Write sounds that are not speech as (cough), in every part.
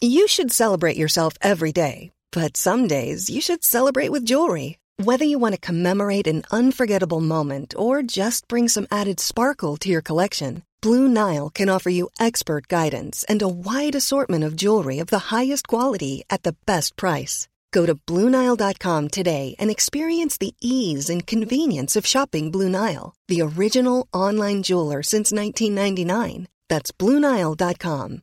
You should celebrate yourself every day, but some days you should celebrate with jewelry. Whether you want to commemorate an unforgettable moment or just bring some added sparkle to your collection, Blue Nile can offer you expert guidance and a wide assortment of jewelry of the highest quality at the best price. Go to BlueNile.com today and experience the ease and convenience of shopping Blue Nile, the original online jeweler since 1999. That's BlueNile.com.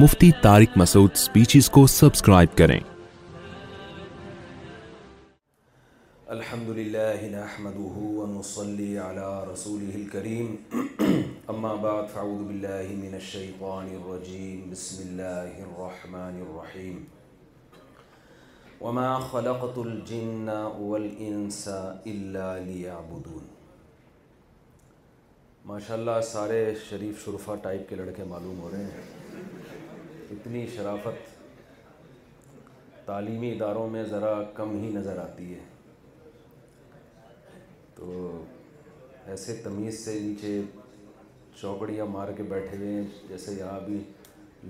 Mufti Tariq Masood speeches کو subscribe کریں الحمد للہ نحمده ونصلي على رسوله الكریم اما بعد فعوذ باللہ من الشیطان الرجیم بسم اللہ الرحمن الرحیم وما خلقت الجن والانس الا لیعبدون ماشاءاللہ سارے شریف شرفہ ٹائپ کے لڑکے معلوم ہو رہے ہیں اتنی شرافت تعلیمی اداروں میں ذرا کم ہی نظر آتی ہے تو ایسے تمیز سے نیچے چوکڑیاں مار کے بیٹھے ہوئے ہیں جیسے یہاں بھی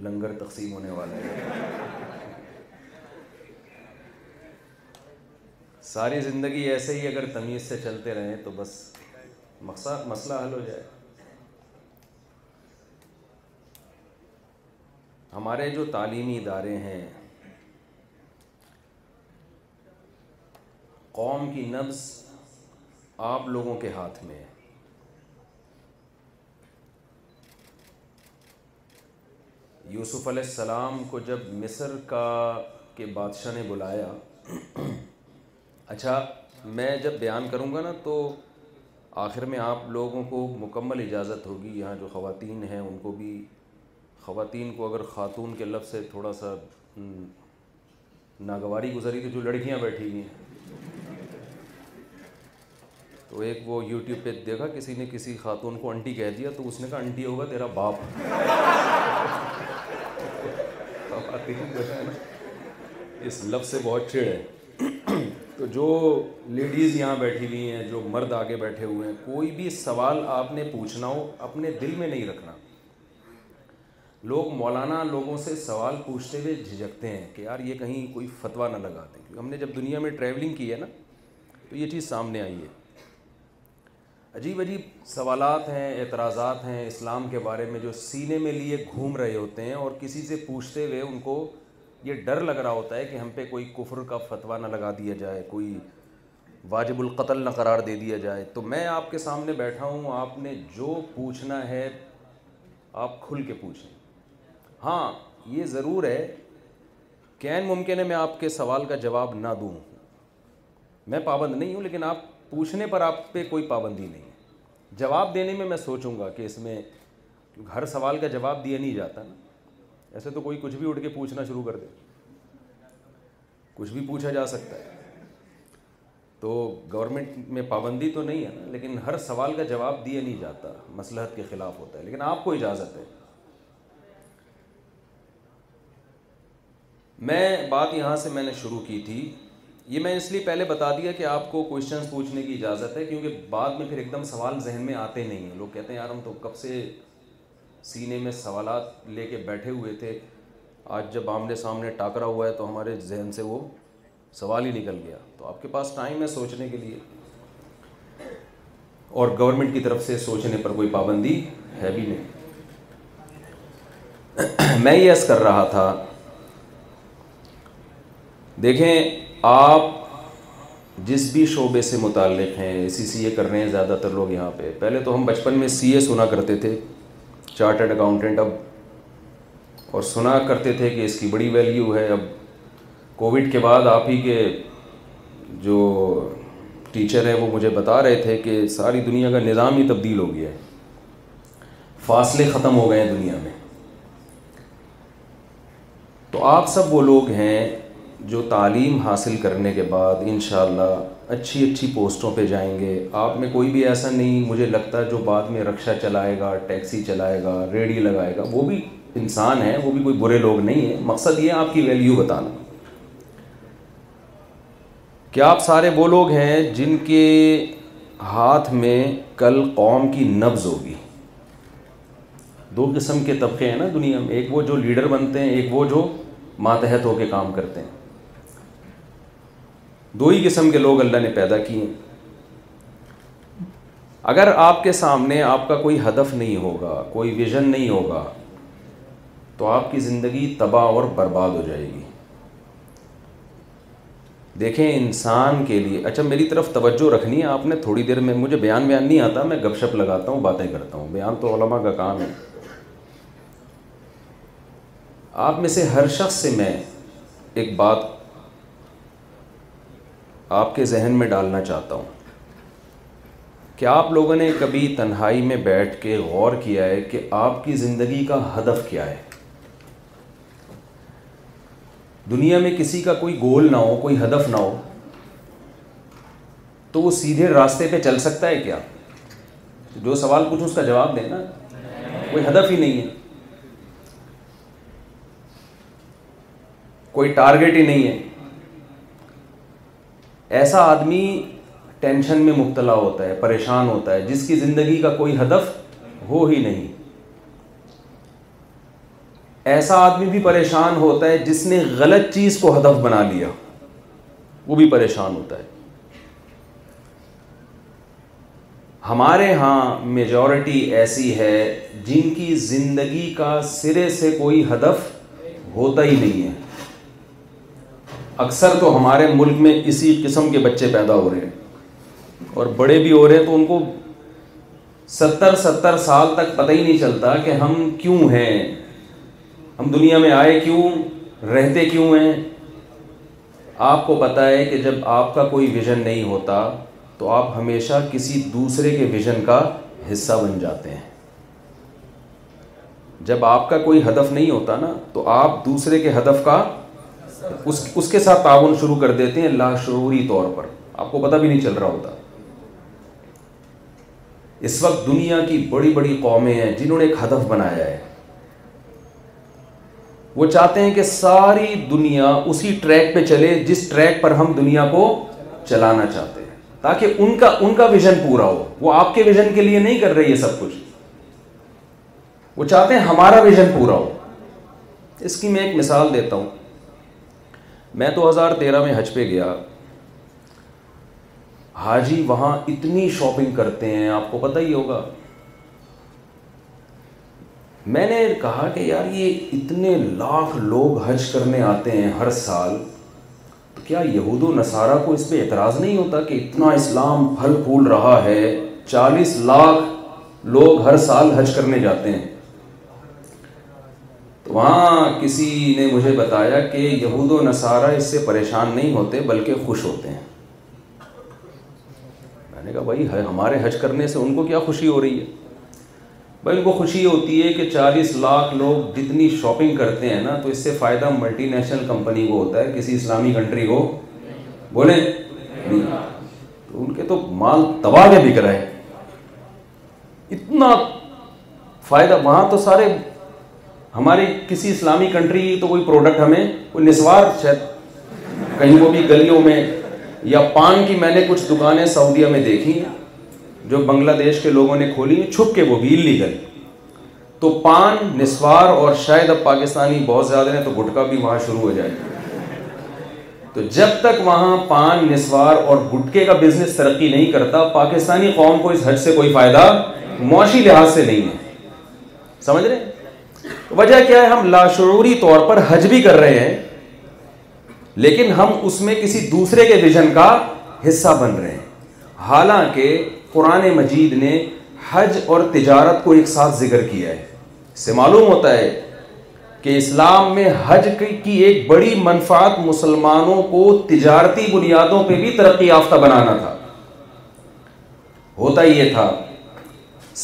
لنگر تقسیم ہونے والا ہے ساری زندگی ایسے ہی اگر تمیز سے چلتے رہیں تو بس مقصد مسئلہ حل ہو جائے ہمارے جو تعلیمی ادارے ہیں قوم کی نبز آپ لوگوں کے ہاتھ میں ہے یوسف علیہ السلام کو جب مصر کا کے بادشاہ نے بلایا اچھا میں جب بیان کروں گا نا تو آخر میں آپ لوگوں کو مکمل اجازت ہوگی یہاں جو خواتین ہیں ان کو بھی خواتین کو اگر خاتون کے لفظ سے تھوڑا سا ناگواری گزری تو جو لڑکیاں بیٹھی ہوئی ہیں تو ایک وہ یوٹیوب پہ دیکھا کسی نے کسی خاتون کو انٹی کہہ دیا تو اس نے کہا انٹی ہوگا تیرا باپ اس لفظ سے بہت چڑ ہے تو جو لیڈیز یہاں بیٹھی ہوئی ہیں جو مرد آگے بیٹھے ہوئے ہیں کوئی بھی سوال آپ نے پوچھنا ہو اپنے دل میں نہیں رکھنا لوگ مولانا لوگوں سے سوال پوچھتے ہوئے جھجکتے ہیں کہ یار یہ کہیں کوئی فتویٰ نہ لگا دیں کیونکہ ہم نے جب دنیا میں ٹریولنگ کی ہے نا تو یہ چیز سامنے آئی ہے عجیب عجیب سوالات ہیں اعتراضات ہیں اسلام کے بارے میں جو سینے میں لیے گھوم رہے ہوتے ہیں اور کسی سے پوچھتے ہوئے ان کو یہ ڈر لگ رہا ہوتا ہے کہ ہم پہ کوئی کفر کا فتویٰ نہ لگا دیا جائے کوئی واجب القتل نہ قرار دے دیا جائے تو میں آپ کے سامنے بیٹھا ہوں آپ نے جو پوچھنا ہے آپ کھل کے پوچھیں ہاں یہ ضرور ہے کین ممکن ہے میں آپ کے سوال کا جواب نہ دوں میں پابند نہیں ہوں لیکن آپ پوچھنے پر آپ پہ کوئی پابندی نہیں ہے جواب دینے میں میں سوچوں گا کہ اس میں ہر سوال کا جواب دیا نہیں جاتا نا ایسے تو کوئی کچھ بھی اٹھ کے پوچھنا شروع کر دے کچھ بھی پوچھا جا سکتا ہے تو گورنمنٹ میں پابندی تو نہیں ہے نا لیکن ہر سوال کا جواب دیا نہیں جاتا مسلحت کے خلاف ہوتا ہے لیکن آپ کو اجازت ہے میں بات یہاں سے میں نے شروع کی تھی یہ میں اس لیے پہلے بتا دیا کہ آپ کو کوشچنس پوچھنے کی اجازت ہے کیونکہ بعد میں پھر ایک دم سوال ذہن میں آتے نہیں ہیں لوگ کہتے ہیں یار ہم تو کب سے سینے میں سوالات لے کے بیٹھے ہوئے تھے آج جب آمنے سامنے ٹاکرا ہوا ہے تو ہمارے ذہن سے وہ سوال ہی نکل گیا تو آپ کے پاس ٹائم ہے سوچنے کے لیے اور گورنمنٹ کی طرف سے سوچنے پر کوئی پابندی ہے بھی نہیں میں یہ ایس کر رہا تھا دیکھیں آپ جس بھی شعبے سے متعلق ہیں سی سی اے کر رہے ہیں زیادہ تر لوگ یہاں پہ پہلے تو ہم بچپن میں سی اے سنا کرتے تھے چارٹرڈ اکاؤنٹنٹ اب اور سنا کرتے تھے کہ اس کی بڑی ویلیو ہے اب کووڈ کے بعد آپ ہی کے جو ٹیچر ہیں وہ مجھے بتا رہے تھے کہ ساری دنیا کا نظام ہی تبدیل ہو گیا ہے فاصلے ختم ہو گئے ہیں دنیا میں تو آپ سب وہ لوگ ہیں جو تعلیم حاصل کرنے کے بعد انشاءاللہ اچھی اچھی پوسٹوں پہ جائیں گے آپ میں کوئی بھی ایسا نہیں مجھے لگتا ہے جو بعد میں رکشہ چلائے گا ٹیکسی چلائے گا ریڈی لگائے گا وہ بھی انسان ہے وہ بھی کوئی برے لوگ نہیں ہیں مقصد یہ آپ کی ویلیو بتانا کیا آپ سارے وہ لوگ ہیں جن کے ہاتھ میں کل قوم کی نبز ہوگی دو قسم کے طبقے ہیں نا دنیا میں ایک وہ جو لیڈر بنتے ہیں ایک وہ جو ماتحت ہو کے کام کرتے ہیں دو ہی قسم کے لوگ اللہ نے پیدا کیے ہیں اگر آپ کے سامنے آپ کا کوئی ہدف نہیں ہوگا کوئی ویژن نہیں ہوگا تو آپ کی زندگی تباہ اور برباد ہو جائے گی دیکھیں انسان کے لیے اچھا میری طرف توجہ رکھنی ہے آپ نے تھوڑی دیر میں مجھے بیان بیان نہیں آتا میں گپ شپ لگاتا ہوں باتیں کرتا ہوں بیان تو علماء کا کام ہے آپ میں سے ہر شخص سے میں ایک بات آپ کے ذہن میں ڈالنا چاہتا ہوں کیا آپ لوگوں نے کبھی تنہائی میں بیٹھ کے غور کیا ہے کہ آپ کی زندگی کا ہدف کیا ہے دنیا میں کسی کا کوئی گول نہ ہو کوئی ہدف نہ ہو تو وہ سیدھے راستے پہ چل سکتا ہے کیا جو سوال کچھ اس کا جواب دیں کوئی ہدف ہی نہیں ہے کوئی ٹارگیٹ ہی نہیں ہے ایسا آدمی ٹینشن میں مبتلا ہوتا ہے پریشان ہوتا ہے جس کی زندگی کا کوئی ہدف ہو ہی نہیں ایسا آدمی بھی پریشان ہوتا ہے جس نے غلط چیز کو ہدف بنا لیا وہ بھی پریشان ہوتا ہے ہمارے ہاں میجورٹی ایسی ہے جن کی زندگی کا سرے سے کوئی ہدف ہوتا ہی نہیں ہے اکثر تو ہمارے ملک میں اسی قسم کے بچے پیدا ہو رہے ہیں اور بڑے بھی ہو رہے ہیں تو ان کو ستر ستر سال تک پتہ ہی نہیں چلتا کہ ہم کیوں ہیں ہم دنیا میں آئے کیوں رہتے کیوں ہیں آپ کو پتہ ہے کہ جب آپ کا کوئی ویژن نہیں ہوتا تو آپ ہمیشہ کسی دوسرے کے ویژن کا حصہ بن جاتے ہیں جب آپ کا کوئی ہدف نہیں ہوتا نا تو آپ دوسرے کے ہدف کا اس اس کے ساتھ تعاون شروع کر دیتے ہیں لاشعوری طور پر آپ کو پتہ بھی نہیں چل رہا ہوتا اس وقت دنیا کی بڑی بڑی قومیں ہیں جنہوں نے ایک ہدف بنایا ہے وہ چاہتے ہیں کہ ساری دنیا اسی ٹریک پہ چلے جس ٹریک پر ہم دنیا کو چلانا چاہتے ہیں تاکہ ان کا ان کا ویژن پورا ہو وہ آپ کے ویژن کے لیے نہیں کر رہے یہ سب کچھ وہ چاہتے ہیں ہمارا ویژن پورا ہو اس کی میں ایک مثال دیتا ہوں میں دو ہزار تیرہ میں حج پہ گیا حاجی وہاں اتنی شاپنگ کرتے ہیں آپ کو پتا ہی ہوگا میں نے کہا کہ یار یہ اتنے لاکھ لوگ حج کرنے آتے ہیں ہر سال تو کیا یہود و نصارہ کو اس پہ اعتراض نہیں ہوتا کہ اتنا اسلام پھل پھول رہا ہے چالیس لاکھ لوگ ہر سال حج کرنے جاتے ہیں وہاں کسی نے مجھے بتایا کہ یہود و نصارہ اس سے پریشان نہیں ہوتے بلکہ خوش ہوتے ہیں میں نے کہا بھائی ہمارے حج کرنے سے ان کو کیا خوشی ہو رہی ہے بھائی ان کو خوشی ہوتی ہے کہ چالیس لاکھ لوگ جتنی شاپنگ کرتے ہیں نا تو اس سے فائدہ ملٹی نیشنل کمپنی کو ہوتا ہے کسی اسلامی کنٹری کو بولیں تو ان کے تو مال تباہ میں بک رہے اتنا فائدہ وہاں تو سارے ہماری کسی اسلامی کنٹری تو کوئی پروڈکٹ ہمیں کوئی نسوار شاید کہیں وہ بھی گلیوں میں یا پان کی میں نے کچھ دکانیں سعودیہ میں دیکھی جو بنگلہ دیش کے لوگوں نے کھولی چھپ کے وہ بھی الی تو پان نسوار اور شاید اب پاکستانی بہت زیادہ ہیں تو گٹکا بھی وہاں شروع ہو جائے تو جب تک وہاں پان نسوار اور گٹکے کا بزنس ترقی نہیں کرتا پاکستانی قوم کو اس حج سے کوئی فائدہ معاشی لحاظ سے نہیں ہے سمجھ رہے ہیں وجہ کیا ہے ہم لاشعوری طور پر حج بھی کر رہے ہیں لیکن ہم اس میں کسی دوسرے کے ویژن کا حصہ بن رہے ہیں حالانکہ قرآن مجید نے حج اور تجارت کو ایک ساتھ ذکر کیا ہے اس سے معلوم ہوتا ہے کہ اسلام میں حج کی ایک بڑی منفعت مسلمانوں کو تجارتی بنیادوں پہ بھی ترقی یافتہ بنانا تھا ہوتا یہ تھا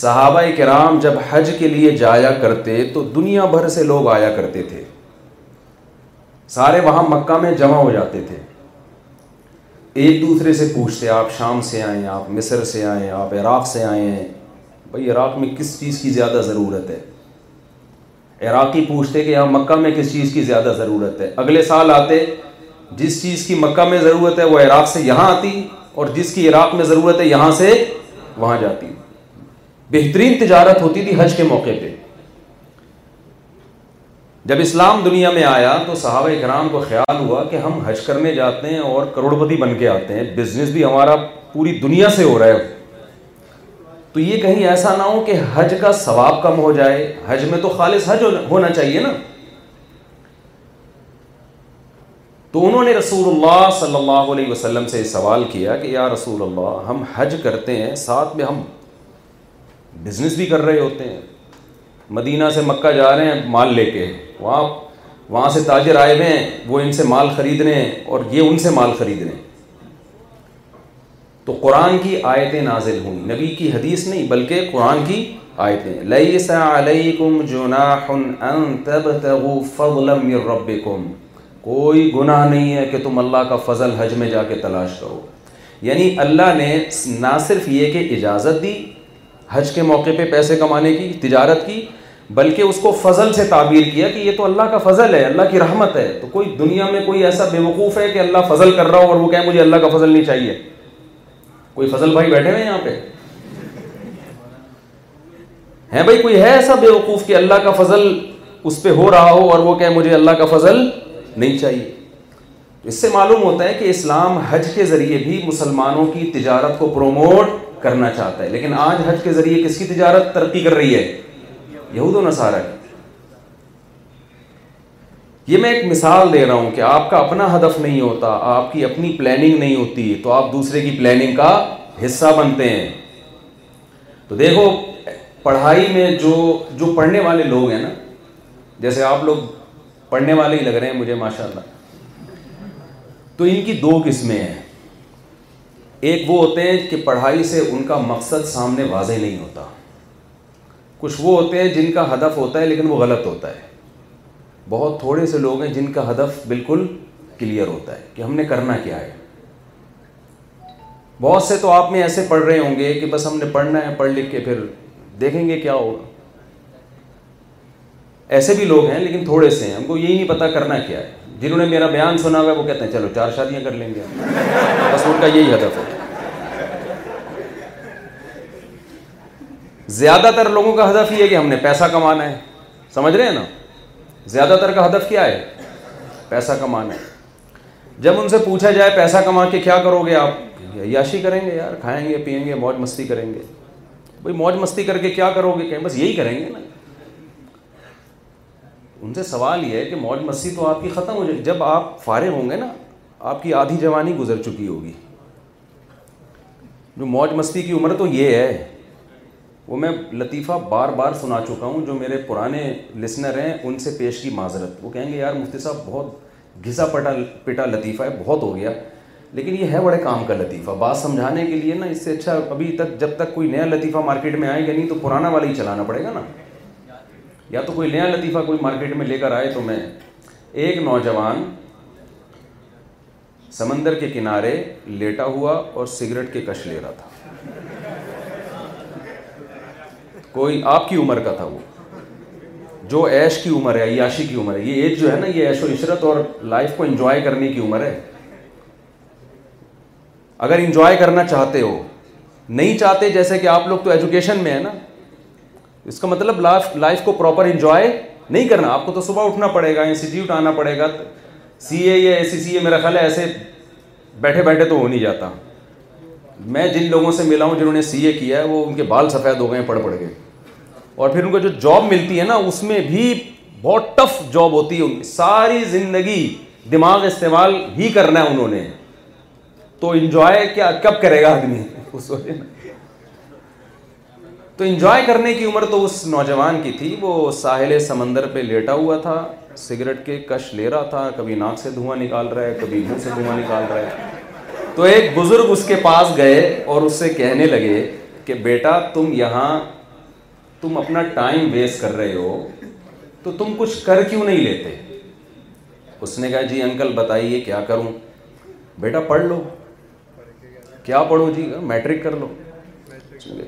صحابہ کرام جب حج کے لیے جایا کرتے تو دنیا بھر سے لوگ آیا کرتے تھے سارے وہاں مکہ میں جمع ہو جاتے تھے ایک دوسرے سے پوچھتے آپ شام سے آئیں آپ مصر سے آئیں آپ عراق سے آئے ہیں بھائی عراق میں کس چیز کی زیادہ ضرورت ہے عراقی پوچھتے کہ یہاں مکہ میں کس چیز کی زیادہ ضرورت ہے اگلے سال آتے جس چیز کی مکہ میں ضرورت ہے وہ عراق سے یہاں آتی اور جس کی عراق میں ضرورت ہے یہاں سے وہاں جاتی بہترین تجارت ہوتی تھی حج کے موقع پہ جب اسلام دنیا میں آیا تو صحابہ کرام کو خیال ہوا کہ ہم حج کرنے جاتے ہیں اور کروڑپتی بن کے آتے ہیں بزنس بھی ہمارا پوری دنیا سے ہو رہا ہے تو یہ کہیں ایسا نہ ہو کہ حج کا ثواب کم ہو جائے حج میں تو خالص حج ہونا چاہیے نا تو انہوں نے رسول اللہ صلی اللہ علیہ وسلم سے سوال کیا کہ یا رسول اللہ ہم حج کرتے ہیں ساتھ میں ہم بزنس بھی کر رہے ہوتے ہیں مدینہ سے مکہ جا رہے ہیں مال لے کے وہاں وہاں سے تاجر آئے ہوئے ہیں وہ ان سے مال خرید رہے ہیں اور یہ ان سے مال خرید رہے ہیں تو قرآن کی آیتیں نازل ہوئیں نبی کی حدیث نہیں بلکہ قرآن کی آیتیں رب کوئی گناہ نہیں ہے کہ تم اللہ کا فضل حج میں جا کے تلاش کرو یعنی اللہ نے نہ صرف یہ کہ اجازت دی حج کے موقع پہ پیسے کمانے کی تجارت کی بلکہ اس کو فضل سے تعبیر کیا کہ یہ تو اللہ کا فضل ہے اللہ کی رحمت ہے تو کوئی دنیا میں کوئی ایسا بے وقوف ہے کہ اللہ فضل کر رہا ہو اور وہ کہے مجھے اللہ کا فضل نہیں چاہیے کوئی فضل بھائی بیٹھے ہوئے یہاں پہ ہیں بھائی کوئی ہے ایسا بے وقوف کہ اللہ کا فضل اس پہ ہو رہا ہو اور وہ کہے مجھے اللہ کا فضل نہیں چاہیے اس سے معلوم ہوتا ہے کہ اسلام حج کے ذریعے بھی مسلمانوں کی تجارت کو پروموٹ کرنا چاہتا ہے لیکن آج حج کے ذریعے کس کی تجارت ترقی کر رہی ہے یہود و نصارہ کی یہ میں ایک مثال دے رہا ہوں کہ آپ کا اپنا ہدف نہیں ہوتا آپ کی اپنی پلاننگ نہیں ہوتی تو آپ دوسرے کی پلاننگ کا حصہ بنتے ہیں تو دیکھو پڑھائی میں جو پڑھنے والے لوگ ہیں نا جیسے آپ لوگ پڑھنے والے ہی لگ رہے ہیں مجھے ماشاء اللہ تو ان کی دو قسمیں ہیں ایک وہ ہوتے ہیں کہ پڑھائی سے ان کا مقصد سامنے واضح نہیں ہوتا کچھ وہ ہوتے ہیں جن کا ہدف ہوتا ہے لیکن وہ غلط ہوتا ہے بہت تھوڑے سے لوگ ہیں جن کا ہدف بالکل کلیئر ہوتا ہے کہ ہم نے کرنا کیا ہے بہت سے تو آپ میں ایسے پڑھ رہے ہوں گے کہ بس ہم نے پڑھنا ہے پڑھ لکھ کے پھر دیکھیں گے کیا ہوگا ایسے بھی لوگ ہیں لیکن تھوڑے سے ہیں ہم کو یہی نہیں پتا کرنا کیا ہے جنہوں نے میرا بیان سنا ہوا ہے وہ کہتے ہیں چلو چار شادیاں کر لیں گے بس ان کا یہی ہدف ہوتا ہے زیادہ تر لوگوں کا ہدف یہ ہے کہ ہم نے پیسہ کمانا ہے سمجھ رہے ہیں نا زیادہ تر کا ہدف کیا ہے پیسہ کمانا ہے جب ان سے پوچھا جائے پیسہ کما کے کیا کرو گے آپ یاشی کریں گے یار کھائیں گے پیئیں گے موج مستی کریں گے بھائی موج مستی کر کے کیا کرو گے کہیں بس یہی کریں گے نا ان سے سوال یہ ہے کہ موج مستی تو آپ کی ختم ہو جائے جب آپ فارغ ہوں گے نا آپ کی آدھی جوانی گزر چکی ہوگی جو موج مستی کی عمر تو یہ ہے وہ میں لطیفہ بار بار سنا چکا ہوں جو میرے پرانے لسنر ہیں ان سے پیش کی معذرت وہ کہیں گے یار مفتی صاحب بہت گھسا پٹا پٹا لطیفہ ہے بہت ہو گیا لیکن یہ ہے بڑے کام کا لطیفہ بات سمجھانے کے لیے نا اس سے اچھا ابھی تک جب تک کوئی نیا لطیفہ مارکیٹ میں آئے گا نہیں تو پرانا والا ہی چلانا پڑے گا نا یا تو کوئی نیا لطیفہ کوئی مارکیٹ میں لے کر آئے تو میں ایک نوجوان سمندر کے کنارے لیٹا ہوا اور سگریٹ کے کش لے رہا تھا کوئی آپ کی عمر کا تھا وہ جو ایش کی عمر ہے عیاشی کی عمر ہے یہ ایج جو ہے نا یہ ایش و عشرت اور لائف کو انجوائے کرنے کی عمر ہے اگر انجوائے کرنا چاہتے ہو نہیں چاہتے جیسے کہ آپ لوگ تو ایجوکیشن میں ہے نا اس کا مطلب لائف لائف کو پراپر انجوائے نہیں کرنا آپ کو تو صبح اٹھنا پڑے گا انسٹیٹیوٹ جی آنا پڑے گا سی اے یا اے سی سی اے میرا خیال ہے ایسے بیٹھے بیٹھے تو ہو نہیں جاتا میں جن لوگوں سے ملا ہوں جنہوں نے سی اے کیا ہے وہ ان کے بال سفید ہو گئے ہیں پڑھ پڑ گئے اور پھر ان کو جو جاب ملتی ہے نا اس میں بھی بہت ٹف جاب ہوتی ہے ساری زندگی دماغ استعمال ہی کرنا ہے انہوں نے تو انجوائے کیا کب کرے گا آدمی تو انجوائے کرنے کی عمر تو اس نوجوان کی تھی وہ ساحل سمندر پہ لیٹا ہوا تھا سگریٹ کے کش لے رہا تھا کبھی ناک سے دھواں نکال رہا ہے کبھی منہ سے دھواں نکال رہا ہے تو ایک بزرگ اس کے پاس گئے اور اس سے کہنے لگے کہ بیٹا تم یہاں تم اپنا ٹائم ویسٹ کر رہے ہو تو تم کچھ کر کیوں نہیں لیتے اس نے کہا جی انکل بتائیے کیا کروں بیٹا پڑھ لو کیا پڑھو جی میٹرک کر لو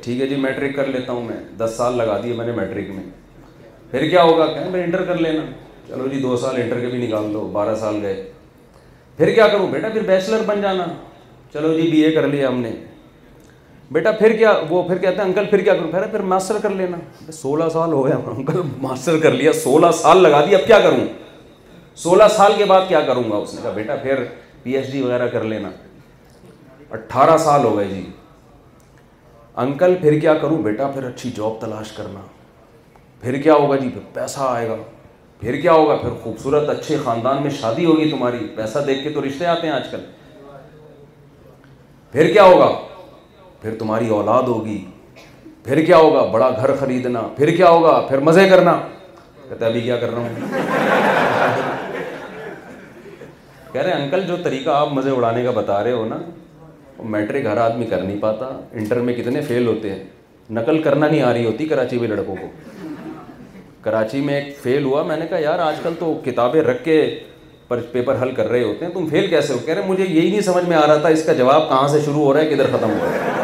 ٹھیک ہے جی میٹرک کر لیتا ہوں میں دس سال لگا دیے میں نے میٹرک میں پھر کیا ہوگا کہیں میں انٹر کر لینا چلو جی دو سال انٹر کے بھی نکال دو بارہ سال گئے پھر کیا کروں بیٹا پھر بیچلر بن جانا چلو جی بی اے کر لیا ہم نے بیٹا پھر کیا وہ پھر پھر پھر کہتے ہیں انکل کیا کروں ماسٹر کر لینا سولہ سال ہو گیا انکل ماسٹر کر لیا سولہ سال لگا دیا اب کیا کروں سولہ سال کے بعد کیا کروں گا اس نے کہا بیٹا پھر پی ایچ ڈی وغیرہ کر لینا اٹھارہ سال ہو گئے جی انکل پھر کیا کروں بیٹا پھر اچھی جاب تلاش کرنا پھر کیا ہوگا جی پھر پیسہ آئے گا پھر کیا ہوگا پھر خوبصورت اچھے خاندان میں شادی ہوگی تمہاری پیسہ دیکھ کے تو رشتے آتے ہیں آج کل پھر کیا ہوگا پھر تمہاری اولاد ہوگی پھر کیا ہوگا بڑا گھر خریدنا پھر کیا ہوگا پھر مزے کرنا کہتے ابھی کیا کر رہا ہوں کہہ رہے انکل جو طریقہ آپ مزے اڑانے کا بتا رہے ہو نا میٹرک ہر آدمی کر نہیں پاتا انٹر میں کتنے فیل ہوتے ہیں نقل کرنا نہیں آ رہی ہوتی کراچی میں لڑکوں کو کراچی میں ایک فیل ہوا میں نے کہا یار آج کل تو کتابیں رکھ کے پر پیپر حل کر رہے ہوتے ہیں تم فیل کیسے ہو کہہ رہے مجھے یہی نہیں سمجھ میں آ رہا تھا اس کا جواب کہاں سے شروع ہو رہا ہے کدھر ختم ہو رہا ہے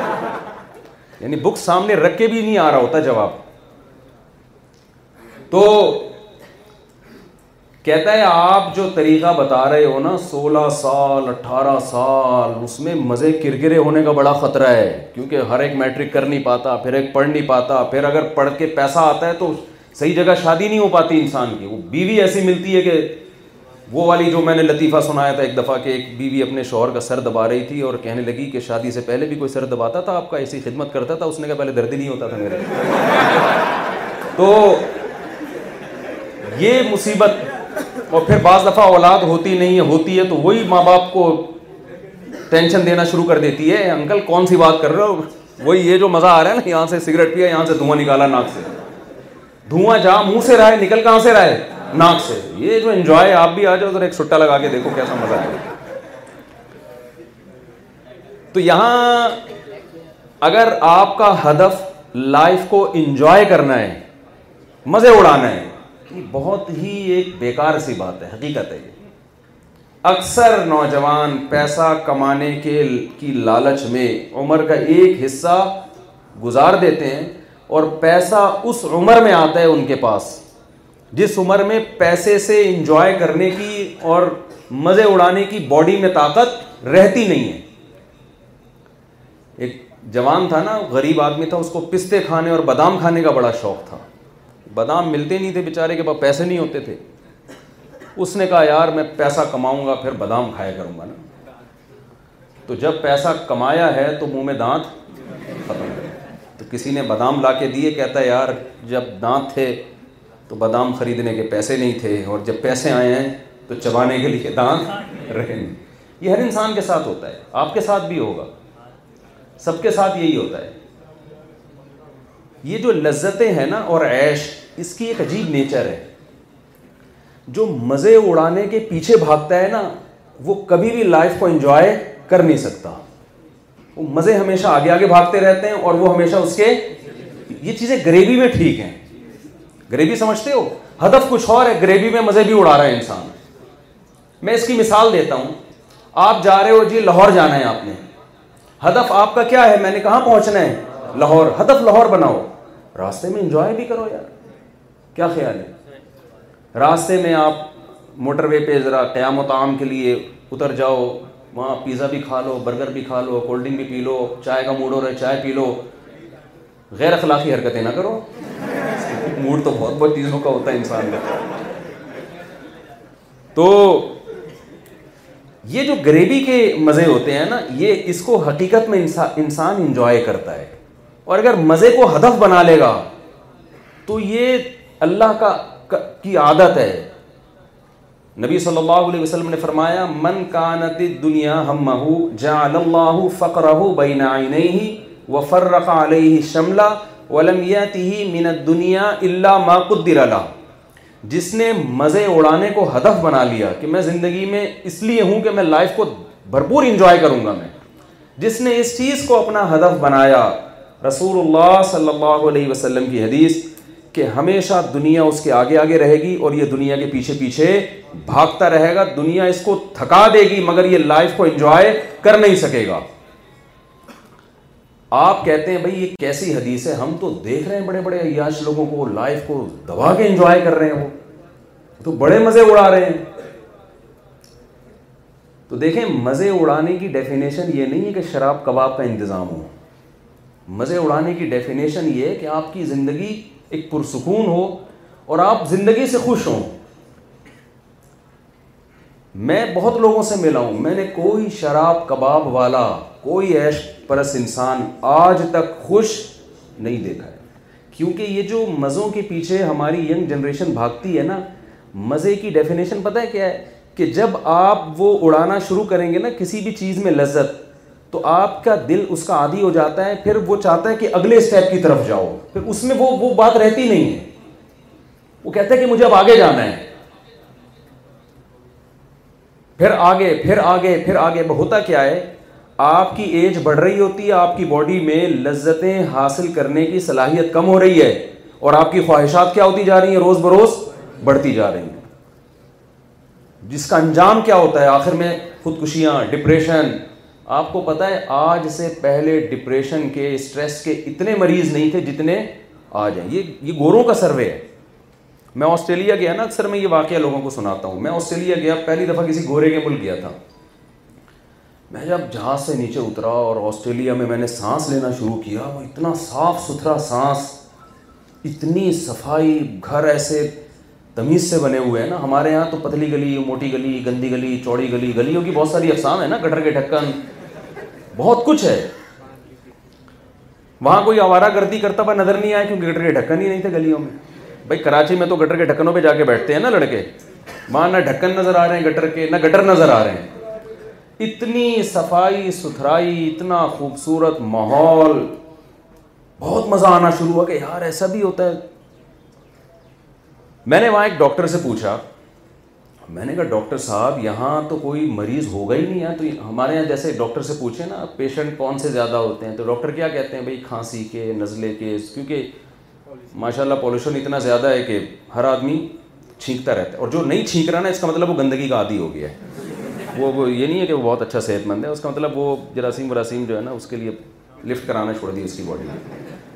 یعنی بک سامنے رکھ کے بھی نہیں آ رہا ہوتا جواب تو کہتا ہے آپ جو طریقہ بتا رہے ہو نا سولہ سال اٹھارہ سال اس میں مزے کرگرے ہونے کا بڑا خطرہ ہے کیونکہ ہر ایک میٹرک کر نہیں پاتا پھر ایک پڑھ نہیں پاتا پھر اگر پڑھ کے پیسہ آتا ہے تو صحیح جگہ شادی نہیں ہو پاتی انسان کی وہ بیوی ایسی ملتی ہے کہ وہ والی جو میں نے لطیفہ سنایا تھا ایک دفعہ کہ ایک بیوی اپنے شوہر کا سر دبا رہی تھی اور کہنے لگی کہ شادی سے پہلے بھی کوئی سر دباتا تھا آپ کا ایسی خدمت کرتا تھا اس نے کہا پہلے درد نہیں ہوتا تھا میرے تو یہ مصیبت اور پھر بعض دفعہ اولاد ہوتی نہیں ہے ہوتی ہے تو وہی ماں باپ کو ٹینشن دینا شروع کر دیتی ہے انکل کون سی بات کر رہے ہو وہی یہ جو مزہ آ رہا ہے نا یہاں سے سگریٹ پیا یہاں سے دھواں نکالا ناک سے دھواں جہاں منہ سے رہا ہے نکل کہاں سے رہا ہے ناک سے یہ جو انجوائے آپ بھی آ جاؤ ذرا ایک سٹا لگا کے دیکھو کیسا مزہ آئے تو یہاں اگر آپ کا ہدف لائف کو انجوائے کرنا ہے مزے اڑانا ہے یہ بہت ہی ایک بیکار سی بات ہے حقیقت ہے یہ اکثر نوجوان پیسہ کمانے کے کی لالچ میں عمر کا ایک حصہ گزار دیتے ہیں اور پیسہ اس عمر میں آتا ہے ان کے پاس جس عمر میں پیسے سے انجوائے کرنے کی اور مزے اڑانے کی باڈی میں طاقت رہتی نہیں ہے ایک جوان تھا نا غریب آدمی تھا اس کو پستے کھانے اور بادام کھانے کا بڑا شوق تھا بادام ملتے نہیں تھے بیچارے کے پاس پیسے نہیں ہوتے تھے اس نے کہا یار میں پیسہ کماؤں گا پھر بادام کھایا کروں گا نا تو جب پیسہ کمایا ہے تو منہ میں دانت ختم تو کسی نے بادام لا کے دیے کہتا ہے یار جب دانت تھے تو بادام خریدنے کے پیسے نہیں تھے اور جب پیسے آئے ہیں تو چبانے کے لیے دان رہے نہیں یہ ہر انسان کے ساتھ ہوتا ہے آپ کے ساتھ بھی ہوگا سب کے ساتھ یہی ہوتا ہے یہ جو لذتیں ہیں نا اور عیش اس کی ایک عجیب نیچر ہے جو مزے اڑانے کے پیچھے بھاگتا ہے نا وہ کبھی بھی لائف کو انجوائے کر نہیں سکتا وہ مزے ہمیشہ آگے آگے بھاگتے رہتے ہیں اور وہ ہمیشہ اس کے یہ چیزیں گریوی میں ٹھیک ہیں گریوی سمجھتے ہو ہدف کچھ اور ہے گریوی میں مزے بھی اڑا رہا ہے انسان میں اس کی مثال دیتا ہوں آپ جا رہے ہو جی لاہور جانا ہے آپ نے ہدف آپ کا کیا ہے میں نے کہاں پہنچنا ہے لاہور ہدف لاہور بناؤ راستے میں انجوائے بھی کرو یار کیا خیال ہے راستے میں آپ موٹر وے پہ ذرا قیام و تعام کے لیے اتر جاؤ وہاں پیزا بھی کھا لو برگر بھی کھا لو کولڈ ڈرنک بھی پی لو چائے کا موڈ ہو رہا ہے چائے پی لو غیر اخلاقی حرکتیں نہ کرو موڈ تو بہت بہت چیزوں کا ہوتا ہے انسان کا تو یہ جو گریوی کے مزے ہوتے ہیں نا یہ اس کو حقیقت میں انسان انجوائے کرتا ہے اور اگر مزے کو ہدف بنا لے گا تو یہ اللہ کا کی عادت ہے نبی صلی اللہ علیہ وسلم نے فرمایا من کانت دنیا ہم جعل اللہ فقرہ بین عینیہ وفرق علیہ شملہ من الدنیا الا ما قدر اللہ جس نے مزے اڑانے کو ہدف بنا لیا کہ میں زندگی میں اس لیے ہوں کہ میں لائف کو بھرپور انجوائے کروں گا میں جس نے اس چیز کو اپنا ہدف بنایا رسول اللہ صلی اللہ علیہ وسلم کی حدیث کہ ہمیشہ دنیا اس کے آگے آگے رہے گی اور یہ دنیا کے پیچھے پیچھے بھاگتا رہے گا دنیا اس کو تھکا دے گی مگر یہ لائف کو انجوائے کر نہیں سکے گا آپ کہتے ہیں بھائی یہ کیسی حدیث ہے ہم تو دیکھ رہے ہیں بڑے بڑے عیاش لوگوں کو لائف کو دبا کے انجوائے کر رہے ہیں وہ تو بڑے مزے اڑا رہے ہیں تو دیکھیں مزے اڑانے کی ڈیفینیشن یہ نہیں ہے کہ شراب کباب کا انتظام ہو مزے اڑانے کی ڈیفینیشن یہ ہے کہ آپ کی زندگی ایک پرسکون ہو اور آپ زندگی سے خوش ہوں میں بہت لوگوں سے ملا ہوں میں نے کوئی شراب کباب والا کوئی ایش پرس انسان آج تک خوش نہیں دیکھا ہے کیونکہ یہ جو مزوں کے پیچھے ہماری ینگ جنریشن بھاگتی ہے نا مزے کی ڈیفینیشن پتہ ہے ہے کیا کہ جب آپ وہ اڑانا شروع کریں گے نا کسی بھی چیز میں لذت تو آپ کا دل اس کا عادی ہو جاتا ہے پھر وہ چاہتا ہے کہ اگلے اسٹیپ کی طرف جاؤ پھر اس میں وہ بات رہتی نہیں ہے وہ کہتا ہے کہ مجھے اب آگے جانا ہے پھر آگے پھر آگے پھر آگے ہوتا کیا ہے آپ کی ایج بڑھ رہی ہوتی ہے آپ کی باڈی میں لذتیں حاصل کرنے کی صلاحیت کم ہو رہی ہے اور آپ کی خواہشات کیا ہوتی جا رہی ہیں روز بروز بڑھتی جا رہی ہیں جس کا انجام کیا ہوتا ہے آخر میں خودکشیاں ڈپریشن آپ کو پتہ ہے آج سے پہلے ڈپریشن کے اسٹریس کے اتنے مریض نہیں تھے جتنے آ جائیں یہ گوروں کا سروے ہے میں آسٹریلیا گیا نا اکثر میں یہ واقعہ لوگوں کو سناتا ہوں میں آسٹریلیا گیا پہلی دفعہ کسی گورے کے ملک گیا تھا میں جب جہاز سے نیچے اترا اور آسٹریلیا میں میں نے سانس لینا شروع کیا وہ اتنا صاف ستھرا سانس اتنی صفائی گھر ایسے تمیز سے بنے ہوئے ہیں نا ہمارے یہاں تو پتلی گلی موٹی گلی گندی گلی چوڑی گلی گلیوں کی بہت ساری افسان ہے نا گٹر کے ڈھکن بہت کچھ ہے وہاں کوئی آوارہ گردی کرتا ہوا نظر نہیں آیا کیونکہ گٹر کے ڈھکن ہی نہیں تھے گلیوں میں بھائی کراچی میں تو گٹر کے ڈھکنوں پہ جا کے بیٹھتے ہیں نا لڑکے وہاں نہ ڈھکن نظر آ رہے ہیں گٹر کے نہ گٹر نظر آ رہے ہیں اتنی صفائی ستھرائی اتنا خوبصورت ماحول بہت مزہ آنا شروع ہوا کہ یار ایسا بھی ہوتا ہے میں نے وہاں ایک ڈاکٹر سے پوچھا میں نے کہا ڈاکٹر صاحب یہاں تو کوئی مریض ہوگا ہی نہیں ہے تو ہمارے یہاں جیسے ڈاکٹر سے پوچھے نا پیشنٹ کون سے زیادہ ہوتے ہیں تو ڈاکٹر کیا کہتے ہیں بھائی کھانسی کے نزلے کے کیونکہ ماشاء اللہ پالوشن اتنا زیادہ ہے کہ ہر آدمی چھینکتا رہتا ہے اور جو نہیں چھینک رہا نا اس کا مطلب وہ گندگی کا عادی ہو گیا ہے وہ یہ نہیں ہے کہ وہ بہت اچھا صحت مند ہے اس کا مطلب وہ جراثیم وراثیم جو ہے نا اس کے لیے لفٹ کرانا چھوڑ دی اس کی باڈی میں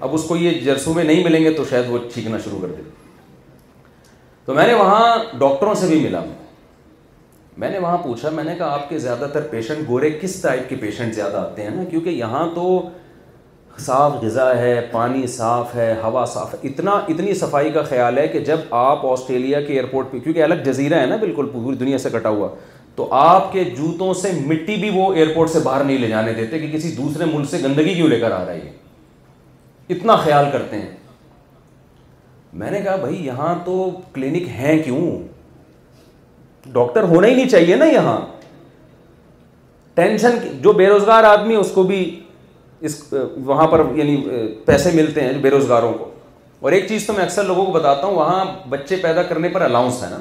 اب اس کو یہ جرسوں میں نہیں ملیں گے تو شاید وہ چھینکنا شروع کر دے تو میں نے وہاں ڈاکٹروں سے بھی ملا میں نے وہاں پوچھا میں نے کہا آپ کے زیادہ تر پیشنٹ گورے کس ٹائپ کے پیشنٹ زیادہ آتے ہیں نا کیونکہ یہاں تو صاف غذا ہے پانی صاف ہے ہوا صاف ہے اتنا اتنی صفائی کا خیال ہے کہ جب آپ آسٹریلیا کے ایئرپورٹ پہ کیونکہ الگ جزیرہ ہے نا بالکل پوری دنیا سے کٹا ہوا تو آپ کے جوتوں سے مٹی بھی وہ ایئرپورٹ سے باہر نہیں لے جانے دیتے کہ کسی دوسرے ملک سے گندگی کیوں لے کر آ رہا ہے اتنا خیال کرتے ہیں میں نے کہا بھائی یہاں تو کلینک ہیں کیوں ڈاکٹر ہونا ہی نہیں چاہیے نا یہاں ٹینشن جو بے روزگار آدمی اس کو بھی اس وہاں پر یعنی پیسے ملتے ہیں بے روزگاروں کو اور ایک چیز تو میں اکثر لوگوں کو بتاتا ہوں وہاں بچے پیدا کرنے پر الاؤنس ہے نا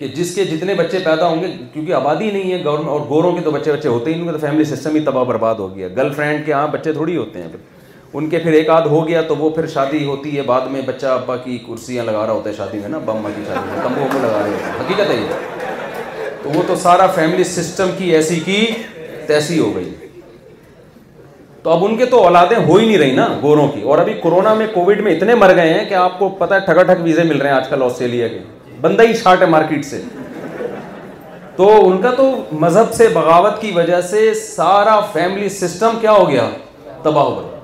کہ جس کے جتنے بچے پیدا ہوں گے کیونکہ آبادی نہیں ہے گورنمنٹ اور گوروں کے تو بچے بچے ہوتے ہی نہیں تو فیملی سسٹم ہی تباہ برباد ہو گیا گرل فرینڈ کے ہاں بچے تھوڑی ہوتے ہیں پھر ان کے پھر ایک آدھ ہو گیا تو وہ پھر شادی ہوتی ہے بعد میں بچہ ابا کی کرسیاں لگا رہا ہوتا ہے شادی میں نا بماں کی شادی میں تمبو کو لگا رہے ہوتے ہیں حقیقت ہے تو وہ تو سارا فیملی سسٹم کی ایسی کی تیسی ہو گئی تو اب ان کے تو اولادیں ہو ہی نہیں رہی نا گوروں کی اور ابھی کورونا میں کووڈ میں اتنے مر گئے ہیں کہ آپ کو پتہ ہے ٹھگا ٹھگ ویزے مل رہے ہیں آج کل آسٹریلیا کے بندہ ہی شارٹ ہے مارکیٹ سے تو ان کا تو مذہب سے بغاوت کی وجہ سے سارا فیملی سسٹم کیا ہو گیا تباہ ہو گیا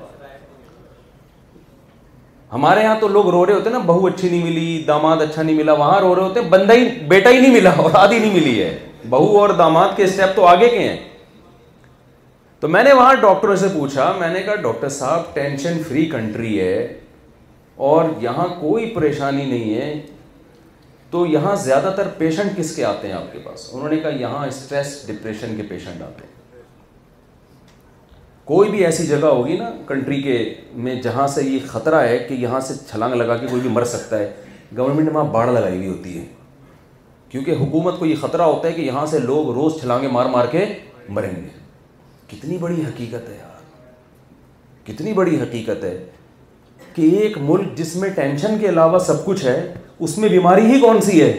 ہمارے یہاں تو لوگ رو رہے ہوتے ہیں نا بہو اچھی نہیں ملی داماد اچھا نہیں ملا وہاں رو رہے ہوتے ہیں بندہ ہی بیٹا ہی نہیں ملا اور آدھی نہیں ملی ہے بہو اور داماد کے اسٹیپ تو آگے کے ہیں تو میں نے وہاں ڈاکٹروں سے پوچھا میں نے کہا ڈاکٹر صاحب ٹینشن فری کنٹری ہے اور یہاں کوئی پریشانی نہیں ہے تو یہاں زیادہ تر پیشنٹ کس کے آتے ہیں آپ کے پاس انہوں نے کہا یہاں اسٹریس ڈپریشن کے پیشنٹ آتے ہیں کوئی بھی ایسی جگہ ہوگی نا کنٹری کے میں جہاں سے یہ خطرہ ہے کہ یہاں سے چھلانگ لگا کے کوئی بھی مر سکتا ہے گورنمنٹ نے وہاں باڑھ لگائی ہوئی ہوتی ہے کیونکہ حکومت کو یہ خطرہ ہوتا ہے کہ یہاں سے لوگ روز چھلانگیں مار مار کے مریں گے کتنی بڑی حقیقت ہے یار کتنی بڑی حقیقت ہے کہ ایک ملک جس میں ٹینشن کے علاوہ سب کچھ ہے اس میں بیماری ہی کون سی ہے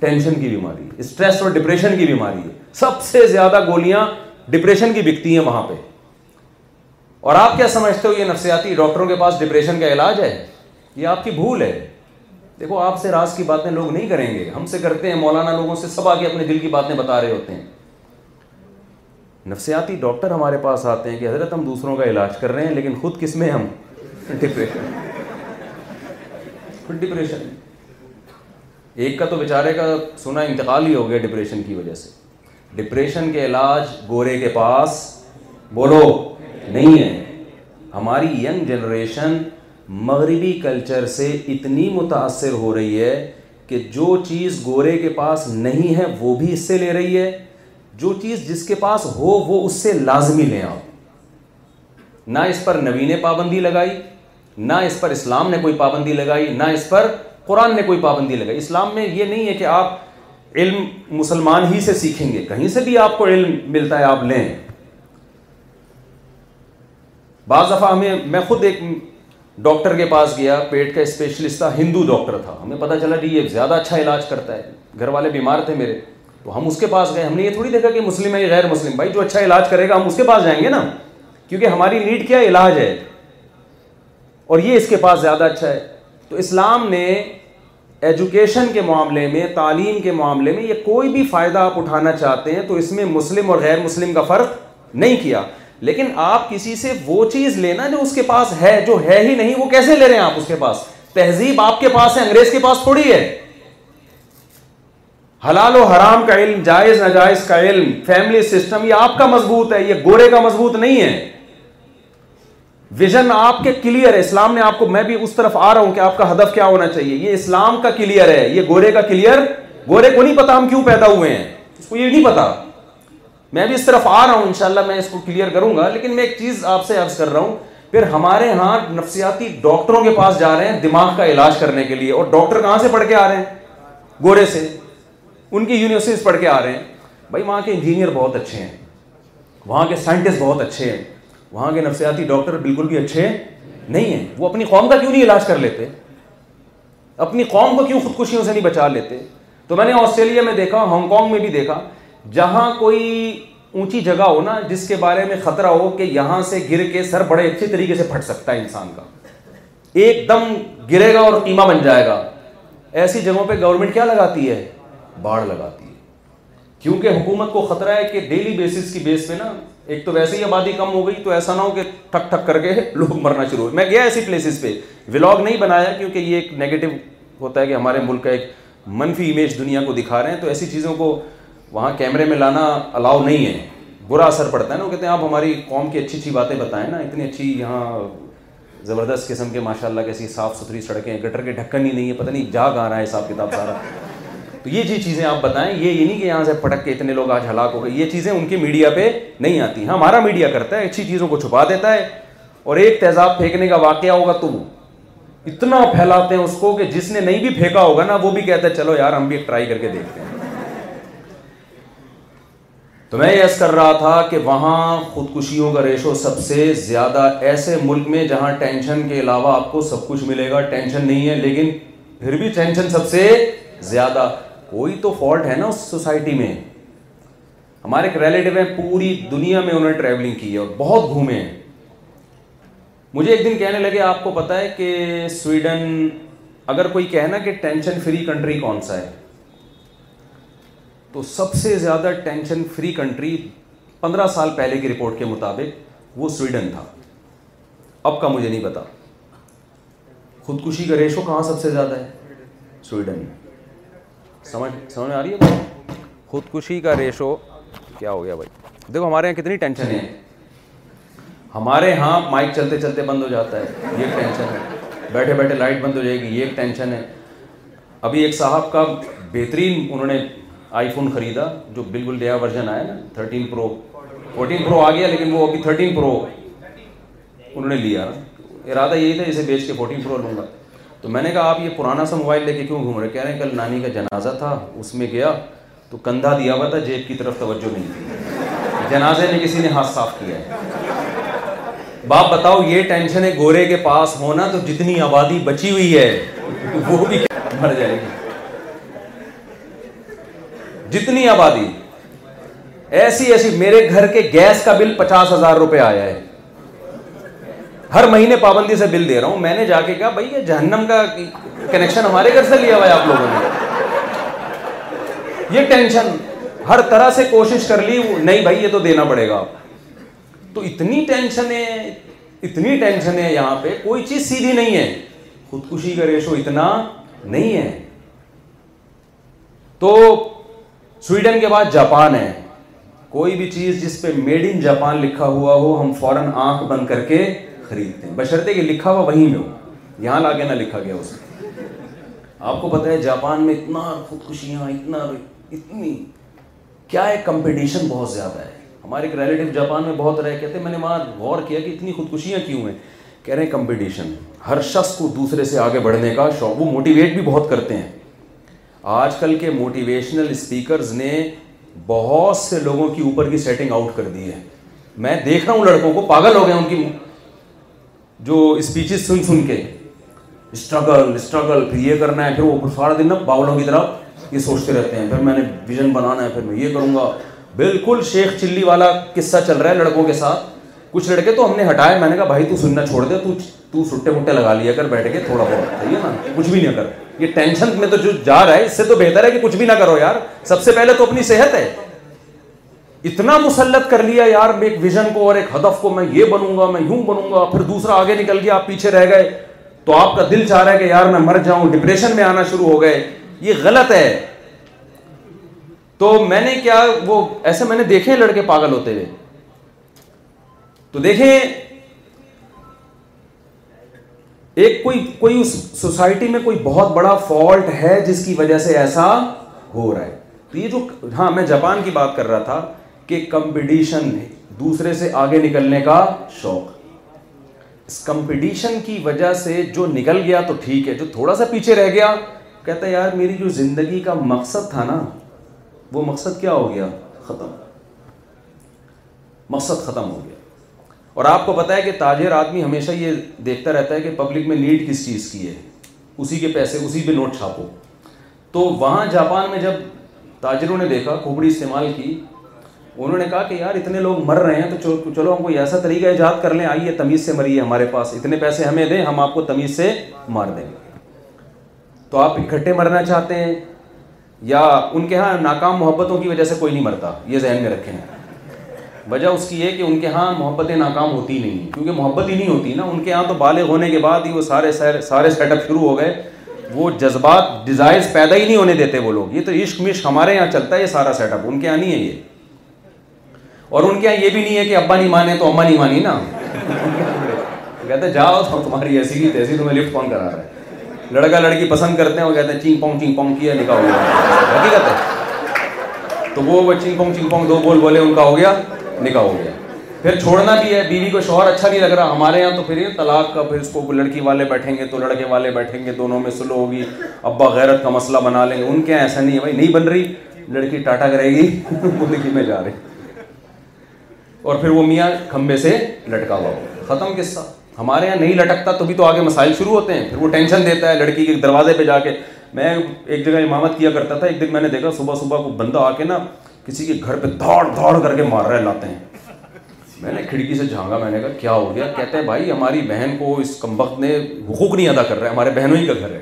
ٹینشن کی بیماری اسٹریس اور ڈپریشن کی بیماری ہے سب سے زیادہ گولیاں ڈپریشن کی بکتی ہیں وہاں پہ اور آپ کیا سمجھتے ہو یہ نفسیاتی ڈاکٹروں کے پاس ڈپریشن کا علاج ہے یہ آپ کی بھول ہے دیکھو آپ سے راز کی باتیں لوگ نہیں کریں گے ہم سے کرتے ہیں مولانا لوگوں سے سب آ کے اپنے دل کی باتیں بتا رہے ہوتے ہیں نفسیاتی ڈاکٹر ہمارے پاس آتے ہیں کہ حضرت ہم دوسروں کا علاج کر رہے ہیں لیکن خود کس میں ہم ڈپریشن پھر ڈپریشن ایک کا تو بیچارے کا سنا انتقال ہی ہو گیا ڈپریشن کی وجہ سے ڈپریشن کے علاج گورے کے پاس بولو نہیں ہے ہماری ینگ جنریشن مغربی کلچر سے اتنی متاثر ہو رہی ہے کہ جو چیز گورے کے پاس نہیں ہے وہ بھی اس سے لے رہی ہے جو چیز جس کے پاس ہو وہ اس سے لازمی لیں آپ نہ اس پر نوی نے پابندی لگائی نہ اس پر اسلام نے کوئی پابندی لگائی نہ اس پر قرآن نے کوئی پابندی لگائی اسلام میں یہ نہیں ہے کہ آپ علم مسلمان ہی سے سیکھیں گے کہیں سے بھی آپ کو علم ملتا ہے آپ لیں بعض دفعہ ہمیں میں خود ایک ڈاکٹر کے پاس گیا پیٹ کا اسپیشلسٹ تھا ہندو ڈاکٹر تھا ہمیں پتہ چلا کہ یہ زیادہ اچھا علاج کرتا ہے گھر والے بیمار تھے میرے تو ہم اس کے پاس گئے ہم نے یہ تھوڑی دیکھا کہ مسلم ہے غیر مسلم بھائی جو اچھا علاج کرے گا ہم اس کے پاس جائیں گے نا کیونکہ ہماری نیڈ کیا علاج ہے اور یہ اس کے پاس زیادہ اچھا ہے تو اسلام نے ایجوکیشن کے معاملے میں تعلیم کے معاملے میں یہ کوئی بھی فائدہ آپ اٹھانا چاہتے ہیں تو اس میں مسلم اور غیر مسلم کا فرق نہیں کیا لیکن آپ کسی سے وہ چیز لینا جو اس کے پاس ہے جو ہے ہی نہیں وہ کیسے لے رہے ہیں آپ اس کے پاس تہذیب آپ کے پاس ہے انگریز کے پاس تھوڑی ہے حلال و حرام کا علم جائز ناجائز کا علم فیملی سسٹم یہ آپ کا مضبوط ہے یہ گورے کا مضبوط نہیں ہے ویژن آپ کے کلیئر ہے اسلام نے آپ کو میں بھی اس طرف آ رہا ہوں کہ آپ کا ہدف کیا ہونا چاہیے یہ اسلام کا کلیئر ہے یہ گورے کا کلیئر گورے کو نہیں پتا ہم کیوں پیدا ہوئے ہیں اس کو یہ نہیں پتا میں بھی اس طرف آ رہا ہوں انشاءاللہ میں اس کو کلیئر کروں گا لیکن میں ایک چیز آپ سے عرض کر رہا ہوں پھر ہمارے ہاں نفسیاتی ڈاکٹروں کے پاس جا رہے ہیں دماغ کا علاج کرنے کے لیے اور ڈاکٹر کہاں سے پڑھ کے آ رہے ہیں گورے سے ان کی یونیورسٹیز پڑھ کے آ رہے ہیں بھائی وہاں کے انجینئر بہت اچھے ہیں وہاں کے سائنٹسٹ بہت اچھے ہیں وہاں کے نفسیاتی ڈاکٹر بالکل بھی اچھے نہیں ہیں وہ اپنی قوم کا کیوں نہیں علاج کر لیتے اپنی قوم کو کیوں خودکشیوں سے نہیں بچا لیتے تو میں نے آسٹریلیا میں دیکھا ہانگ کانگ میں بھی دیکھا جہاں کوئی اونچی جگہ ہو نا جس کے بارے میں خطرہ ہو کہ یہاں سے گر کے سر بڑے اچھے طریقے سے پھٹ سکتا ہے انسان کا ایک دم گرے گا اور قیمہ بن جائے گا ایسی جگہوں پہ گورنمنٹ کیا لگاتی ہے باڑھ لگاتی ہے کیونکہ حکومت کو خطرہ ہے کہ ڈیلی بیسس کی بیس پہ نا ایک تو ویسے ہی آبادی کم ہو گئی تو ایسا نہ ہو کہ ٹھک ٹھک کر کے لوگ مرنا شروع ہوئے میں گیا ایسی پلیسز پہ ولاگ نہیں بنایا کیونکہ یہ ایک نگیٹو ہوتا ہے کہ ہمارے ملک کا ایک منفی امیج دنیا کو دکھا رہے ہیں تو ایسی چیزوں کو وہاں کیمرے میں لانا الاؤ نہیں ہے برا اثر پڑتا ہے نا وہ کہتے ہیں آپ ہماری قوم کی اچھی اچھی باتیں بتائیں نا اتنی اچھی یہاں زبردست قسم کے ماشاء اللہ کیسی صاف ستھری سڑکیں گٹر کے ڈھکن ہی نہیں ہے پتہ نہیں جاگ آ رہا ہے حساب کتاب سارا تو یہ جی چیزیں آپ بتائیں یہ یہ نہیں کہ یہاں سے پٹک کے اتنے لوگ آج ہلاک ہو گئے یہ چیزیں ان کی میڈیا پہ نہیں آتی ہاں ہمارا میڈیا کرتا ہے اچھی چیزوں کو چھپا دیتا ہے اور ایک تیزاب پھینکنے کا واقعہ ہوگا تو وہ اتنا پھیلاتے ہیں اس کو کہ جس نے نہیں بھی پھینکا ہوگا نا وہ بھی کہتا ہے چلو یار ہم بھی ٹرائی کر کے دیکھتے ہیں تو میں یس کر رہا تھا کہ وہاں خودکشیوں کا ریشو سب سے زیادہ ایسے ملک میں جہاں ٹینشن کے علاوہ آپ کو سب کچھ ملے گا ٹینشن نہیں ہے لیکن پھر بھی ٹینشن سب سے زیادہ کوئی تو فالٹ ہے نا اس سوسائٹی میں ہمارے ایک ریلیٹیو ہیں پوری دنیا میں انہوں نے ٹریولنگ کی ہے اور بہت گھومے ہیں مجھے ایک دن کہنے لگے آپ کو پتا ہے کہ سویڈن اگر کوئی کہنا کہ ٹینشن فری کنٹری کون سا ہے تو سب سے زیادہ ٹینشن فری کنٹری پندرہ سال پہلے کی رپورٹ کے مطابق وہ سویڈن تھا اب کا مجھے نہیں پتا خودکشی کا ریشو کہاں سب سے زیادہ ہے سویڈن میں سمجھ سمجھ میں آ رہی ہے خودکشی کا ریشو کیا ہو گیا بھائی دیکھو ہمارے یہاں کتنی ٹینشن ہے ہمارے یہاں مائک چلتے چلتے بند ہو جاتا ہے یہ ٹینشن ہے بیٹھے بیٹھے لائٹ بند ہو جائے گی یہ ایک ٹینشن ہے ابھی ایک صاحب کا بہترین انہوں نے آئی فون خریدا جو بالکل نیا ورژن آیا نا تھرٹین پرو فورٹین پرو آ گیا لیکن وہ ابھی تھرٹین پرو انہوں نے لیا ارادہ یہی تھا اسے بیچ کے فورٹین پرو لوں گا تو میں نے کہا آپ یہ پرانا سا موبائل لے کے کیوں گھوم رہے کہہ رہے ہیں کل نانی کا جنازہ تھا اس میں گیا تو کندھا دیا ہوا تھا جیب کی طرف توجہ نہیں تھی جنازے میں کسی نے ہاتھ صاف کیا ہے باپ بتاؤ یہ ٹینشن ہے گورے کے پاس ہونا تو جتنی آبادی بچی ہوئی ہے وہ بھی مر جائے گی جتنی آبادی ایسی ایسی میرے گھر کے گیس کا بل پچاس ہزار روپے آیا ہے ہر مہینے پابندی سے بل دے رہا ہوں میں نے جا کے کہا بھائی یہ جہنم کا کنیکشن ہمارے گھر سے لیا ہوا ہے آپ لوگوں نے یہ ٹینشن ہر طرح سے کوشش کر لی نہیں بھائی یہ تو دینا پڑے گا تو اتنی اتنی ٹینشن ٹینشن ہے ہے یہاں پہ کوئی چیز سیدھی نہیں ہے خودکشی کا ریشو اتنا نہیں ہے تو سویڈن کے بعد جاپان ہے کوئی بھی چیز جس پہ میڈ ان جاپان لکھا ہوا ہو ہم فوراً آنکھ بند کر کے خریدتے ہیں بشرتے کہ لکھا ہوا وہیں میں ہو یہاں لا کے نہ لکھا گیا اس میں آپ کو پتہ ہے جاپان میں اتنا خودکشیاں اتنا اتنی کیا ہے کمپٹیشن بہت زیادہ ہے ہمارے ایک ریلیٹو جاپان میں بہت رہ کہتے ہیں میں نے وہاں غور کیا کہ اتنی خودکشیاں کیوں ہیں کہہ رہے ہیں کمپٹیشن ہر شخص کو دوسرے سے آگے بڑھنے کا شوق وہ موٹیویٹ بھی بہت کرتے ہیں آج کل کے موٹیویشنل اسپیکرز نے بہت سے لوگوں کی اوپر کی سیٹنگ آؤٹ کر دی ہے میں دیکھ رہا ہوں لڑکوں کو پاگل ہو گئے ان کی جو اسپیچز سن سن کے اسٹرگل اسٹرگل پھر یہ کرنا ہے پھر وہ سارا دن نا باولوں کی طرح یہ سوچتے رہتے ہیں پھر میں نے ویژن بنانا ہے پھر میں یہ کروں گا بالکل شیخ چلی والا قصہ چل رہا ہے لڑکوں کے ساتھ کچھ لڑکے تو ہم نے ہٹایا میں نے کہا بھائی تو سننا چھوڑ دے تو تو سٹے مٹے لگا لیا کر بیٹھ کے تھوڑا بہت ہے نا کچھ بھی نہ کر یہ ٹینشن میں تو جو جا رہا ہے اس سے تو بہتر ہے کہ کچھ بھی نہ کرو یار سب سے پہلے تو اپنی صحت ہے اتنا مسلط کر لیا یار ایک ویژن کو اور ایک ہدف کو میں یہ بنوں گا میں یوں بنوں گا پھر دوسرا آگے نکل گیا آپ پیچھے رہ گئے تو آپ کا دل چاہ رہا ہے کہ یار میں مر جاؤں ڈپریشن میں آنا شروع ہو گئے یہ غلط ہے تو میں نے کیا وہ ایسے میں نے دیکھے لڑکے پاگل ہوتے ہوئے تو دیکھیں ایک کوئی کوئی اس سوسائٹی میں کوئی بہت بڑا فالٹ ہے جس کی وجہ سے ایسا ہو رہا ہے تو یہ جو ہاں میں جاپان کی بات کر رہا تھا کہ کمپٹیشن دوسرے سے آگے نکلنے کا شوق اس کمپٹیشن کی وجہ سے جو نکل گیا تو ٹھیک ہے جو تھوڑا سا پیچھے رہ گیا کہتا ہے یار میری جو زندگی کا مقصد تھا نا وہ مقصد کیا ہو گیا ختم مقصد ختم ہو گیا اور آپ کو پتا ہے کہ تاجر آدمی ہمیشہ یہ دیکھتا رہتا ہے کہ پبلک میں نیڈ کس چیز کی ہے اسی کے پیسے اسی پہ نوٹ چھاپو تو وہاں جاپان میں جب تاجروں نے دیکھا کھوپڑی استعمال کی انہوں نے کہا کہ یار اتنے لوگ مر رہے ہیں تو چلو ہم کوئی ایسا طریقہ ایجاد کر لیں آئیے تمیز سے مریے ہمارے پاس اتنے پیسے ہمیں دیں ہم آپ کو تمیز سے مار دیں گے تو آپ اکٹھے مرنا چاہتے ہیں یا ان کے ہاں ناکام محبتوں کی وجہ سے کوئی نہیں مرتا یہ ذہن میں رکھے ہیں وجہ اس کی یہ کہ ان کے ہاں محبتیں ناکام ہوتی نہیں نہیں کیونکہ محبت ہی نہیں ہوتی نا ان کے ہاں تو بالغ ہونے کے بعد ہی وہ سارے سارے سیٹ اپ شروع ہو گئے وہ جذبات ڈیزائرز پیدا ہی نہیں ہونے دیتے وہ لوگ یہ تو عشق مشق ہمارے یہاں چلتا ہے یہ سارا سیٹ اپ ان کے یہاں نہیں ہے یہ اور ان کے یہاں یہ بھی نہیں ہے کہ ابا نہیں مانے تو اما نہیں مانی نا کہتے جاؤ تو تمہاری ایسی بھی تیسی تمہیں لفٹ کون کرا رہا ہے لڑکا لڑکی پسند کرتے ہیں وہ کہتے ہیں چنگ پونگ چنگ پونگ کیا نکاح ہو گیا حقیقت ہے تو وہ چنگ پونگ چنگ پونگ دو بول بولے ان کا ہو گیا نکاح ہو گیا پھر چھوڑنا بھی ہے بیوی کو شوہر اچھا نہیں لگ رہا ہمارے یہاں تو پھر یہ طلاق کا پھر اس کو لڑکی والے بیٹھیں گے تو لڑکے والے بیٹھیں گے دونوں میں سلو ہوگی ابا غیرت کا مسئلہ بنا لیں گے ان کے یہاں ایسا نہیں ہے بھائی نہیں بن رہی لڑکی ٹاٹا کرے گی (laughs) میں جا رہی اور پھر وہ میاں کھمبے سے لٹکا ہوا ہو ختم قصہ ہمارے یہاں نہیں لٹکتا تو بھی تو آگے مسائل شروع ہوتے ہیں پھر وہ ٹینشن دیتا ہے لڑکی کے دروازے پہ جا کے میں ایک جگہ امامت کیا کرتا تھا ایک دن میں نے دیکھا صبح صبح کو بندہ آ کے نا کسی کے گھر پہ دوڑ دوڑ کر کے مار رہے لاتے ہیں میں نے کھڑکی سے جھانگا میں نے کہا کیا ہو گیا کہتے ہیں بھائی ہماری بہن کو اس کم وقت نے حقوق نہیں ادا کر رہا ہے ہمارے بہنوں ہی کا گھر ہے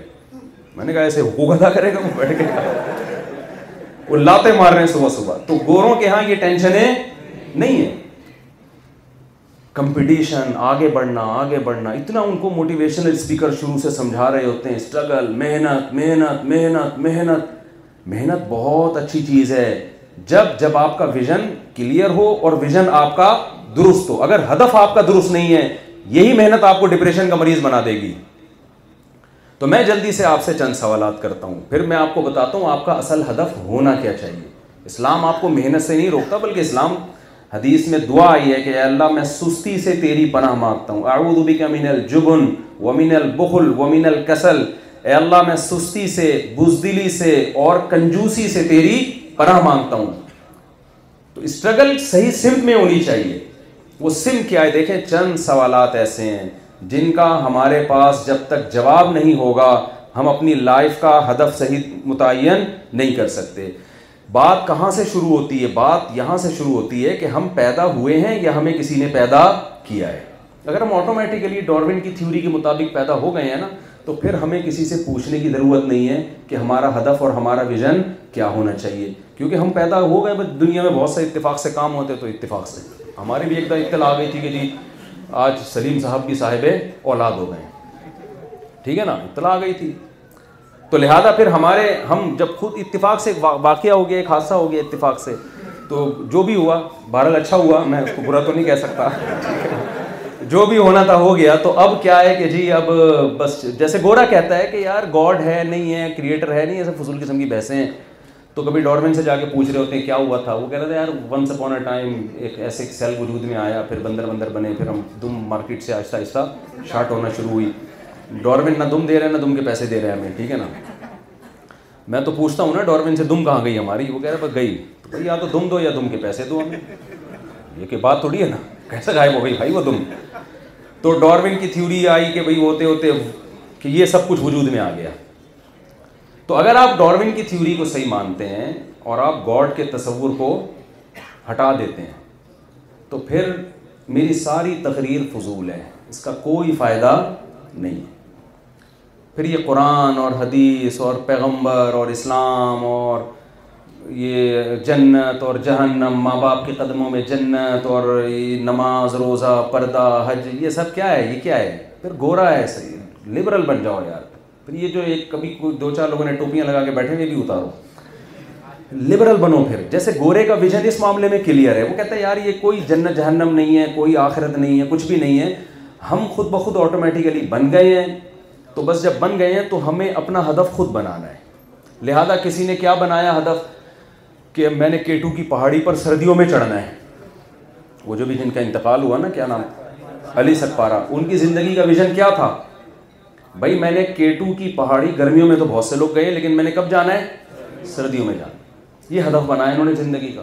میں نے کہا ایسے حقوق ادا کرے گا وہ بیٹھ کے وہ لاتے مار رہے ہیں صبح صبح تو گوروں کے ہاں یہ ٹینشنیں نہیں ہیں کمپٹیشن آگے بڑھنا آگے بڑھنا اتنا ان کو موٹیویشنل اسپیکر شروع سے سمجھا رہے ہوتے ہیں اسٹرگل محنت محنت محنت محنت محنت بہت اچھی چیز ہے جب جب آپ کا ویژن کلیئر ہو اور ویژن آپ کا درست ہو اگر ہدف آپ کا درست نہیں ہے یہی محنت آپ کو ڈپریشن کا مریض بنا دے گی تو میں جلدی سے آپ سے چند سوالات کرتا ہوں پھر میں آپ کو بتاتا ہوں آپ کا اصل ہدف ہونا کیا چاہیے اسلام آپ کو محنت سے نہیں روکتا بلکہ اسلام حدیث میں دعا آئی ہے کہ اے اللہ میں سستی سے تیری پناہ مانگتا ہوں اعوذ بک و الجبن ومن البخل ومن الکسل اے اللہ میں سستی سے بزدلی سے اور کنجوسی سے تیری پناہ مانگتا ہوں تو اسٹرگل صحیح سمت میں ہونی چاہیے وہ سم کیا ہے دیکھیں چند سوالات ایسے ہیں جن کا ہمارے پاس جب تک جواب نہیں ہوگا ہم اپنی لائف کا ہدف صحیح متعین نہیں کر سکتے بات کہاں سے شروع ہوتی ہے بات یہاں سے شروع ہوتی ہے کہ ہم پیدا ہوئے ہیں یا ہمیں کسی نے پیدا کیا ہے اگر ہم آٹومیٹکلی ڈاروین کی تھیوری کے مطابق پیدا ہو گئے ہیں نا تو پھر ہمیں کسی سے پوچھنے کی ضرورت نہیں ہے کہ ہمارا ہدف اور ہمارا ویژن کیا ہونا چاہیے کیونکہ ہم پیدا ہو گئے دنیا میں بہت سے اتفاق سے کام ہوتے تو اتفاق سے ہماری بھی ایک اطلاع آ گئی تھی کہ جی آج سلیم صاحب کی صاحب اولاد ہو گئے ٹھیک ہے نا اطلاع آ گئی تھی تو لہذا پھر ہمارے ہم جب خود اتفاق سے واقعہ ہو گیا ایک حادثہ ہو گیا اتفاق سے تو جو بھی ہوا بہرحال اچھا ہوا میں اس کو برا تو نہیں کہہ سکتا جو بھی ہونا تھا ہو گیا تو اب کیا ہے کہ جی اب بس جیسے گورا کہتا ہے کہ یار گاڈ ہے نہیں ہے کریٹر ہے نہیں ہے سب فضول قسم کی بحثیں ہیں تو کبھی ڈورمنٹ سے جا کے پوچھ رہے ہوتے ہیں کیا ہوا تھا وہ کہہ رہے تھے یار ون اپون اے ٹائم ایک ایسے سیل وجود میں آیا پھر بندر بندر بنے پھر ہم دم مارکیٹ سے آہستہ آہستہ شارٹ ہونا شروع ہوئی ڈاروین نہ تم دے رہے ہیں نہ تم کے پیسے دے رہے ہیں ہمیں ٹھیک ہے نا میں تو پوچھتا ہوں نا ڈاروین سے دم کہاں گئی ہماری وہ کہہ رہے بس گئی بھائی یا تو دم دو یا دم کے پیسے دو ہمیں یہ کہ بات تھوڑی ہے نا کیسا غائب ہو گئی بھائی وہ دم تو ڈارون کی تھیوری آئی کہ بھائی ہوتے ہوتے کہ یہ سب کچھ وجود میں آ گیا تو اگر آپ ڈاروین کی تھیوری کو صحیح مانتے ہیں اور آپ گاڈ کے تصور کو ہٹا دیتے ہیں تو پھر میری ساری تقریر فضول ہے اس کا کوئی فائدہ نہیں ہے پھر یہ قرآن اور حدیث اور پیغمبر اور اسلام اور یہ جنت اور جہنم ماں باپ کے قدموں میں جنت اور نماز روزہ پردہ حج یہ سب کیا ہے یہ کیا ہے پھر گورا ہے صحیح لبرل بن جاؤ یار پھر یہ جو ایک کبھی کوئی دو چار لوگوں نے ٹوپیاں لگا کے بیٹھے ہوئے بھی اتارو لبرل بنو پھر جیسے گورے کا ویژن اس معاملے میں کلیئر ہے وہ کہتا ہے یار یہ کوئی جنت جہنم نہیں ہے کوئی آخرت نہیں ہے کچھ بھی نہیں ہے ہم خود بخود آٹومیٹیکلی بن گئے ہیں تو بس جب بن گئے ہیں تو ہمیں اپنا ہدف خود بنانا ہے لہذا کسی نے کیا بنایا ہدف کہ میں نے کیٹو کی پہاڑی پر سردیوں میں چڑھنا ہے وہ جو بھی جن کا انتقال ہوا نا کیا نام علی سکپارا ان کی زندگی کا ویژن کیا تھا بھائی میں نے کیٹو کی پہاڑی گرمیوں میں تو بہت سے لوگ گئے لیکن میں نے کب جانا ہے سردیوں میں جانا یہ ہدف بنایا انہوں نے زندگی کا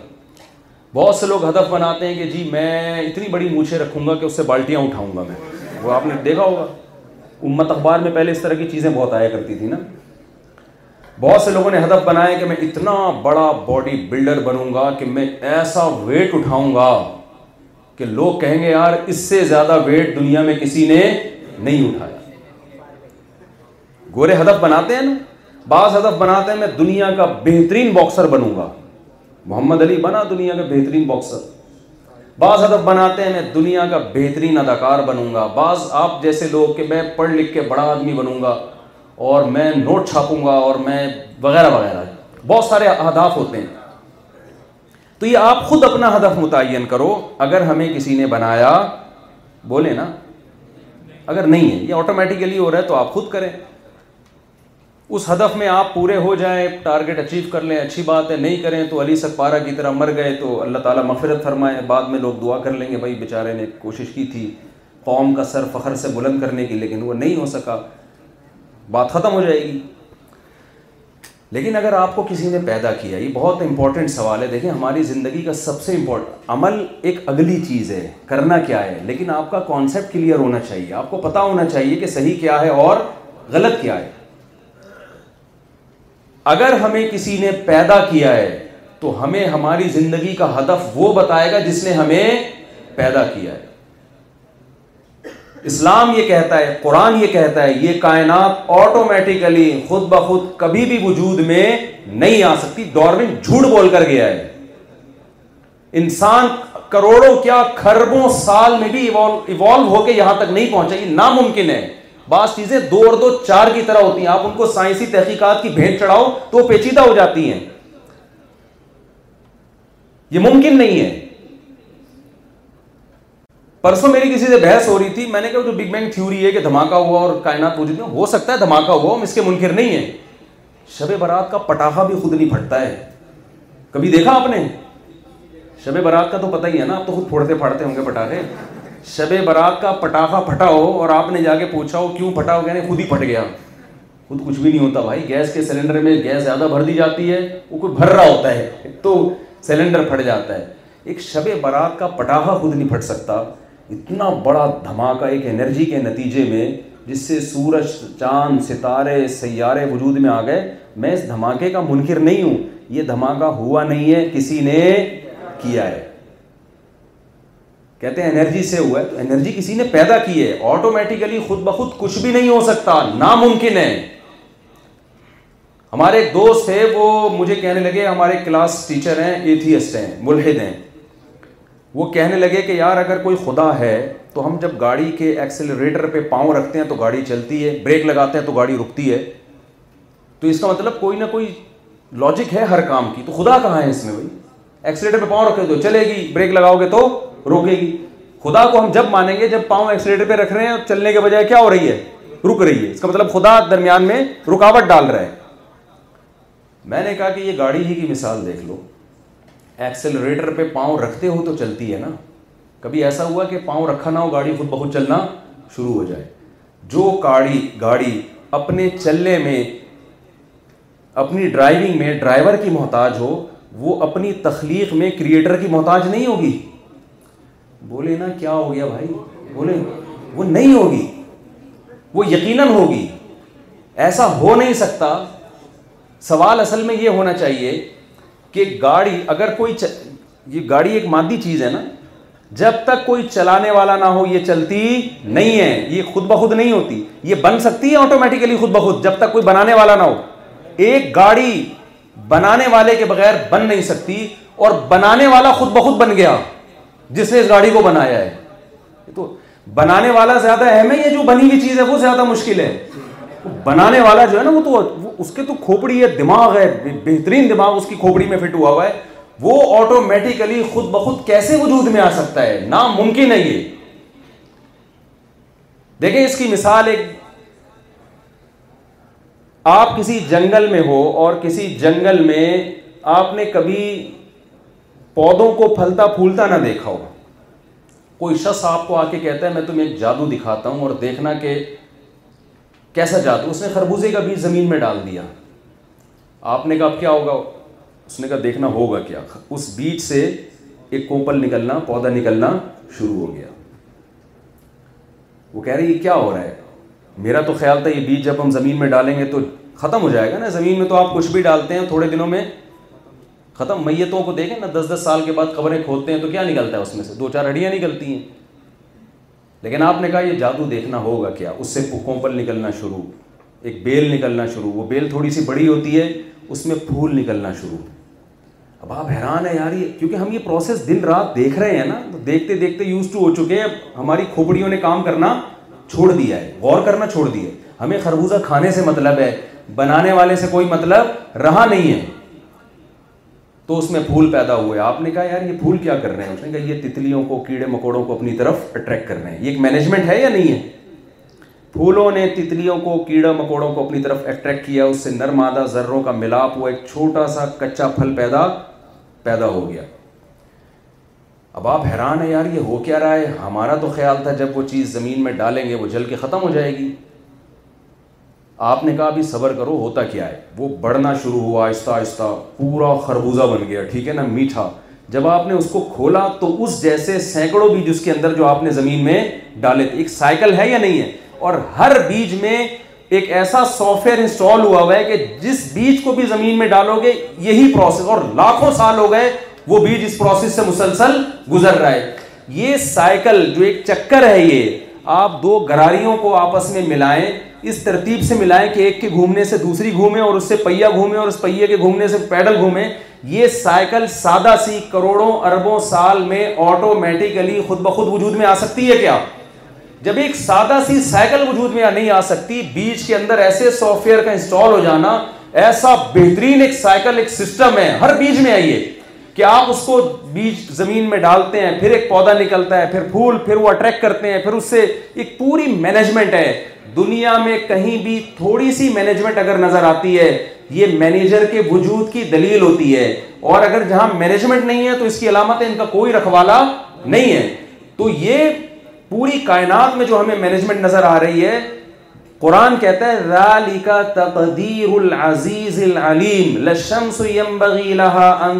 بہت سے لوگ ہدف بناتے ہیں کہ جی میں اتنی بڑی مونچھے رکھوں گا کہ اس سے بالٹیاں اٹھاؤں گا میں وہ آپ نے دیکھا ہوگا امت اخبار میں پہلے اس طرح کی چیزیں بہت آیا کرتی تھی نا بہت سے لوگوں نے ہدف بنایا کہ میں اتنا بڑا باڈی بلڈر بنوں گا کہ میں ایسا ویٹ اٹھاؤں گا کہ لوگ کہیں گے یار اس سے زیادہ ویٹ دنیا میں کسی نے نہیں اٹھایا گورے ہدف بناتے ہیں نا بعض ہدف بناتے ہیں میں دنیا کا بہترین باکسر بنوں گا محمد علی بنا دنیا کا بہترین باکسر بعض ادب بناتے ہیں میں دنیا کا بہترین اداکار بنوں گا بعض آپ جیسے لوگ کہ میں پڑھ لکھ کے بڑا آدمی بنوں گا اور میں نوٹ چھاپوں گا اور میں وغیرہ وغیرہ بہت سارے اہداف ہوتے ہیں تو یہ آپ خود اپنا ہدف متعین کرو اگر ہمیں کسی نے بنایا بولے نا اگر نہیں ہے یہ آٹومیٹیکلی ہو رہا ہے تو آپ خود کریں اس ہدف میں آپ پورے ہو جائیں ٹارگیٹ اچیو کر لیں اچھی بات ہے نہیں کریں تو علی سکپارہ پارا کی طرح مر گئے تو اللہ تعالیٰ مفرت فرمائیں بعد میں لوگ دعا کر لیں گے بھائی بیچارے نے کوشش کی تھی قوم کا سر فخر سے بلند کرنے کی لیکن وہ نہیں ہو سکا بات ختم ہو جائے گی لیکن اگر آپ کو کسی نے پیدا کیا یہ بہت امپورٹنٹ سوال ہے دیکھیں ہماری زندگی کا سب سے امپورٹنٹ عمل ایک اگلی چیز ہے کرنا کیا ہے لیکن آپ کا کانسیپٹ کلیئر ہونا چاہیے آپ کو پتہ ہونا چاہیے کہ صحیح کیا ہے اور غلط کیا ہے اگر ہمیں کسی نے پیدا کیا ہے تو ہمیں ہماری زندگی کا ہدف وہ بتائے گا جس نے ہمیں پیدا کیا ہے اسلام یہ کہتا ہے قرآن یہ کہتا ہے یہ کائنات آٹومیٹیکلی خود بخود کبھی بھی وجود میں نہیں آ سکتی دور میں جھوٹ بول کر گیا ہے انسان کروڑوں کیا خربوں سال میں بھی ایوالو ہو کے یہاں تک نہیں پہنچا یہ ناممکن ہے بعض چیزیں دو اور دو چار کی طرح ہوتی ہیں آپ ان کو سائنسی تحقیقات کی بھینٹ چڑھاؤ وہ پیچیدہ ہو جاتی ہیں یہ ممکن نہیں ہے پرسوں میری کسی سے بحث ہو رہی تھی میں نے کہا جو بگ بینگ تھیوری ہے کہ دھماکہ ہوا اور کائنات میں ہو سکتا ہے دھماکہ ہوا ہم اس کے منکر نہیں ہیں شب برات کا پٹاخہ بھی خود نہیں پھٹتا ہے کبھی دیکھا آپ نے شب برات کا تو پتہ ہی ہے نا آپ تو خود پھوڑتے پھاڑتے ہوں گے پٹاخے شب برات کا پٹاخہ پھٹا ہو اور آپ نے جا کے پوچھا ہو کیوں پھٹا ہو کہنے خود ہی پھٹ گیا خود کچھ بھی نہیں ہوتا بھائی گیس کے سلنڈر میں گیس زیادہ بھر دی جاتی ہے وہ کوئی بھر رہا ہوتا ہے تو سلنڈر پھٹ جاتا ہے ایک شب برات کا پٹاخہ خود نہیں پھٹ سکتا اتنا بڑا دھماکہ ایک انرجی کے نتیجے میں جس سے سورج چاند ستارے سیارے وجود میں آ گئے میں اس دھماکے کا منکر نہیں ہوں یہ دھماکہ ہوا نہیں ہے کسی نے کیا ہے کہتے ہیں انرجی سے ہوا ہے تو انرجی کسی نے پیدا کی ہے آٹومیٹیکلی خود بخود کچھ بھی نہیں ہو سکتا ناممکن ہے ہمارے ایک دوست تھے وہ مجھے کہنے لگے ہمارے کلاس ٹیچر ہیں ایتھیسٹ ہیں ملحد ہیں وہ کہنے لگے کہ یار اگر کوئی خدا ہے تو ہم جب گاڑی کے ایکسیلریٹر پہ پاؤں رکھتے ہیں تو گاڑی چلتی ہے بریک لگاتے ہیں تو گاڑی رکتی ہے تو اس کا مطلب کوئی نہ کوئی لاجک ہے ہر کام کی تو خدا کہاں ہے اس میں بھائی ایکسیلیٹر پہ پاؤں رکھے تو چلے گی بریک لگاؤ گے تو روکے گی خدا کو ہم جب مانیں گے جب پاؤں ایکسیلیٹر پہ رکھ رہے ہیں چلنے کے بجائے کیا ہو رہی ہے رک رہی ہے اس کا مطلب خدا درمیان میں رکاوٹ ڈال رہا ہے میں نے کہا کہ یہ گاڑی ہی کی مثال دیکھ لو ایکسیلریٹر پہ پاؤں رکھتے ہو تو چلتی ہے نا کبھی ایسا ہوا کہ پاؤں رکھا نہ ہو گاڑی خود بہت چلنا شروع ہو جائے جو گاڑی گاڑی اپنے چلنے میں اپنی ڈرائیونگ میں ڈرائیور کی محتاج ہو وہ اپنی تخلیق میں کریٹر کی محتاج نہیں ہوگی بولے نا کیا ہو گیا بھائی بولے وہ نہیں ہوگی وہ یقیناً ہوگی ایسا ہو نہیں سکتا سوال اصل میں یہ ہونا چاہیے کہ گاڑی اگر کوئی چ... یہ گاڑی ایک مادی چیز ہے نا جب تک کوئی چلانے والا نہ ہو یہ چلتی نہیں ہے یہ خود بخود نہیں ہوتی یہ بن سکتی ہے آٹومیٹیکلی خود بخود جب تک کوئی بنانے والا نہ ہو ایک گاڑی بنانے والے کے بغیر بن نہیں سکتی اور بنانے والا خود بخود بن گیا جس نے اس گاڑی کو بنایا ہے تو بنانے والا زیادہ اہم ہے جو بنی ہوئی چیز ہے وہ زیادہ مشکل ہے بنانے والا جو ہے نا وہ تو تو اس کے کھوپڑی ہے دماغ ہے بہترین دماغ اس کی کھوپڑی میں فٹ ہوا ہوا ہے وہ آٹومیٹیکلی خود بخود کیسے وجود میں آ سکتا ہے ناممکن ہے یہ دیکھیں اس کی مثال ایک آپ کسی جنگل میں ہو اور کسی جنگل میں آپ نے کبھی پودوں کو پھلتا پھولتا نہ دیکھا ہوگا کوئی شخص آپ کو آ کے کہتا ہے میں تمہیں ایک جادو دکھاتا ہوں اور دیکھنا کہ کیسا جادو اس نے خربوزے کا بیج زمین میں ڈال دیا آپ نے کہا کیا ہوگا اس نے کہا دیکھنا ہوگا کیا اس بیج سے ایک کوپل نکلنا پودا نکلنا شروع ہو گیا وہ کہہ رہے یہ کیا ہو رہا ہے میرا تو خیال تھا یہ بیج جب ہم زمین میں ڈالیں گے تو ختم ہو جائے گا نا زمین میں تو آپ کچھ بھی ڈالتے ہیں تھوڑے دنوں میں ختم میتوں کو دیکھیں نا دس دس سال کے بعد قبریں کھودتے ہیں تو کیا نکلتا ہے اس میں سے دو چار ہڈیاں نکلتی ہیں لیکن آپ نے کہا یہ جادو دیکھنا ہوگا کیا اس سے پر نکلنا شروع ایک بیل نکلنا شروع وہ بیل تھوڑی سی بڑی ہوتی ہے اس میں پھول نکلنا شروع اب آپ حیران ہیں یار یہ کیونکہ ہم یہ پروسیس دن رات دیکھ رہے ہیں نا تو دیکھتے دیکھتے یوز ٹو ہو چکے ہیں ہماری کھوپڑیوں نے کام کرنا چھوڑ دیا ہے غور کرنا چھوڑ دیا ہے ہمیں خربوزہ کھانے سے مطلب ہے بنانے والے سے کوئی مطلب رہا نہیں ہے تو اس میں پھول پیدا ہوئے آپ نے کہا یار یہ پھول کیا کر رہے ہیں اس نے کہا یہ تتلیوں کو کیڑے مکوڑوں کو اپنی طرف اٹریکٹ کر رہے ہیں یہ ایک مینجمنٹ ہے یا نہیں ہے پھولوں نے تتلیوں کو کیڑا مکوڑوں کو اپنی طرف اٹریکٹ کیا اس سے نرمادہ ذروں کا ملاپ ہوا ایک چھوٹا سا کچا پھل پیدا پیدا ہو گیا اب آپ حیران ہیں یار یہ ہو کیا رہا ہے ہمارا تو خیال تھا جب وہ چیز زمین میں ڈالیں گے وہ جل کے ختم ہو جائے گی آپ نے کہا ابھی صبر کرو ہوتا کیا ہے وہ بڑھنا شروع ہوا آہستہ آہستہ پورا خربوزہ بن گیا ٹھیک ہے نا میٹھا جب آپ نے اس کو کھولا تو اس جیسے سینکڑوں بیج اس کے اندر جو آپ نے زمین میں ڈالے تھے ایک سائیکل ہے یا نہیں ہے اور ہر بیج میں ایک ایسا سافٹ ویئر انسٹال ہوا ہوا ہے کہ جس بیج کو بھی زمین میں ڈالو گے یہی پروسیس اور لاکھوں سال ہو گئے وہ بیج اس پروسیس سے مسلسل گزر رہا ہے یہ سائیکل جو ایک چکر ہے یہ آپ دو گراریوں کو آپس میں ملائیں اس ترتیب سے ملائیں کہ ایک کے گھومنے سے دوسری گھومے اور اس سے پہیا گھومے اور اس پہیے کے گھومنے سے پیڈل گھومے یہ سائیکل سادہ سی کروڑوں اربوں سال میں آٹومیٹیکلی خود بخود وجود میں آ سکتی ہے کیا جب ایک سادہ سی سائیکل وجود میں نہیں آ سکتی بیچ کے اندر ایسے سافٹ ویئر کا انسٹال ہو جانا ایسا بہترین ایک سائیکل ایک سسٹم ہے ہر بیچ میں آئیے کہ آپ اس کو بیج زمین میں ڈالتے ہیں پھر ایک پودا نکلتا ہے پھر پھول پھر وہ اٹریکٹ کرتے ہیں پھر اس سے ایک پوری مینجمنٹ ہے دنیا میں کہیں بھی تھوڑی سی مینجمنٹ اگر نظر آتی ہے یہ مینیجر کے وجود کی دلیل ہوتی ہے اور اگر جہاں مینجمنٹ نہیں ہے تو اس کی علامت ان کا کوئی رکھوالا نہیں ہے تو یہ پوری کائنات میں جو ہمیں مینجمنٹ نظر آ رہی ہے قرآن کہتا ہے ذالک تقدیر العزیز العلیم ان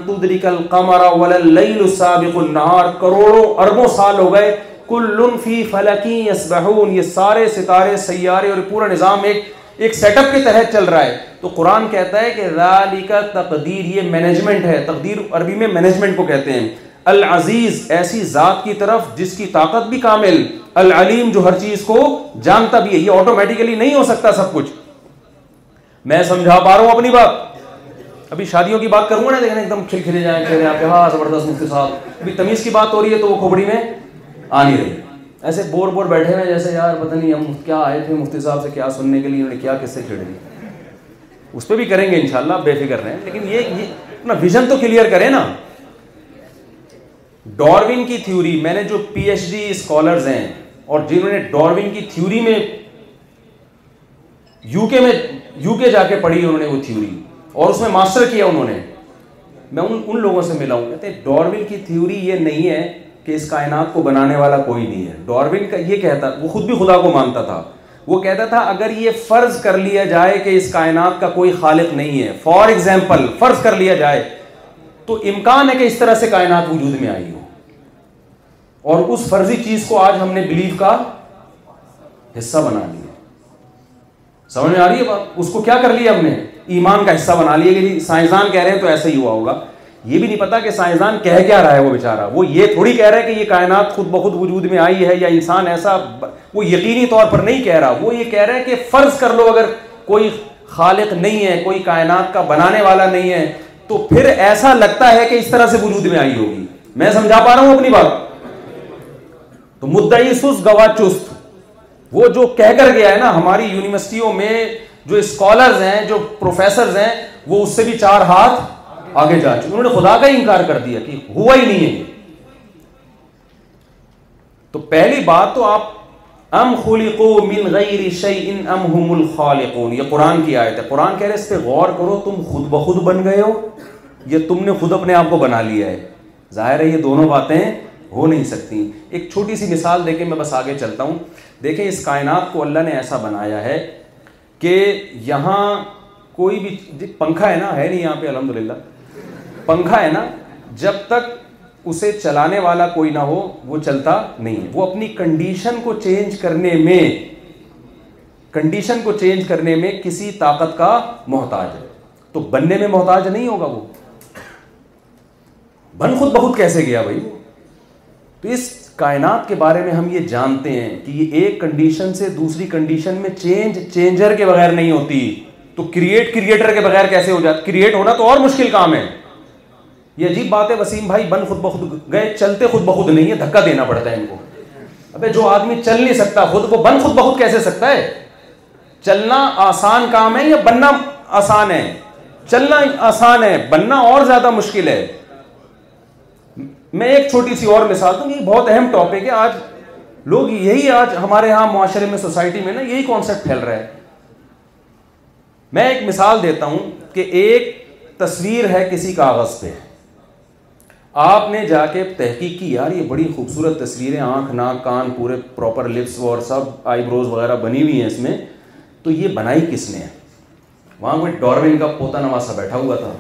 القمر وللیل سابق النہار کروڑوں اربوں سال ہو گئے کل فی فلکی یہ سارے ستارے سیارے اور پورا نظام ایک ایک سیٹ اپ کے تحت چل رہا ہے تو قرآن کہتا ہے کہ ذالک تقدیر یہ مینجمنٹ ہے تقدیر عربی میں مینجمنٹ کو کہتے ہیں العزیز ایسی ذات کی طرف جس کی طاقت بھی کامل العلیم جو ہر چیز کو جانتا بھی ہے یہ آٹومیٹیکلی نہیں ہو سکتا سب کچھ میں سمجھا پا رہا ہوں اپنی بات ابھی شادیوں کی بات کروں گا نا دیکھنا ایک دم کھل کھلے جائیں آپ کے ہاں زبردست مفتی صاحب ابھی تمیز کی بات ہو رہی ہے تو وہ کھوپڑی میں آ نہیں رہی ایسے بور بور بیٹھے ہیں جیسے یار پتہ نہیں ہم کیا آئے تھے مفتی صاحب سے کیا سننے کے لیے انہوں نے کیا کس سے کھڑے دی اس پہ بھی کریں گے انشاءاللہ بے فکر رہے ہیں لیکن یہ اپنا ویژن تو کلیئر کریں نا ڈاروین کی تھیوری میں نے جو پی ایچ ڈی اسکالرز ہیں اور جنہوں نے ڈاروین کی تھیوری میں یو کے میں یو کے جا کے پڑھی انہوں نے وہ تھیوری اور اس میں ماسٹر کیا انہوں نے میں ان لوگوں سے ملا ہوں کہتے ہیں ڈاروین کی تھیوری یہ نہیں ہے کہ اس کائنات کو بنانے والا کوئی نہیں ہے ڈاروین کا یہ کہتا وہ خود بھی خدا کو مانتا تھا وہ کہتا تھا اگر یہ فرض کر لیا جائے کہ اس کائنات کا کوئی خالق نہیں ہے فار ایگزامپل فرض کر لیا جائے تو امکان ہے کہ اس طرح سے کائنات وجود میں آئی ہو اور اس فرضی چیز کو آج ہم نے بلیو کا حصہ بنا لیا سمجھ میں آ رہی ہے اس کو کیا کر لیا ہم نے ایمان کا حصہ بنا لیا کہ یعنی سائنسدان کہہ رہے ہیں تو ایسا ہی ہوا ہوگا یہ بھی نہیں پتا کہ سائنسدان کہہ کیا رہا ہے وہ بےچارا وہ یہ تھوڑی کہہ رہا ہے کہ یہ کائنات خود بخود وجود میں آئی ہے یا انسان ایسا وہ یقینی طور پر نہیں کہہ رہا وہ یہ کہہ رہا ہے کہ فرض کر لو اگر کوئی خالق نہیں ہے کوئی کائنات کا بنانے والا نہیں ہے تو پھر ایسا لگتا ہے کہ اس طرح سے وجود میں آئی ہوگی میں سمجھا پا رہا ہوں اپنی بات تو مدعی سست گوا چست وہ جو کہہ کر گیا ہے نا ہماری یونیورسٹیوں میں جو اسکالرز ہیں جو پروفیسرز ہیں وہ اس سے بھی چار ہاتھ آگے جا چکے انہوں نے خدا کا ہی انکار کر دیا کہ ہوا ہی نہیں ہے تو پہلی بات تو آپ ام خلقو من غیر شیئن ام هم الخالقون یہ قرآن کی آیت ہے قرآن کہہ رہے اس پہ غور کرو تم خود بخود بن گئے ہو یہ تم نے خود اپنے آپ کو بنا لیا ہے ظاہر ہے یہ دونوں باتیں ہو نہیں سکتی ایک چھوٹی سی مثال دیکھیں میں بس آگے چلتا ہوں دیکھیں اس کائنات کو اللہ نے ایسا بنایا ہے کہ یہاں کوئی بھی جی، پنکھا ہے نا ہے نہیں یہاں پہ الحمد للہ پنکھا ہے نا جب تک اسے چلانے والا کوئی نہ ہو وہ چلتا نہیں وہ اپنی کنڈیشن کو چینج کرنے میں کنڈیشن کو چینج کرنے میں کسی طاقت کا محتاج ہے تو بننے میں محتاج نہیں ہوگا وہ بن خود بہت کیسے گیا بھائی تو اس کائنات کے بارے میں ہم یہ جانتے ہیں کہ یہ ایک کنڈیشن سے دوسری کنڈیشن میں چینج چینجر کے بغیر نہیں ہوتی تو کریٹ کریٹر کے بغیر کیسے ہو جاتا کریٹ ہونا تو اور مشکل کام ہے یہ عجیب بات ہے وسیم بھائی بند خود بخود گئے چلتے خود بخود نہیں ہے دھکا دینا پڑتا ہے ان کو ابھی جو آدمی چل نہیں سکتا خود وہ بند خود بخود کیسے سکتا ہے چلنا آسان کام ہے یا بننا آسان ہے چلنا آسان ہے بننا اور زیادہ مشکل ہے میں ایک چھوٹی سی اور مثال دوں یہ بہت اہم ٹاپک ہے آج لوگ یہی آج ہمارے یہاں معاشرے میں سوسائٹی میں نا یہی کانسیپٹ پھیل رہا ہے میں ایک مثال دیتا ہوں کہ ایک تصویر ہے کسی کاغذ پہ آپ نے جا کے تحقیق کی یار یہ بڑی خوبصورت تصویر آنکھ ناک کان پورے پراپر لپس اور سب آئی بروز وغیرہ بنی ہوئی ہیں اس میں تو یہ بنائی کس نے وہاں کوئی ڈورمین کا پوتا نواسا بیٹھا ہوا تھا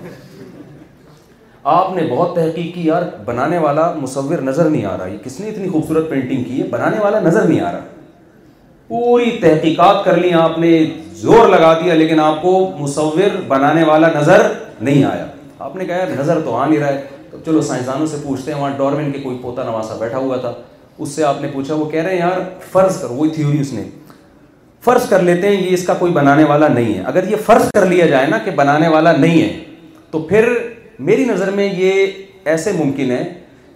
آپ نے بہت تحقیق کی یار بنانے والا مصور نظر نہیں آ رہا یہ کس نے اتنی خوبصورت پینٹنگ کی ہے بنانے والا نظر نہیں آ رہا پوری تحقیقات کر لی آپ نے زور لگا دیا لیکن آپ کو مصور بنانے والا نظر نہیں آیا آپ نے کہا نظر تو آ نہیں رہا ہے تو چلو سائنسدانوں سے پوچھتے ہیں وہاں ڈورمن کے کوئی پوتا نواسا بیٹھا ہوا تھا اس سے آپ نے پوچھا وہ کہہ رہے ہیں یار فرض کرو وہی تھیوری اس نے فرض کر لیتے ہیں یہ اس کا کوئی بنانے والا نہیں ہے اگر یہ فرض کر لیا جائے نا کہ بنانے والا نہیں ہے تو پھر میری نظر میں یہ ایسے ممکن ہے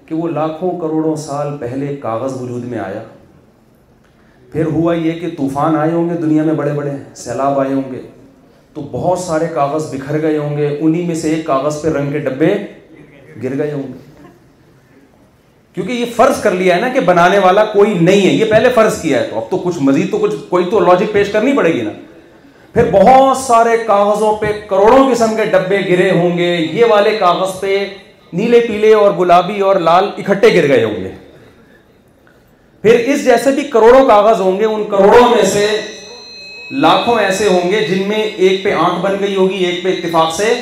کہ وہ لاکھوں کروڑوں سال پہلے کاغذ وجود میں آیا پھر ہوا یہ کہ طوفان آئے ہوں گے دنیا میں بڑے بڑے سیلاب آئے ہوں گے تو بہت سارے کاغذ بکھر گئے ہوں گے انہی میں سے ایک کاغذ پہ رنگ کے ڈبے گر گئے ہوں گے کیونکہ یہ فرض کر لیا ہے نا کہ بنانے والا کوئی نہیں ہے یہ پہلے فرض کیا ہے تو اب تو کچھ مزید تو کچھ کوئی تو لاجک پیش کرنی پڑے گی نا پھر بہت سارے کاغذوں پہ کروڑوں قسم کے ڈبے گرے ہوں گے یہ والے کاغذ پہ نیلے پیلے اور گلابی اور لال اکٹھے گر گئے ہوں گے پھر اس جیسے بھی کروڑوں کاغذ ہوں گے ان کروڑوں میں سے لاکھوں ایسے ہوں گے جن میں ایک پہ آنکھ بن گئی ہوگی ایک پہ اتفاق سے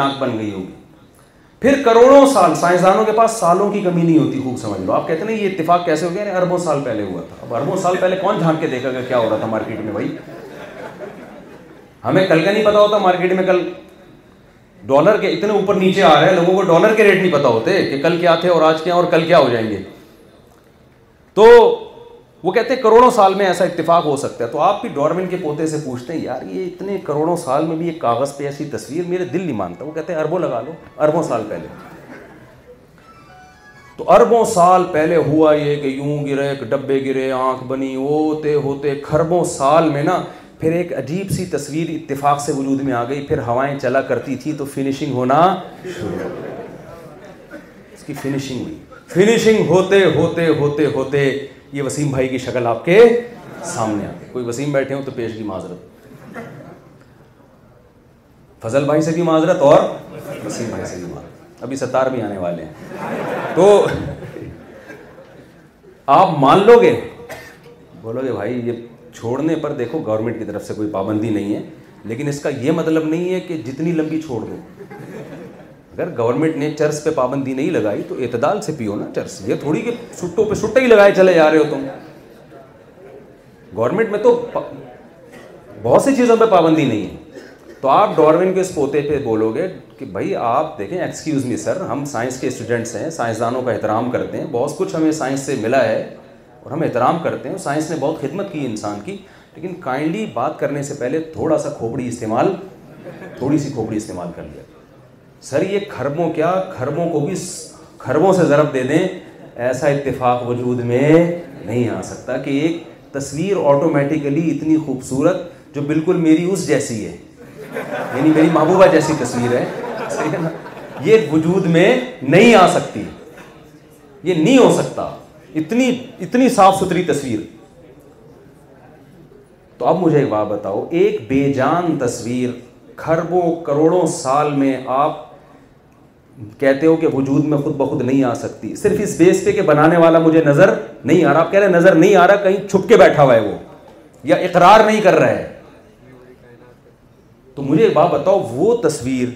ناک بن گئی ہوگی پھر کروڑوں سال سائنسدانوں کے پاس سالوں کی کمی نہیں ہوتی خوب سمجھ لو آپ کہتے ہیں یہ اتفاق کیسے ہو گیا یعنی اربوں سال پہلے ہوا تھا اب اربوں سال پہلے کون جھانک کے دیکھا گیا کیا ہو رہا تھا مارکیٹ میں بھائی ہمیں کل کا نہیں پتا ہوتا مارکیٹ میں کل ڈالر کے اتنے اوپر نیچے آ رہے ہیں لوگوں کو ڈالر کے ریٹ نہیں پتا ہوتے کہ کل کیا تھے اور آج کیا اور کل کیا ہو جائیں گے تو وہ کہتے ہیں کروڑوں سال میں ایسا اتفاق ہو سکتا ہے تو آپ بھی کے پوتے سے پوچھتے ہیں یار یہ اتنے کروڑوں سال میں بھی ایک کاغذ پہ ایسی تصویر میرے دل نہیں مانتا وہ کہتے ہیں اربوں لگا لو اربوں سال پہلے تو اربوں سال پہلے ہوا یہ کہ یوں گرے ڈبے گرے آنکھ بنی ہوتے ہوتے کھربوں سال میں نا پھر ایک عجیب سی تصویر اتفاق سے وجود میں آ گئی پھر ہوائیں چلا کرتی تھی تو فنشنگ ہونا شروع اس کی فنشنگ ہوئی فنشنگ ہوتے ہوتے ہوتے ہوتے یہ وسیم بھائی کی شکل آپ کے سامنے گئی کوئی وسیم بیٹھے ہوں تو پیش کی معذرت فضل بھائی سے بھی معذرت اور وسیم بھائی سے بھی معذرت ابھی ستار بھی آنے والے ہیں تو آپ مان لو گے بولو گے بھائی یہ چھوڑنے پر دیکھو گورنمنٹ کی طرف سے کوئی پابندی نہیں ہے لیکن اس کا یہ مطلب نہیں ہے کہ جتنی لمبی چھوڑ دو اگر گورنمنٹ نے چرس پہ پابندی نہیں لگائی تو اعتدال سے پیو نا چرس یہ تھوڑی کہ سٹوں پہ سٹے ہی لگائے چلے جا رہے ہو تم گورنمنٹ میں تو بہت سی چیزوں پہ پابندی نہیں ہے تو آپ ڈارون کے اس پوتے پہ بولو گے کہ بھائی آپ دیکھیں ایکسکیوز می سر ہم سائنس کے اسٹوڈنٹس ہیں سائنسدانوں کا احترام کرتے ہیں بہت کچھ ہمیں سائنس سے ملا ہے اور ہم احترام کرتے ہیں سائنس نے بہت خدمت کی انسان کی لیکن کائنڈلی بات کرنے سے پہلے تھوڑا سا کھوپڑی استعمال تھوڑی سی کھوپڑی استعمال کر لیا سر یہ کھربوں کیا کھربوں کو بھی کھربوں سے ضرب دے دیں ایسا اتفاق وجود میں نہیں آ سکتا کہ ایک تصویر آٹومیٹیکلی اتنی خوبصورت جو بالکل میری اس جیسی ہے یعنی میری محبوبہ جیسی تصویر ہے نا یہ وجود میں نہیں آ سکتی یہ نہیں ہو سکتا اتنی اتنی صاف ستھری تصویر تو اب مجھے ایک بات بتاؤ ایک بے جان تصویر کھربوں کروڑوں سال میں آپ کہتے ہو کہ وجود میں خود بخود نہیں آ سکتی صرف اس بیس پہ کہ بنانے والا مجھے نظر نہیں آ رہا آپ کہہ رہے ہیں نظر نہیں آ رہا کہیں چھپ کے بیٹھا ہوا ہے وہ یا اقرار نہیں کر رہا ہے تو مجھے ایک بات بتاؤ وہ تصویر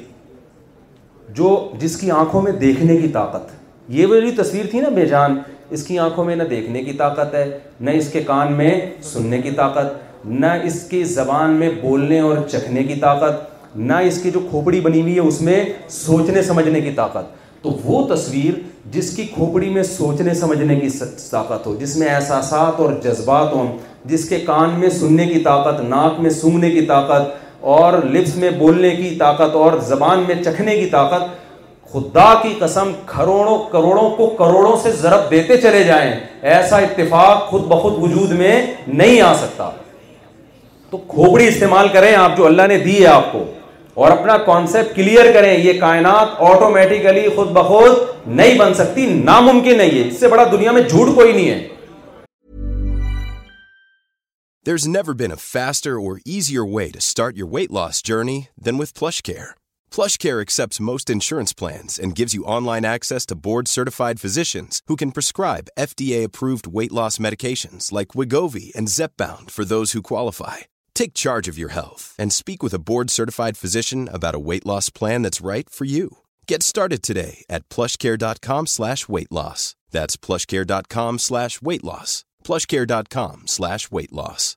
جو جس کی آنکھوں میں دیکھنے کی طاقت یہ میری تصویر تھی نا بے جان اس کی آنکھوں میں نہ دیکھنے کی طاقت ہے نہ اس کے کان میں سننے کی طاقت نہ اس کی زبان میں بولنے اور چکھنے کی طاقت نہ اس کی جو کھوپڑی بنی ہوئی ہے اس میں سوچنے سمجھنے کی طاقت تو وہ تصویر جس کی کھوپڑی میں سوچنے سمجھنے کی طاقت ہو جس میں احساسات اور جذبات ہوں جس کے کان میں سننے کی طاقت ناک میں سونگنے کی طاقت اور لپس میں بولنے کی طاقت اور زبان میں چکھنے کی طاقت خدا کی قسم کروڑوں کروڑوں کو کروڑوں سے ضرب دیتے چلے جائیں ایسا اتفاق خود بخود وجود میں نہیں آ سکتا تو کھوپڑی استعمال کریں آپ جو اللہ نے دی ہے آپ کو اور اپنا کانسیپٹ کلیئر کریں یہ کائنات آٹومیٹیکلی خود بخود نہیں بن سکتی ناممکن ہے یہ اس سے بڑا دنیا میں جھوٹ کوئی نہیں ہے PlushCare accepts most insurance plans and gives you online access to board-certified physicians who can prescribe FDA-approved weight loss medications like Wegovy and Zepbound for those who qualify. Take charge of your health and speak with a board-certified physician about a weight loss plan that's right for you. Get started today at PlushCare.com/weight loss. That's PlushCare.com/weight loss. PlushCare.com/weight loss.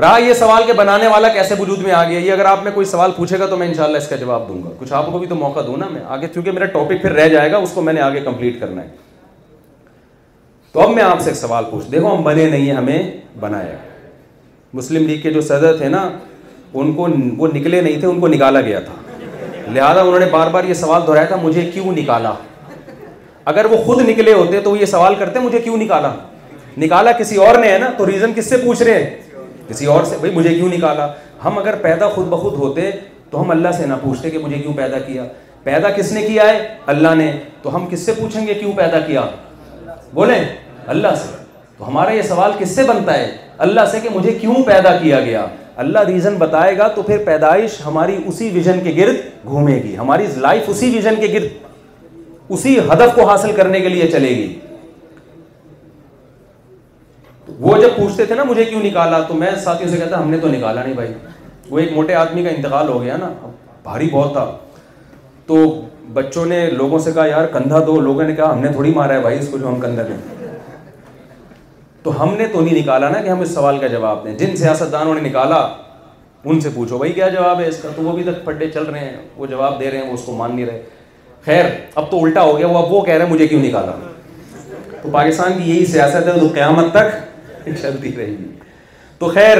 رہا یہ سوال کے بنانے والا کیسے وجود میں آ گیا یہ اگر آپ میں کوئی سوال پوچھے گا تو میں انشاءاللہ اس کا جواب دوں گا کچھ آپ کو بھی تو موقع دوں نا میں آگے کیونکہ میرا ٹاپک پھر رہ جائے گا اس کو میں نے آگے کمپلیٹ کرنا ہے تو اب میں آپ سے ایک سوال پوچھ دیکھو ہم بنے نہیں ہمیں بنایا مسلم لیگ کے جو صدر تھے نا ان کو وہ نکلے نہیں تھے ان کو نکالا گیا تھا لہذا انہوں نے بار بار یہ سوال دہرایا تھا مجھے کیوں نکالا اگر وہ خود نکلے ہوتے تو وہ یہ سوال کرتے مجھے کیوں نکالا نکالا کسی اور نے ہے نا تو ریزن کس سے پوچھ رہے ہیں کسی اور سے بھائی مجھے کیوں نکالا ہم اگر پیدا خود بخود ہوتے تو ہم اللہ سے نہ پوچھتے کہ مجھے کیوں پیدا کیا پیدا کس نے کیا ہے اللہ نے تو ہم کس سے پوچھیں گے کیوں پیدا کیا بولیں اللہ سے تو ہمارا یہ سوال کس سے بنتا ہے اللہ سے کہ مجھے کیوں پیدا کیا گیا اللہ ریزن بتائے گا تو پھر پیدائش ہماری اسی ویژن کے گرد گھومے گی ہماری لائف اسی ویژن کے گرد اسی ہدف کو حاصل کرنے کے لیے چلے گی وہ جب پوچھتے تھے نا مجھے کیوں نکالا تو میں ساتھیوں سے کہتا ہم نے تو نکالا نہیں بھائی وہ ایک موٹے آدمی کا انتقال ہو گیا نا بھاری بہت تھا تو بچوں نے لوگوں سے کہا یار کندھا دو لوگوں نے کہا ہم نے تھوڑی مارا ہے بھائی اس کو جو ہم کندھا دیں تو ہم نے تو نہیں نکالا نا کہ ہم اس سوال کا جواب دیں جن سیاست دانوں نے نکالا ان سے پوچھو بھائی کیا جواب ہے اس کا تو وہ بھی تک پڈے چل رہے ہیں وہ جواب دے رہے ہیں وہ اس کو مان نہیں رہے خیر اب تو الٹا ہو گیا وہ اب وہ کہہ رہے ہیں مجھے کیوں نکالا تو پاکستان کی یہی سیاست ہے تو قیامت تک (laughs) چلتی رہے گی تو خیر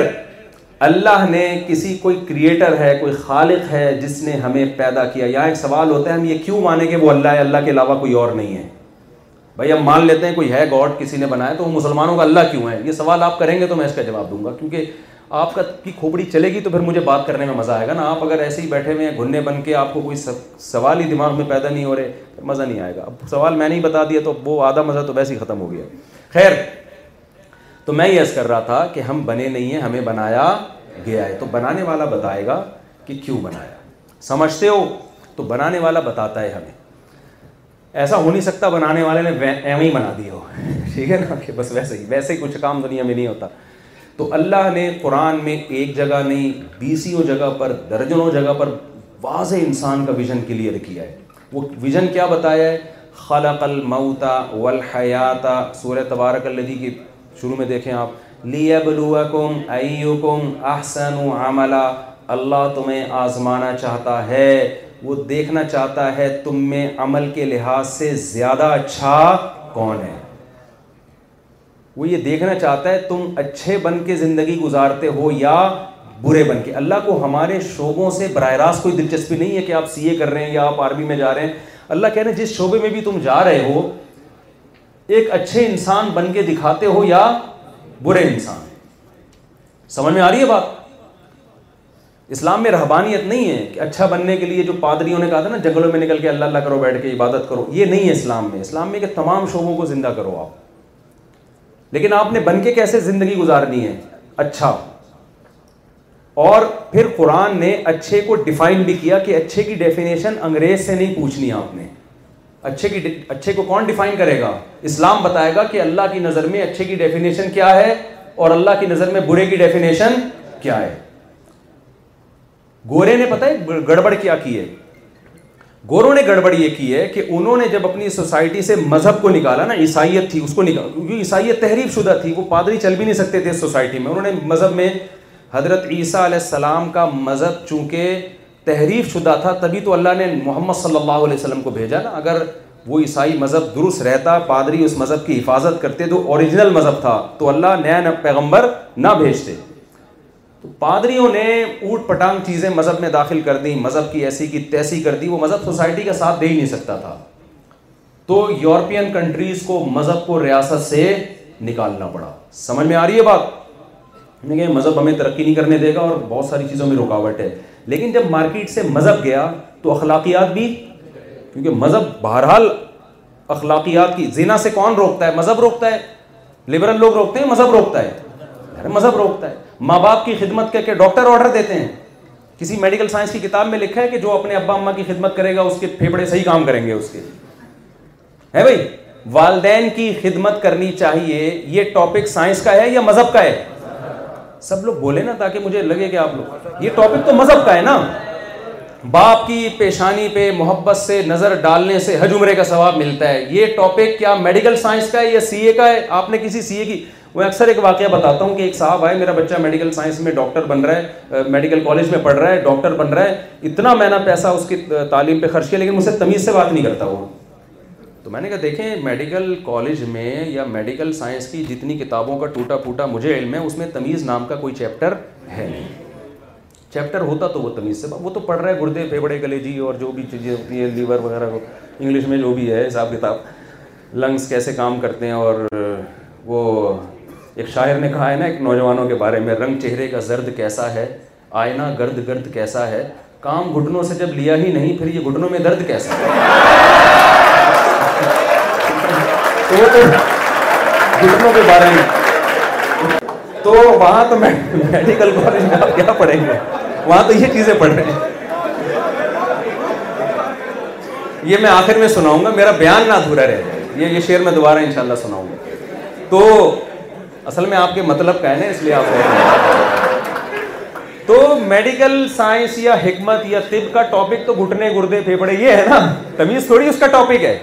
اللہ نے کسی کوئی کریٹر ہے کوئی خالق ہے جس نے ہمیں پیدا کیا یا ایک سوال ہوتا ہے ہم یہ کیوں مانیں کہ وہ اللہ ہے اللہ کے علاوہ کوئی اور نہیں ہے بھائی ہم مان لیتے ہیں کوئی ہے گاڈ کسی نے بنایا تو وہ مسلمانوں کا اللہ کیوں ہے یہ سوال آپ کریں گے تو میں اس کا جواب دوں گا کیونکہ آپ کا کی کھوپڑی چلے گی تو پھر مجھے بات کرنے میں مزہ آئے گا نا آپ اگر ایسے ہی بیٹھے ہوئے ہیں گھننے بن کے آپ کو کوئی سوال ہی دماغ میں پیدا نہیں ہو رہے مزہ نہیں آئے گا اب سوال میں نے ہی بتا دیا تو وہ آدھا مزہ تو ویسے ہی ختم ہو گیا خیر تو میں یس کر رہا تھا کہ ہم بنے نہیں ہیں ہمیں بنایا گیا ہے تو بنانے والا بتائے گا کہ کیوں بنایا سمجھتے ہو تو بنانے والا بتاتا ہے ہمیں ایسا ہو نہیں سکتا بنانے والے نے ایم ہی بنا دی ہو (laughs) ٹھیک ہے نا کہ بس ویسے ہی ویسے ہی کچھ کام دنیا میں نہیں ہوتا تو اللہ نے قرآن میں ایک جگہ نہیں بیسیوں جگہ پر درجنوں جگہ پر واضح انسان کا ویژن کلیئر کیا ہے وہ ویژن کیا بتایا ہے خلق الموتا والحیاتا سورہ تبارک الدی کی شروع میں دیکھیں آپ اللہ تمہیں آزمانا چاہتا ہے وہ دیکھنا چاہتا ہے تم میں عمل کے لحاظ سے زیادہ اچھا کون ہے وہ یہ دیکھنا چاہتا ہے تم اچھے بن کے زندگی گزارتے ہو یا برے بن کے اللہ کو ہمارے شعبوں سے براہ راست کوئی دلچسپی نہیں ہے کہ آپ سی اے کر رہے ہیں یا آپ آرمی میں جا رہے ہیں اللہ ہیں جس شعبے میں بھی تم جا رہے ہو ایک اچھے انسان بن کے دکھاتے ہو یا برے انسان سمجھ میں آ رہی ہے بات اسلام میں رہبانیت نہیں ہے کہ اچھا بننے کے لیے جو پادریوں نے کہا تھا نا جنگلوں میں نکل کے اللہ اللہ کرو بیٹھ کے عبادت کرو یہ نہیں ہے اسلام میں اسلام میں کہ تمام شعبوں کو زندہ کرو آپ لیکن آپ نے بن کے کیسے زندگی گزارنی ہے اچھا اور پھر قرآن نے اچھے کو ڈیفائن بھی کیا کہ اچھے کی ڈیفینیشن انگریز سے نہیں پوچھنی آپ نے اچھے کی اچھے کو کون ڈیفائن کرے گا اسلام بتائے گا کہ اللہ کی نظر میں اچھے کی ڈیفینیشن کیا ہے اور اللہ کی نظر میں برے کی ڈیفینیشن کیا ہے گورے نے پتا ہے گڑبڑ کیا کی ہے گوروں نے گڑبڑ یہ کی ہے کہ انہوں نے جب اپنی سوسائٹی سے مذہب کو نکالا نا عیسائیت تھی اس کو نکالا کیونکہ عیسائیت تحریف شدہ تھی وہ پادری چل بھی نہیں سکتے تھے سوسائٹی میں انہوں نے مذہب میں حضرت عیسیٰ علیہ السلام کا مذہب چونکہ تحریف شدہ تھا تبھی تو اللہ نے محمد صلی اللہ علیہ وسلم کو بھیجا نا اگر وہ عیسائی مذہب درست رہتا پادری اس مذہب کی حفاظت کرتے تو اوریجنل مذہب تھا تو اللہ نیا پیغمبر نہ بھیجتے تو پادریوں نے اوٹ پٹانگ چیزیں مذہب میں داخل کر دیں مذہب کی ایسی کی تیسی کر دی وہ مذہب سوسائٹی کا ساتھ دے ہی نہیں سکتا تھا تو یورپین کنٹریز کو مذہب کو ریاست سے نکالنا پڑا سمجھ میں آ رہی ہے بات کہ مذہب ہمیں ترقی نہیں کرنے دے گا اور بہت ساری چیزوں میں رکاوٹ ہے لیکن جب مارکیٹ سے مذہب گیا تو اخلاقیات بھی کیونکہ مذہب بہرحال اخلاقیات کی زینا سے کون روکتا ہے مذہب روکتا ہے لبرل لوگ روکتے ہیں مذہب روکتا ہے مذہب روکتا ہے ماں باپ کی خدمت کر کے ڈاکٹر آرڈر دیتے ہیں کسی میڈیکل سائنس کی کتاب میں لکھا ہے کہ جو اپنے ابا اما کی خدمت کرے گا اس کے پھیپڑے صحیح کام کریں گے اس کے ہے بھائی والدین کی خدمت کرنی چاہیے یہ ٹاپک سائنس کا ہے یا مذہب کا ہے سب لوگ بولے نا تاکہ مجھے لگے کہ آپ لوگ یہ ٹاپک تو مذہب کا ہے نا باپ کی پیشانی پہ محبت سے نظر ڈالنے سے حج عمرے کا ثواب ملتا ہے یہ ٹاپک کیا میڈیکل سائنس کا ہے یا سی اے کا ہے آپ نے کسی سی اے کی میں اکثر ایک واقعہ بتاتا ہوں کہ ایک صاحب آئے میرا بچہ میڈیکل سائنس میں ڈاکٹر بن رہا ہے میڈیکل کالج میں پڑھ رہا ہے ڈاکٹر بن رہا ہے اتنا میں نے پیسہ اس کی تعلیم پہ خرچ کیا لیکن مجھ سے تمیز سے بات نہیں کرتا وہ تو میں نے کہا دیکھیں میڈیکل کالج میں یا میڈیکل سائنس کی جتنی کتابوں کا ٹوٹا پھوٹا مجھے علم ہے اس میں تمیز نام کا کوئی چیپٹر ہے نہیں چیپٹر ہوتا تو وہ تمیز سے وہ تو پڑھ رہا ہے گردے پھیپڑے بڑے جی اور جو بھی چیزیں ہوتی ہیں لیور وغیرہ انگلش میں جو بھی ہے حساب کتاب لنگس کیسے کام کرتے ہیں اور وہ ایک شاعر نے کہا ہے نا ایک نوجوانوں کے بارے میں رنگ چہرے کا زرد کیسا ہے آئینہ گرد گرد کیسا ہے کام گھٹنوں سے جب لیا ہی نہیں پھر یہ گھٹنوں میں درد کیسا ہے ڈاکٹروں کے بارے میں تو وہاں تو میڈیکل کالج میں آپ کیا پڑھیں گے وہاں تو یہ چیزیں پڑھ رہے ہیں یہ میں آخر میں سناؤں گا میرا بیان نہ ادھورا رہ جائے یہ یہ شعر میں دوبارہ انشاءاللہ سناؤں گا تو اصل میں آپ کے مطلب کا ہے نا اس لیے آپ تو میڈیکل سائنس یا حکمت یا طب کا ٹاپک تو گھٹنے گردے پھیپڑے یہ ہے نا تمیز تھوڑی اس کا ٹاپک ہے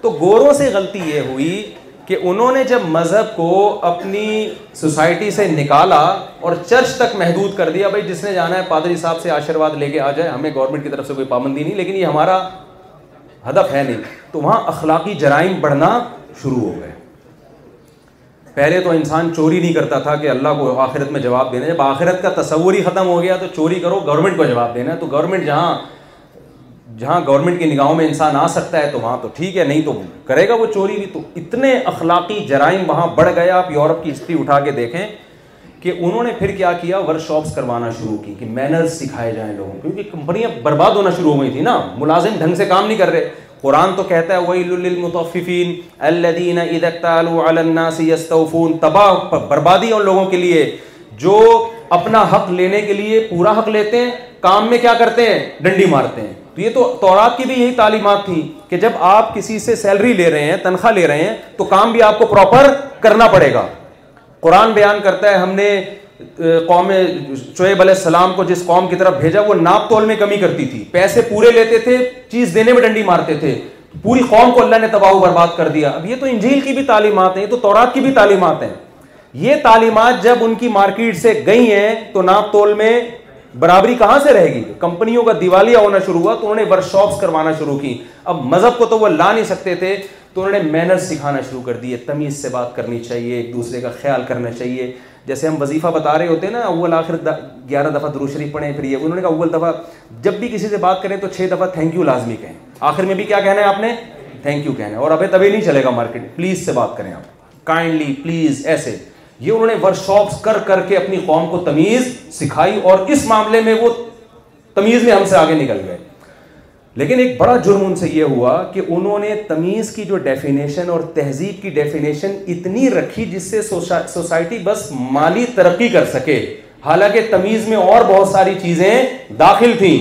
تو گوروں سے غلطی یہ ہوئی کہ انہوں نے جب مذہب کو اپنی سوسائٹی سے نکالا اور چرچ تک محدود کر دیا بھائی جس نے جانا ہے پادری صاحب سے آشرواد لے کے آ جائے ہمیں گورنمنٹ کی طرف سے کوئی پابندی نہیں لیکن یہ ہمارا ہدف ہے نہیں تو وہاں اخلاقی جرائم بڑھنا شروع ہو گئے پہلے تو انسان چوری نہیں کرتا تھا کہ اللہ کو آخرت میں جواب دینا جب آخرت کا تصور ہی ختم ہو گیا تو چوری کرو گورنمنٹ کو جواب دینا تو گورنمنٹ جہاں جہاں گورنمنٹ کی نگاہوں میں انسان آ سکتا ہے تو وہاں تو ٹھیک ہے نہیں تو کرے گا وہ چوری بھی تو اتنے اخلاقی جرائم وہاں بڑھ گئے آپ یورپ کی ہسٹری اٹھا کے دیکھیں کہ انہوں نے پھر کیا کیا ورک شاپس کروانا شروع کی کہ مینرز سکھائے جائیں لوگوں کو کیونکہ کمپنیاں برباد ہونا شروع ہو گئی تھی نا ملازم ڈھنگ سے کام نہیں کر رہے قرآن تو کہتا ہے وہی وہ تباہ بربادی ان لوگوں کے لیے جو اپنا حق لینے کے لیے پورا حق لیتے ہیں کام میں کیا کرتے ہیں ڈنڈی مارتے ہیں تو یہ تو تورات کی بھی یہی تعلیمات تھی کہ جب آپ کسی سے سیلری لے رہے ہیں تنخواہ لے رہے ہیں تو کام بھی آپ کو پراپر کرنا پڑے گا قرآن بیان کرتا ہے ہم نے قوم شعیب علیہ السلام کو جس قوم کی طرف بھیجا وہ ناپ تول میں کمی کرتی تھی پیسے پورے لیتے تھے چیز دینے میں ڈنڈی مارتے تھے پوری قوم کو اللہ نے تباہ و برباد کر دیا اب یہ تو انجیل کی بھی تعلیمات ہیں یہ تو تورات کی بھی تعلیمات ہیں یہ تعلیمات جب ان کی مارکیٹ سے گئی ہیں تو ناپ تول میں برابری کہاں سے رہے گی کمپنیوں کا دیوالیہ ہونا شروع ہوا تو انہوں نے ورک شاپس کروانا شروع کی اب مذہب کو تو تو وہ لا نہیں سکتے تھے انہوں نے مینرز سکھانا شروع کر دیے تمیز سے بات کرنی چاہیے ایک دوسرے کا خیال کرنا چاہیے جیسے ہم وظیفہ بتا رہے ہوتے ہیں نا اول آخر گیارہ دفعہ دروشری پڑھیں پھر یہ انہوں نے کہا اول دفعہ جب بھی کسی سے بات کریں تو چھ دفعہ تھینک یو لازمی کہیں آخر میں بھی کیا کہنا ہے آپ نے تھینک یو کہنا ہے اور ابھی تبھی نہیں چلے گا مارکیٹ پلیز سے بات کریں آپ کائنڈلی پلیز ایسے یہ انہوں نے ورک شاپس کر کر کے اپنی قوم کو تمیز سکھائی اور اس معاملے میں وہ تمیز میں ہم سے آگے نکل گئے لیکن ایک بڑا جرم ان سے یہ ہوا کہ انہوں نے تمیز کی جو ڈیفینیشن اور تہذیب کی ڈیفینیشن اتنی رکھی جس سے سوسائٹی بس مالی ترقی کر سکے حالانکہ تمیز میں اور بہت ساری چیزیں داخل تھیں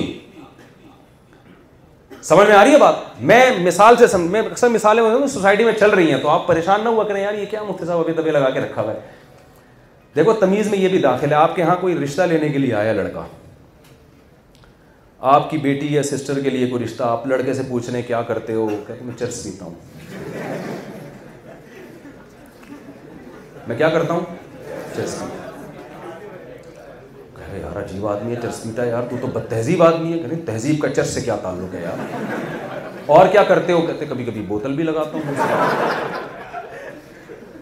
سمجھ میں آ رہی ہے بات میں مثال سے میں اکثر مثالیں سوسائٹی میں چل رہی ہیں تو آپ پریشان نہ ہوا کریں یار یہ کیا مفتی صاحب ابھی لگا کے رکھا ہوا ہے دیکھو تمیز میں یہ بھی داخل ہے آپ کے یہاں کوئی رشتہ لینے کے لیے آیا لڑکا آپ کی بیٹی یا سسٹر کے لیے کوئی رشتہ آپ لڑکے سے پوچھنے کیا کرتے ہو کہ چرس پیتا ہوں میں کیا کرتا ہوں کہ یار عجیب آدمی ہے چرس پیتا یار تو بد تہذیب آدمی ہے کہ تہذیب کا چرس سے کیا تعلق ہے یار اور کیا کرتے ہو کہتے کبھی کبھی بوتل بھی لگاتا ہوں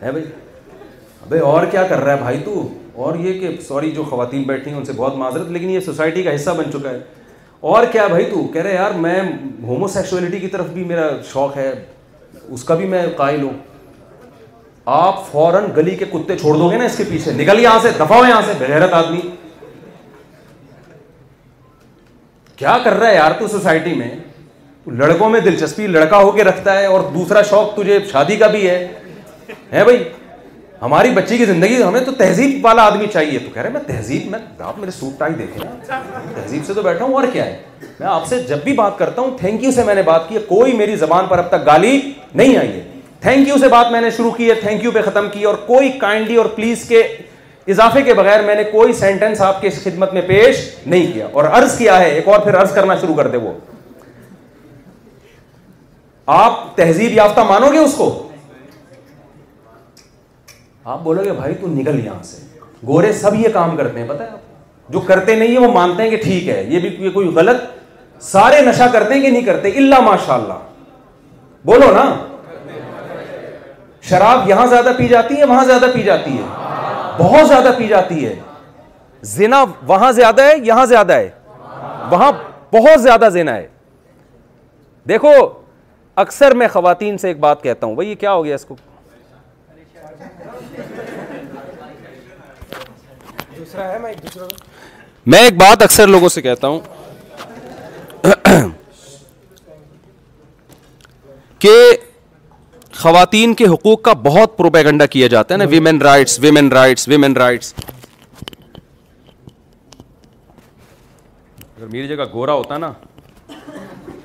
ہے بھائی بھائی اور کیا کر رہا ہے بھائی تو اور یہ کہ سوری جو خواتین بیٹھی ہیں ان سے بہت معذرت لیکن یہ سوسائٹی کا حصہ بن چکا ہے اور کیا بھائی تو کہہ رہے یار میں ہومو سیکشولیٹی کی طرف بھی میرا شوق ہے اس کا بھی میں قائل ہوں آپ فوراً گلی کے کتے چھوڑ دو گے نا اس کے پیچھے نکل یہاں سے دفاع یہاں سے بغیرت آدمی کیا کر رہا ہے یار تو سوسائٹی میں لڑکوں میں دلچسپی لڑکا ہو کے رکھتا ہے اور دوسرا شوق تجھے شادی کا بھی ہے بھائی ہماری بچی کی زندگی ہمیں تو تہذیب والا آدمی چاہیے تو کہہ رہے میں تہذیب میں آپ میرے سوٹ ٹائی دیکھے تہذیب سے تو بیٹھا ہوں اور کیا ہے میں آپ سے جب بھی بات کرتا ہوں تھینک یو سے میں نے بات کی کوئی میری زبان پر اب تک گالی نہیں آئی ہے تھینک یو سے بات میں نے شروع کی ہے تھینک یو پہ ختم کی اور کوئی کائنڈلی اور پلیز کے اضافے کے بغیر میں نے کوئی سینٹینس آپ کی خدمت میں پیش نہیں کیا اور عرض کیا ہے ایک اور پھر عرض کرنا شروع کر دے وہ آپ تہذیب یافتہ مانو گے اس کو آپ بولو گے بھائی تو نکل یہاں سے گورے سب یہ کام کرتے ہیں پتہ آپ جو کرتے نہیں ہیں وہ مانتے ہیں کہ ٹھیک ہے یہ بھی کوئی غلط سارے نشا کرتے ہیں کہ نہیں کرتے اللہ ماشاء اللہ بولو نا شراب یہاں زیادہ پی جاتی ہے وہاں زیادہ پی جاتی ہے بہت زیادہ پی جاتی ہے زنا وہاں زیادہ ہے یہاں زیادہ ہے وہاں بہت زیادہ زنا ہے دیکھو اکثر میں خواتین سے ایک بات کہتا ہوں بھائی کیا ہو گیا اس کو میں ایک بات اکثر لوگوں سے کہتا ہوں (clears throat) کہ خواتین کے حقوق کا بہت پروپیگنڈا کیا جاتا ہے نا women rights women rights women rights اگر میری جگہ گورا ہوتا نا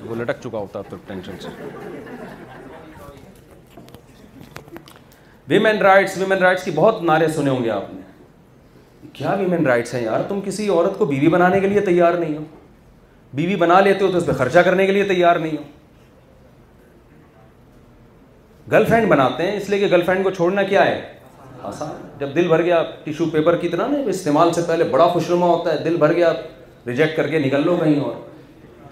وہ لٹک چکا ہوتا ٹینشن سے ویمن رائٹس ویمن رائٹس کی بہت نعرے سنے ہوں گے آپ نے کیا ویمن رائٹس ہیں یار تم کسی عورت کو بیوی بنانے کے لیے تیار نہیں ہو بیوی بنا لیتے ہو تو اس پہ خرچہ کرنے کے لیے تیار نہیں ہو گرل فرینڈ بناتے ہیں اس لیے کہ گرل فرینڈ کو چھوڑنا کیا ہے آسان جب دل بھر گیا ٹیشو پیپر کی طرح نا استعمال سے پہلے بڑا خوش نما ہوتا ہے دل بھر گیا آپ ریجیکٹ کر کے نکل لو کہیں اور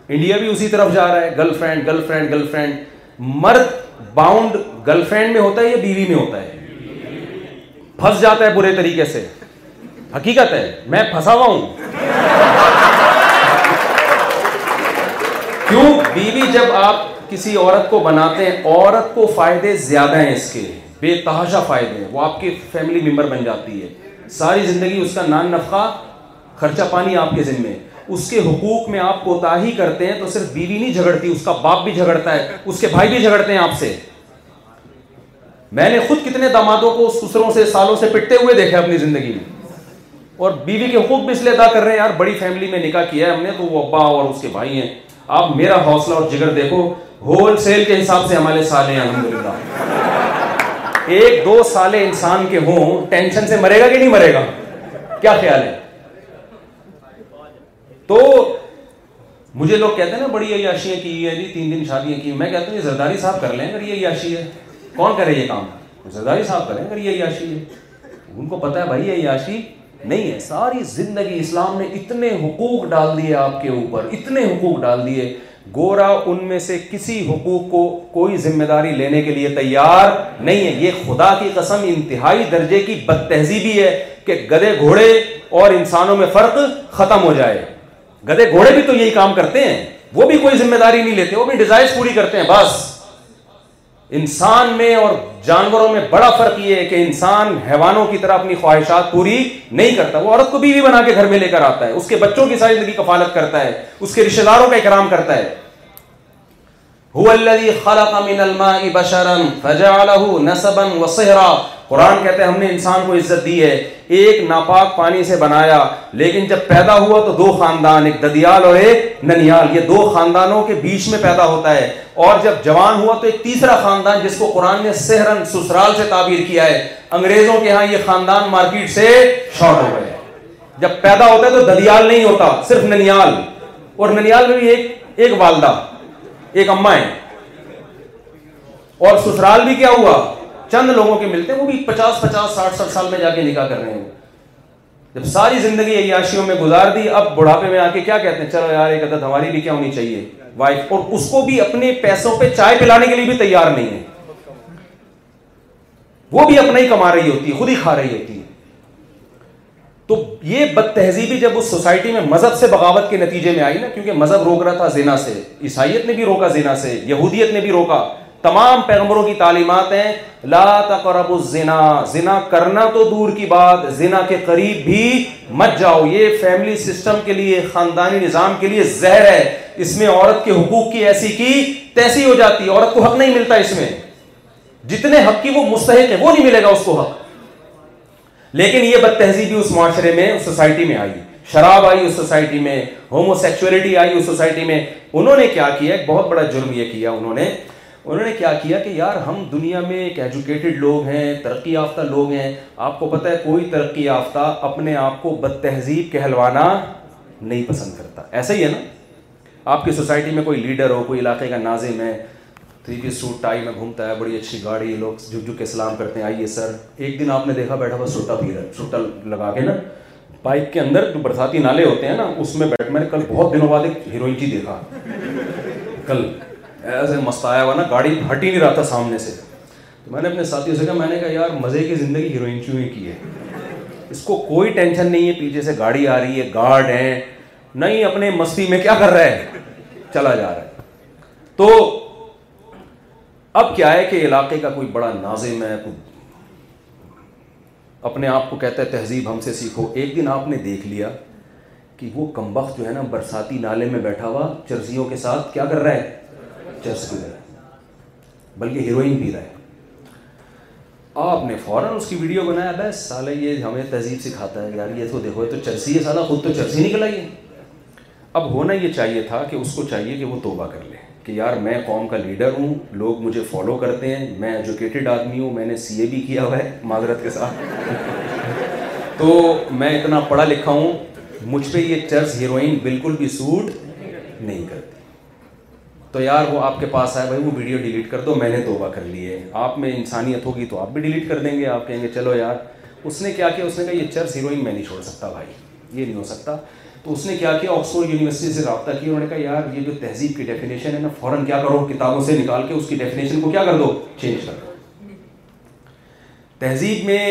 انڈیا بھی اسی طرف جا رہا ہے girlfriend girlfriend girlfriend مرد باؤنڈ گرل فرینڈ میں ہوتا ہے یا بیوی میں ہوتا ہے پھنس جاتا ہے برے طریقے سے حقیقت ہے میں پھنسا ہوا ہوں کیوں بیوی جب آپ کسی عورت کو بناتے ہیں عورت کو فائدے زیادہ ہیں اس کے بے تحاشا فائدے ہیں وہ آپ کی فیملی ممبر بن جاتی ہے ساری زندگی اس کا نان نفقہ خرچہ پانی آپ کے ذمے اس کے حقوق میں آپ کوتا کرتے ہیں تو صرف بیوی نہیں جھگڑتی اس کا باپ بھی جھگڑتا ہے اس کے بھائی بھی جھگڑتے ہیں آپ سے میں نے خود کتنے دامادوں کو سسروں سے سالوں سے پٹتے ہوئے دیکھا اپنی زندگی میں اور بیوی بی کے حقوق بھی اس لیے ادا کر رہے ہیں یار بڑی فیملی میں نکاح کیا ہے ہم نے تو وہ ابا اور اس کے بھائی ہیں آپ میرا حوصلہ اور جگر دیکھو ہول سیل کے حساب سے ہمارے سالے ہیں الحمد للہ ایک دو سالے انسان کے ہوں ٹینشن سے مرے گا کہ نہیں مرے گا کیا خیال ہے تو مجھے لوگ کہتے ہیں نا بڑی عیاشیاں کی ہے جی تین دن شادیاں کی میں کہتا ہوں یہ زرداری صاحب کر لیں اگر یہ عیاشی ہے کون کرے یہ کام زرداری صاحب کریں اگر یہ عیاشی ہے ان کو پتا ہے بھائی یہ عیاشی نہیں ہے ساری زندگی اسلام نے اتنے حقوق ڈال دیے آپ کے اوپر اتنے حقوق ڈال دیے گورا ان میں سے کسی حقوق کو کوئی ذمہ داری لینے کے لیے تیار نہیں ہے یہ خدا کی قسم انتہائی درجے کی بد تہذیبی ہے کہ گدے گھوڑے اور انسانوں میں فرق ختم ہو جائے گدے گھوڑے بھی تو یہی کام کرتے ہیں وہ بھی کوئی ذمہ داری نہیں لیتے وہ بھی ڈیزائر پوری کرتے ہیں بس انسان میں اور جانوروں میں بڑا فرق یہ ہے کہ انسان حیوانوں کی طرح اپنی خواہشات پوری نہیں کرتا وہ عورت کو بیوی بنا کے گھر میں لے کر آتا ہے اس کے بچوں کی ساری زندگی کفالت کرتا ہے اس کے رشتے داروں کا اکرام کرتا ہے قرآن کہتے ہیں ہم نے انسان کو عزت دی ہے ایک ناپاک پانی سے بنایا لیکن جب پیدا ہوا تو دو خاندان ایک ددیال اور ایک ننیال یہ دو خاندانوں کے بیچ میں پیدا ہوتا ہے اور جب جوان ہوا تو ایک تیسرا خاندان جس کو قرآن نے سہرن سسرال سے تعبیر کیا ہے انگریزوں کے ہاں یہ خاندان مارکیٹ سے شارٹ ہو گئے جب پیدا ہوتا ہے تو ددیال نہیں ہوتا صرف ننیال اور ننیال میں بھی ایک والدہ ایک اما ہے اور سسرال بھی کیا ہوا چند لوگوں کے ملتے ہیں وہ بھی پچاس پچاس ساٹھ ساٹھ سال میں جا کے نکاح کر رہے ہیں جب ساری زندگی عیاشیوں میں گزار دی اب بڑھاپے میں آ کے کیا کہتے ہیں چلو یار ایک عدد ہماری بھی کیا ہونی چاہیے وائف اور اس کو بھی اپنے پیسوں پہ چائے پلانے کے لیے بھی تیار نہیں ہے وہ بھی اپنا ہی کما رہی ہوتی ہے خود ہی کھا رہی ہوتی ہے تو یہ بد تہذیبی جب اس سوسائٹی میں مذہب سے بغاوت کے نتیجے میں آئی نا کیونکہ مذہب روک رہا تھا زینا سے عیسائیت نے بھی روکا زینا سے یہودیت نے بھی روکا تمام پیغمبروں کی تعلیمات ہیں لا تقرب الزنا زنا کرنا تو دور کی بات زنا کے قریب بھی مت جاؤ یہ فیملی سسٹم کے لیے خاندانی نظام کے لیے زہر ہے اس میں عورت کے حقوق کی ایسی کی تیسی ہو جاتی ہے عورت کو حق نہیں ملتا اس میں جتنے حق کی وہ مستحق ہے وہ نہیں ملے گا اس کو حق لیکن یہ بد تہذیبی اس معاشرے میں اس سوسائٹی میں آئی شراب آئی اس سوسائٹی میں ہومو سیکچولیٹی آئی اس سوسائٹی میں انہوں نے کیا کیا ایک بہت بڑا جرم یہ کیا انہوں نے انہوں نے کیا کیا کہ یار ہم دنیا میں ایک ایجوکیٹڈ لوگ ہیں ترقی یافتہ لوگ ہیں آپ کو پتہ ہے کوئی ترقی یافتہ اپنے آپ کو بد تہذیب کہلوانا نہیں پسند کرتا ایسا ہی ہے نا آپ کی سوسائٹی میں کوئی لیڈر ہو کوئی علاقے کا نازم ہے تھری سوٹ ٹائی میں گھومتا ہے بڑی اچھی گاڑی لوگ جھک جھک کے سلام کرتے ہیں آئیے سر ایک دن آپ نے دیکھا بیٹھا بس سوٹا پیرن سوٹا لگا کے نا بائک کے اندر جو برساتی نالے ہوتے ہیں نا اس میں بیٹھ میں نے کل بہت دنوں بعد ایک ہیروئن جی دیکھا کل ایز اے مست آیا ہوا نا گاڑی ہٹ ہی نہیں رہا تھا سامنے سے تو میں نے اپنے ساتھیوں سے کہا میں نے کہا یار مزے کی زندگی ہیروئن ہی کی ہے اس کو کوئی ٹینشن نہیں ہے پیچھے سے گاڑی آ رہی ہے گارڈ ہے نہیں اپنے مستی میں کیا کر رہا ہے چلا جا رہا ہے تو اب کیا ہے کہ علاقے کا کوئی بڑا نازم ہے کوئی اپنے آپ کو کہتا ہے تہذیب ہم سے سیکھو ایک دن آپ نے دیکھ لیا کہ وہ کمبخت جو ہے نا برساتی نالے میں بیٹھا ہوا چرزیوں کے ساتھ کیا کر رہا ہے چرس پی رہا ہے بلکہ ہیروئن پی رہا ہے آپ نے فوراً اس کی ویڈیو بنایا بس سالے یہ ہمیں تہذیب سکھاتا ہے یار یہ تو دیکھو تو چرسی ہے سالہ خود تو چرسی ہے اب ہونا یہ چاہیے تھا کہ اس کو چاہیے کہ وہ توبہ کر لے کہ یار میں قوم کا لیڈر ہوں لوگ مجھے فالو کرتے ہیں میں ایجوکیٹڈ آدمی ہوں میں نے سی اے بھی کیا ہوا ہے معذرت کے ساتھ (laughs) تو میں اتنا پڑھا لکھا ہوں مجھ پہ یہ چرس ہیروئن بالکل بھی سوٹ نہیں کرتی تو یار وہ آپ کے پاس آئے بھائی وہ ویڈیو ڈیلیٹ کر دو میں نے دوبا کر لیے آپ میں انسانیت ہوگی تو آپ بھی ڈیلیٹ کر دیں گے آپ کہیں گے چلو یار اس نے کیا کیا اس نے کہا یہ چرس ہیروئن میں نہیں چھوڑ سکتا بھائی یہ نہیں ہو سکتا تو اس نے کیا کیا آکسفورڈ یونیورسٹی سے رابطہ کیا انہوں نے کہا یار یہ جو تہذیب کی ڈیفینیشن ہے نا فوراً کیا کرو کتابوں سے نکال کے اس کی ڈیفینیشن کو کیا کر دو چینج کر دو تہذیب میں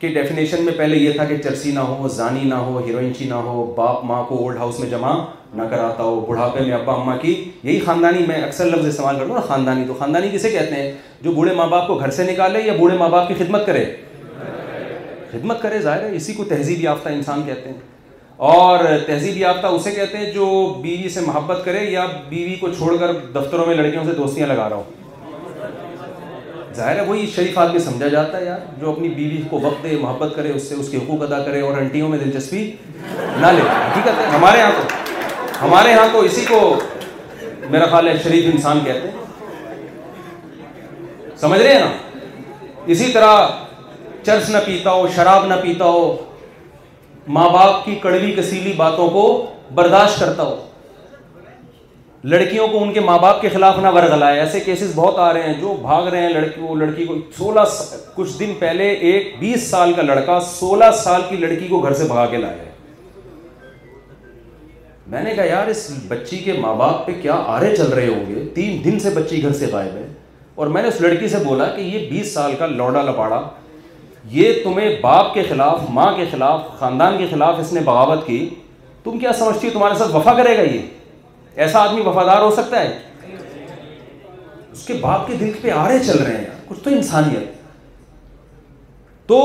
کے ڈیفینیشن میں پہلے یہ تھا کہ چرسی نہ ہو زانی نہ ہو ہیروئنچی نہ ہو باپ ماں کو اولڈ ہاؤس میں جمع نہ کراتا ہو بڑھاپے میں ابا اماں کی یہی خاندانی میں اکثر لفظ استعمال کرتا ہوں خاندانی تو خاندانی کسے کہتے ہیں جو بوڑھے ماں باپ کو گھر سے نکالے یا بوڑھے ماں باپ کی خدمت کرے خدمت کرے ظاہر ہے اسی کو تہذیب یافتہ انسان کہتے ہیں اور تہذیب یافتہ اسے کہتے ہیں جو بیوی سے محبت کرے یا بیوی کو چھوڑ کر دفتروں میں لڑکیوں سے دوستیاں لگا رہا ہوں ظاہر ہے وہی شریف آدمی سمجھا جاتا ہے یار جو اپنی بیوی کو وقت دے محبت کرے اس سے اس کے حقوق ادا کرے اور انٹیوں میں دلچسپی نہ لے حقیقت ہے ہمارے یہاں تو ہمارے ہاں تو اسی کو میرا خیال ہے شریف انسان کہتے ہیں سمجھ رہے ہیں نا اسی طرح چرس نہ پیتا ہو شراب نہ پیتا ہو ماں باپ کی کڑوی کسیلی باتوں کو برداشت کرتا ہو لڑکیوں کو ان کے ماں باپ کے خلاف نہ ورگلا ہے ایسے کیسز بہت آ رہے ہیں جو بھاگ رہے ہیں لڑکی کو لڑکی کو سولہ کچھ دن پہلے ایک بیس سال کا لڑکا سولہ سال کی لڑکی کو گھر سے بھگا کے لایا ہے میں نے کہا یار اس بچی کے ماں باپ پہ کیا آرے چل رہے ہوں گے تین دن سے بچی گھر سے غائب ہے اور میں نے اس لڑکی سے بولا کہ یہ بیس سال کا لوڑا لپاڑا یہ تمہیں باپ کے خلاف ماں کے خلاف خاندان کے خلاف اس نے بغاوت کی تم کیا سمجھتی ہو تمہارے ساتھ وفا کرے گا یہ ایسا آدمی وفادار ہو سکتا ہے اس کے باپ کے دل پہ آرے چل رہے ہیں کچھ تو انسانیت تو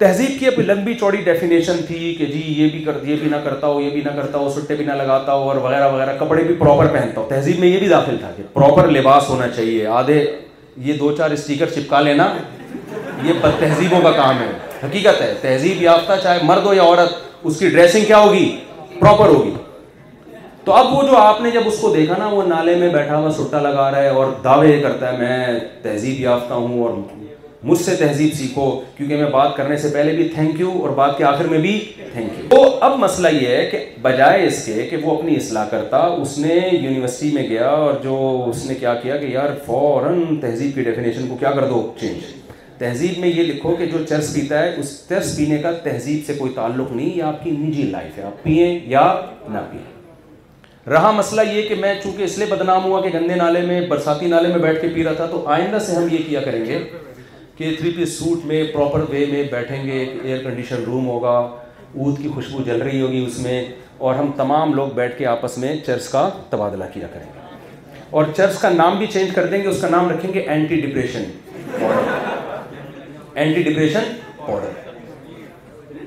تہذیب کی اپنی لمبی چوڑی ڈیفینیشن تھی کہ جی یہ بھی کر یہ بھی نہ کرتا ہو یہ بھی نہ کرتا ہو سٹے بھی نہ لگاتا ہو اور وغیرہ وغیرہ کپڑے بھی پراپر پہنتا ہو تہذیب میں یہ بھی داخل تھا کہ پراپر لباس ہونا چاہیے آدھے یہ دو چار اسٹیکر چپکا لینا یہ بد تہذیبوں کا کام ہے حقیقت ہے تہذیب یافتہ چاہے مرد ہو یا عورت اس کی ڈریسنگ کیا ہوگی پراپر ہوگی تو اب وہ جو آپ نے جب اس کو دیکھا نا وہ نالے میں بیٹھا ہوا سٹا لگا رہا ہے اور دعوے کرتا ہے میں تہذیب یافتہ ہوں اور مجھ سے تہذیب سیکھو کیونکہ میں بات کرنے سے پہلے بھی تھینک یو اور بات کے آخر میں بھی تھینک یو تو اب مسئلہ یہ ہے کہ بجائے اس کے کہ وہ اپنی اصلاح کرتا اس نے یونیورسٹی میں گیا اور جو اس نے کیا کیا کہ یار فوراً تہذیب کی ڈیفینیشن کو کیا کر دو چینج تہذیب میں یہ لکھو کہ جو چرس پیتا ہے اس چرس پینے کا تہذیب سے کوئی تعلق نہیں یا آپ کی نجی لائف ہے آپ پئیں یا نہ پئیں رہا مسئلہ یہ کہ میں چونکہ اس لیے بدنام ہوا کہ گندے نالے میں برساتی نالے میں بیٹھ کے پی رہا تھا تو آئندہ سے ہم یہ کیا کریں گے کہ تھری پیس سوٹ میں پراپر وے میں بیٹھیں گے ایک ایئر کنڈیشن روم ہوگا اود کی خوشبو جل رہی ہوگی اس میں اور ہم تمام لوگ بیٹھ کے آپس میں چرس کا تبادلہ کیا کریں گے اور چرس کا نام بھی چینج کر دیں گے اس کا نام رکھیں گے anti depression anti depression powder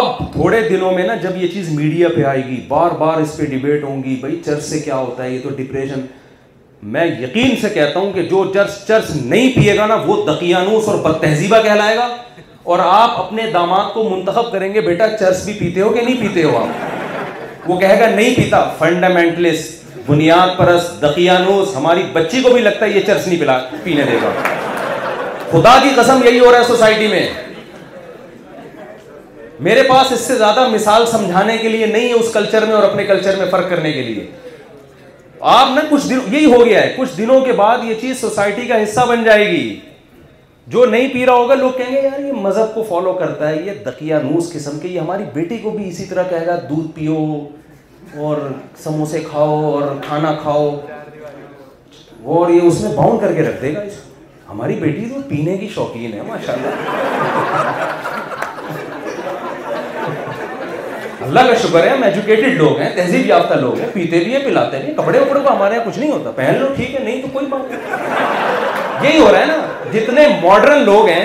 اب تھوڑے دنوں میں نا جب یہ چیز میڈیا پہ آئے گی بار بار اس پہ ڈبیٹ ہوں گی بھائی چرس سے کیا ہوتا ہے یہ تو ڈپریشن میں یقین سے کہتا ہوں کہ جو چرچ نہیں پیے گا نا وہ دقیانوس اور تہذیبہ کہلائے گا اور آپ اپنے داماد کو منتخب کریں گے بیٹا چرچ بھی پیتے ہو کہ نہیں پیتے ہو آپ وہ کہے گا نہیں پیتا فنڈامینٹلس بنیاد پرست دقیانوس ہماری بچی کو بھی لگتا ہے یہ چرچ نہیں پلا پینے دے گا خدا کی قسم یہی ہو رہا ہے سوسائٹی میں میرے پاس اس سے زیادہ مثال سمجھانے کے لیے نہیں ہے اس کلچر میں اور اپنے کلچر میں فرق کرنے کے لیے آپ نے کچھ دن یہی ہو گیا ہے کچھ دنوں کے بعد یہ چیز سوسائٹی کا حصہ بن جائے گی جو نہیں پی رہا ہوگا لوگ کہیں گے یار یہ مذہب کو فالو کرتا ہے یہ دکیا نوس قسم کے یہ ہماری بیٹی کو بھی اسی طرح کہے گا دودھ پیو اور سموسے کھاؤ اور کھانا کھاؤ اور یہ اس میں باؤنڈ کر کے رکھ دے گا ہماری بیٹی تو پینے کی شوقین ہے ماشاء اللہ (laughs) اللہ کا شکر ہے ہم ایجوکیٹڈ لوگ ہیں تہذیب یافتہ لوگ ہیں پیتے بھی ہیں پلاتے ہیں کپڑے کو ہمارے یہاں کچھ نہیں ہوتا پہن لو ٹھیک ہے نہیں تو کوئی بات یہی ہو رہا ہے نا جتنے ماڈرن لوگ ہیں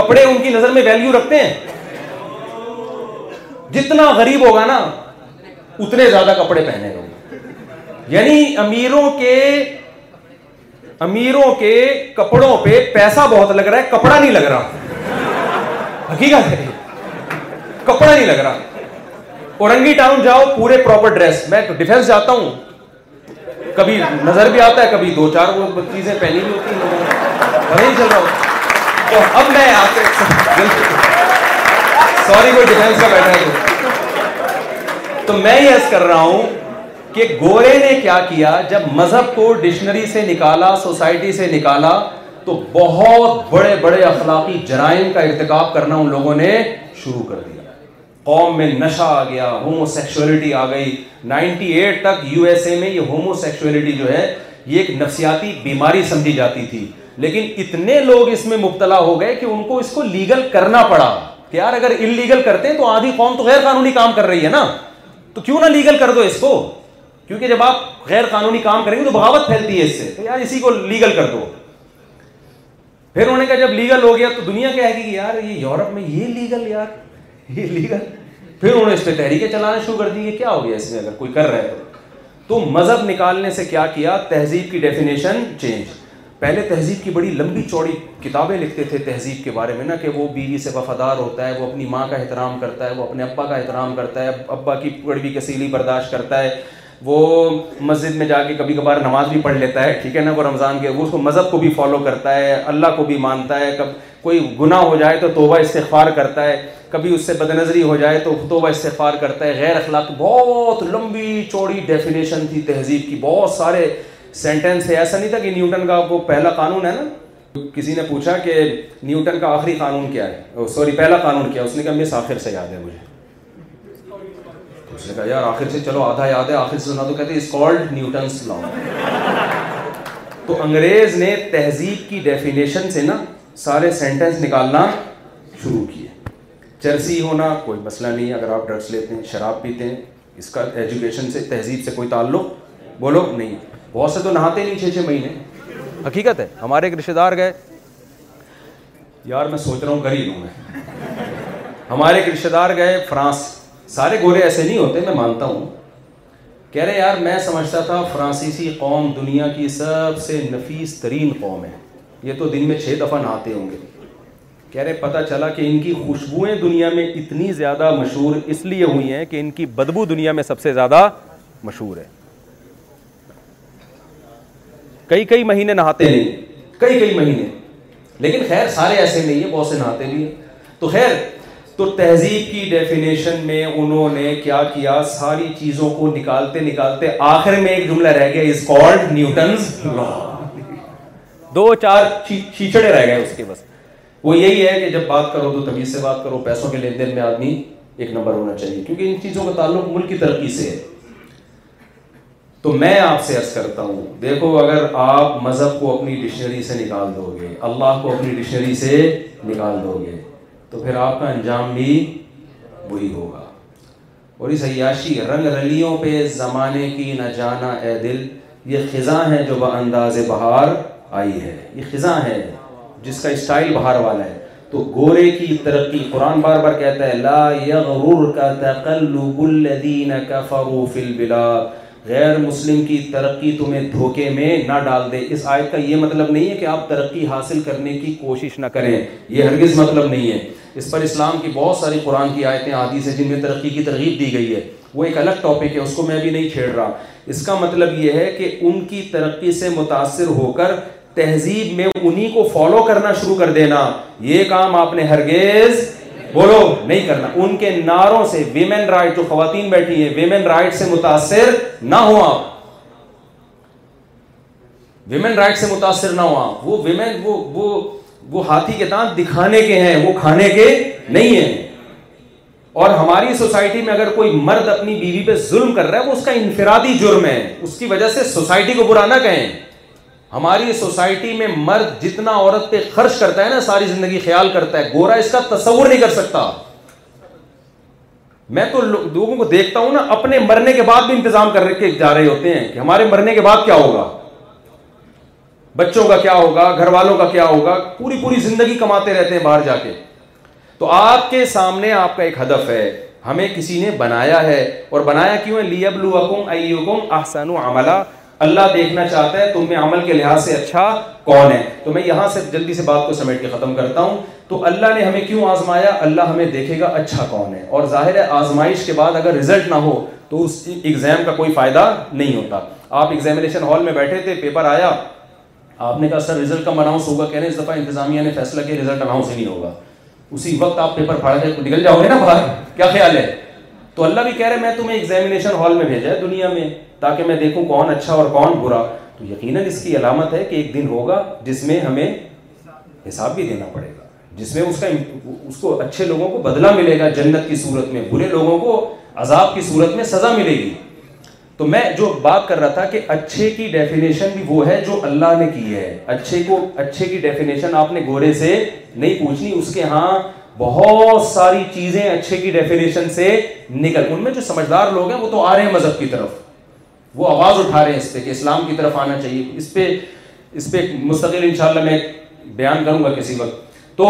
کپڑے ان کی نظر میں ویلیو رکھتے ہیں جتنا غریب ہوگا نا اتنے زیادہ کپڑے پہنے لوگ یعنی امیروں کے کپڑوں پہ پیسہ بہت لگ رہا ہے کپڑا نہیں لگ رہا حقیقت ہے کپڑا نہیں لگ رہا اورنگی ٹاؤن جاؤ پورے پراپر ڈریس میں ڈیفینس جاتا ہوں کبھی نظر بھی آتا ہے کبھی دو چار وہ چیزیں پہنی بھی ہوتی ہیں چل رہا ہوں تو اب میں سوری وہ ہے تو میں ایسا کر رہا ہوں کہ گورے نے کیا کیا جب مذہب کو ڈکشنری سے نکالا سوسائٹی سے نکالا تو بہت بڑے بڑے اخلاقی جرائم کا ارتکاب کرنا ان لوگوں نے شروع کر دیا قوم میں نشہ آ گیا ہومو سیکشولیٹی آ گئی نائنٹی ایٹ تک یو ایس اے میں یہ ہومو سیکشولیٹی جو ہے یہ ایک نفسیاتی بیماری سمجھی جاتی تھی لیکن اتنے لوگ اس میں مبتلا ہو گئے کہ ان کو اس کو لیگل کرنا پڑا کہ یار اگر ان لیگل کرتے ہیں تو آدھی قوم تو غیر قانونی کام کر رہی ہے نا تو کیوں نہ لیگل کر دو اس کو کیونکہ جب آپ غیر قانونی کام کریں گے تو بغاوت پھیلتی ہے اس سے تو یار اسی کو لیگل کر دو پھر انہوں نے کہا جب لیگل ہو گیا تو دنیا کیا ہے کہ یار یہ یورپ میں یہ لیگل یار لیگل (laughs) پھر انہوں نے اس پہ تحریکیں چلانا شروع کر دی یہ کیا ہو گیا اس میں اگر کوئی کر رہا ہے تو مذہب نکالنے سے کیا کیا تہذیب کی ڈیفینیشن چینج پہلے تہذیب کی بڑی لمبی چوڑی کتابیں لکھتے تھے تہذیب کے بارے میں نا کہ وہ بیوی سے وفادار ہوتا ہے وہ اپنی ماں کا احترام کرتا ہے وہ اپنے ابا کا احترام کرتا ہے ابا کی کڑوی کسیلی برداشت کرتا ہے وہ مسجد میں جا کے کبھی کبھار نماز بھی پڑھ لیتا ہے ٹھیک ہے نا وہ رمضان کے وہ اس کو مذہب کو بھی فالو کرتا ہے اللہ کو بھی مانتا ہے کب کوئی گناہ ہو جائے تو توبہ استغفار کرتا ہے کبھی اس سے بد نظری ہو جائے تو توبہ استغفار کرتا ہے غیر اخلاق بہت لمبی چوڑی ڈیفینیشن تھی تہذیب کی بہت سارے سینٹینس ہے ایسا نہیں تھا کہ نیوٹن کا وہ پہلا قانون ہے نا کسی نے پوچھا کہ نیوٹن کا آخری قانون کیا ہے سوری پہلا قانون کیا اس نے کہا مس آخر سے یاد ہے مجھے اس نے کہا یار آخر سے چلو آدھا یاد ہے آخر سے سنا تو کہتے اس کالڈ نیوٹنس لا تو انگریز نے تہذیب کی ڈیفینیشن سے نا سارے سینٹنس نکالنا شروع کیے چرسی ہونا کوئی مسئلہ نہیں اگر آپ ڈرگس لیتے ہیں شراب پیتے ہیں اس کا ایجوکیشن سے تہذیب سے کوئی تعلق بولو نہیں بہت سے تو نہاتے نہیں چھ چھ مہینے حقیقت ہے ہمارے ایک رشتے دار گئے یار میں سوچ رہا ہوں غریب ہوں میں ہمارے ایک رشتے دار گئے فرانس سارے گورے ایسے نہیں ہوتے میں مانتا ہوں کہہ رہے یار میں سمجھتا تھا فرانسیسی قوم دنیا کی سب سے نفیس ترین قوم ہے یہ تو دن میں چھ دفعہ نہاتے ہوں گے کہہ رہے پتہ چلا کہ ان کی خوشبوئیں دنیا میں اتنی زیادہ مشہور اس لیے ہوئی ہیں کہ ان کی بدبو دنیا میں سب سے زیادہ مشہور ہے کئی کئی مہینے نہاتے نہیں کئی کئی مہینے لیکن خیر سارے ایسے نہیں ہیں بہت سے نہاتے بھی ہیں تو خیر تو تہذیب کی ڈیفینیشن میں انہوں نے کیا کیا ساری چیزوں کو نکالتے نکالتے آخر میں ایک جملہ رہ گیا از کالڈ نیوٹنز لا دو چار چیچڑے رہ گئے اس کے بس وہ یہی ہے کہ جب بات کرو تو تمیز سے بات کرو پیسوں کے لین دین میں آدمی ایک نمبر ہونا چاہیے کیونکہ ان چیزوں کا تعلق ملک کی ترقی سے ہے تو میں آپ سے عرض کرتا ہوں دیکھو اگر آپ مذہب کو اپنی ڈکشنری سے نکال دو گے اللہ کو اپنی ڈکشنری سے نکال دو گے تو پھر آپ کا انجام بھی وہی ہوگا اور اس عیاشی رنگ رلیوں پہ زمانے کی نہ جانا اے دل یہ خزاں ہیں جو بہ انداز بہار آئی ہے یہ خزاں ہے جس کا اسٹائل بہار والا ہے تو گورے کی ترقی قرآن بار بار کہتا ہے لا یغرور کا تقلب الذین کفروا فی البلاد غیر مسلم کی ترقی تمہیں دھوکے میں نہ ڈال دے اس آیت کا یہ مطلب نہیں ہے کہ آپ ترقی حاصل کرنے کی کوشش نہ کریں یہ ہرگز مطلب نہیں ہے اس پر اسلام کی بہت ساری قرآن کی آیتیں حدیث ہیں جن میں ترقی کی ترغیب دی گئی ہے وہ ایک الگ ٹاپک ہے اس کو میں بھی نہیں چھیڑ رہا اس کا مطلب یہ ہے کہ ان کی ترقی سے متاثر ہو کر تہذیب میں انہی کو فالو کرنا شروع کر دینا یہ کام آپ نے ہرگیز بولو نہیں کرنا ان کے ناروں سے ویمن رائٹ جو خواتین بیٹھی ہیں ویمن رائٹ سے متاثر نہ ہو آپ ویمن رائٹ سے متاثر نہ ہو آپ وہ ویمن وہ, وہ, وہ ہاتھی کے دانت دکھانے کے ہیں وہ کھانے کے نہیں ہیں اور ہماری سوسائٹی میں اگر کوئی مرد اپنی بیوی پہ ظلم کر رہا ہے وہ اس کا انفرادی جرم ہے اس کی وجہ سے سوسائٹی کو برا نہ کہیں ہماری سوسائٹی میں مرد جتنا عورت پہ خرچ کرتا ہے نا ساری زندگی خیال کرتا ہے گورا اس کا تصور نہیں کر سکتا میں تو لوگوں کو دیکھتا ہوں نا اپنے مرنے کے بعد بھی انتظام کر کے جا رہے ہوتے ہیں کہ ہمارے مرنے کے بعد کیا ہوگا بچوں کا کیا ہوگا گھر والوں کا کیا ہوگا پوری پوری زندگی کماتے رہتے ہیں باہر جا کے تو آپ کے سامنے آپ کا ایک ہدف ہے ہمیں کسی نے بنایا ہے اور بنایا کیوں ہے احسن اللہ دیکھنا چاہتا ہے تم میں عمل کے لحاظ سے اچھا کون ہے تو میں یہاں سے جلدی سے بات کو سمیٹ کے ختم کرتا ہوں تو اللہ نے ہمیں کیوں آزمایا اللہ ہمیں دیکھے گا اچھا کون ہے اور ظاہر ہے آزمائش کے بعد اگر نہ ہو تو اس ایگزام کا کوئی فائدہ نہیں ہوتا آپ ایگزامینیشن ہال میں بیٹھے تھے پیپر آیا آپ نے کہا سر اناؤنس ہوگا اس دفعہ انتظامیہ نے فیصلہ کیا اناؤنس ہی نہیں ہوگا اسی وقت آپ پیپر پھاڑ کے نکل جاؤ گے نا باہر کیا خیال ہے تو اللہ بھی کہہ رہے میں تمہیں ایگزامینیشن ہال میں بھیجا ہے دنیا میں تاکہ میں دیکھوں کون اچھا اور کون برا تو یقیناً اس کی علامت ہے کہ ایک دن ہوگا جس میں ہمیں حساب بھی دینا پڑے گا جس میں اس کا اس کو اچھے لوگوں کو بدلہ ملے گا جنت کی صورت میں برے لوگوں کو عذاب کی صورت میں سزا ملے گی تو میں جو بات کر رہا تھا کہ اچھے کی ڈیفینیشن بھی وہ ہے جو اللہ نے کی ہے اچھے کو اچھے کی ڈیفینیشن آپ نے گورے سے نہیں پوچھنی اس کے ہاں بہت ساری چیزیں اچھے کی ڈیفینیشن سے نکل ان میں جو سمجھدار لوگ ہیں وہ تو آ رہے ہیں مذہب کی طرف وہ آواز اٹھا رہے ہیں اس پہ کہ اسلام کی طرف آنا چاہیے اس پہ اس پہ مستقل انشاءاللہ میں بیان کروں گا کسی وقت تو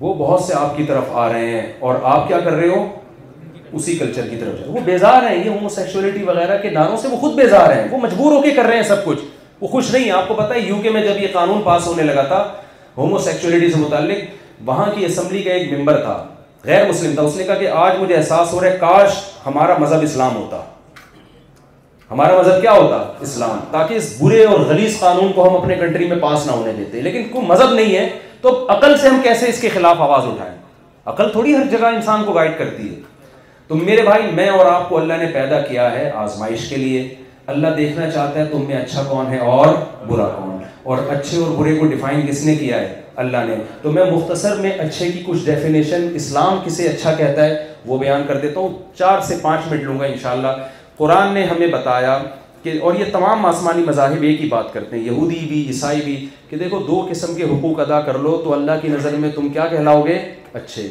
وہ بہت سے آپ کی طرف آ رہے ہیں اور آپ کیا کر رہے ہو اسی کلچر کی طرف وہ بیزار ہیں یہ ہومو سیکشولیٹی وغیرہ کے نعروں سے وہ خود بیزار ہیں وہ مجبور ہو کے کر رہے ہیں سب کچھ وہ خوش نہیں ہے آپ کو پتا ہے یو کے میں جب یہ قانون پاس ہونے لگا تھا ہومو سیکشولیٹی سے متعلق وہاں کی اسمبلی کا ایک ممبر تھا غیر مسلم تھا اس نے کہا کہ آج مجھے احساس ہو رہا ہے کاش ہمارا مذہب اسلام ہوتا ہمارا مذہب کیا ہوتا اسلام تاکہ اس برے اور غلیز قانون کو ہم اپنے کنٹری میں پاس نہ ہونے دیتے لیکن کوئی مذہب نہیں ہے تو عقل سے ہم کیسے اس کے خلاف آواز اٹھائیں عقل تھوڑی ہر جگہ انسان کو گائڈ کرتی ہے تو میرے بھائی میں اور آپ کو اللہ نے پیدا کیا ہے آزمائش کے لیے اللہ دیکھنا چاہتا ہے تم میں اچھا کون ہے اور برا کون اور اچھے اور برے کو ڈیفائن کس نے کیا ہے اللہ نے تو میں مختصر میں اچھے کی کچھ ڈیفینیشن اسلام کسے اچھا کہتا ہے وہ بیان کر دیتا ہوں چار سے پانچ منٹ لوں گا انشاءاللہ قرآن نے ہمیں بتایا کہ اور یہ تمام آسمانی مذاہب ایک ہی بات کرتے ہیں یہودی بھی عیسائی بھی کہ دیکھو دو قسم کے حقوق ادا کر لو تو اللہ کی نظر میں تم کیا کہلاؤ گے اچھے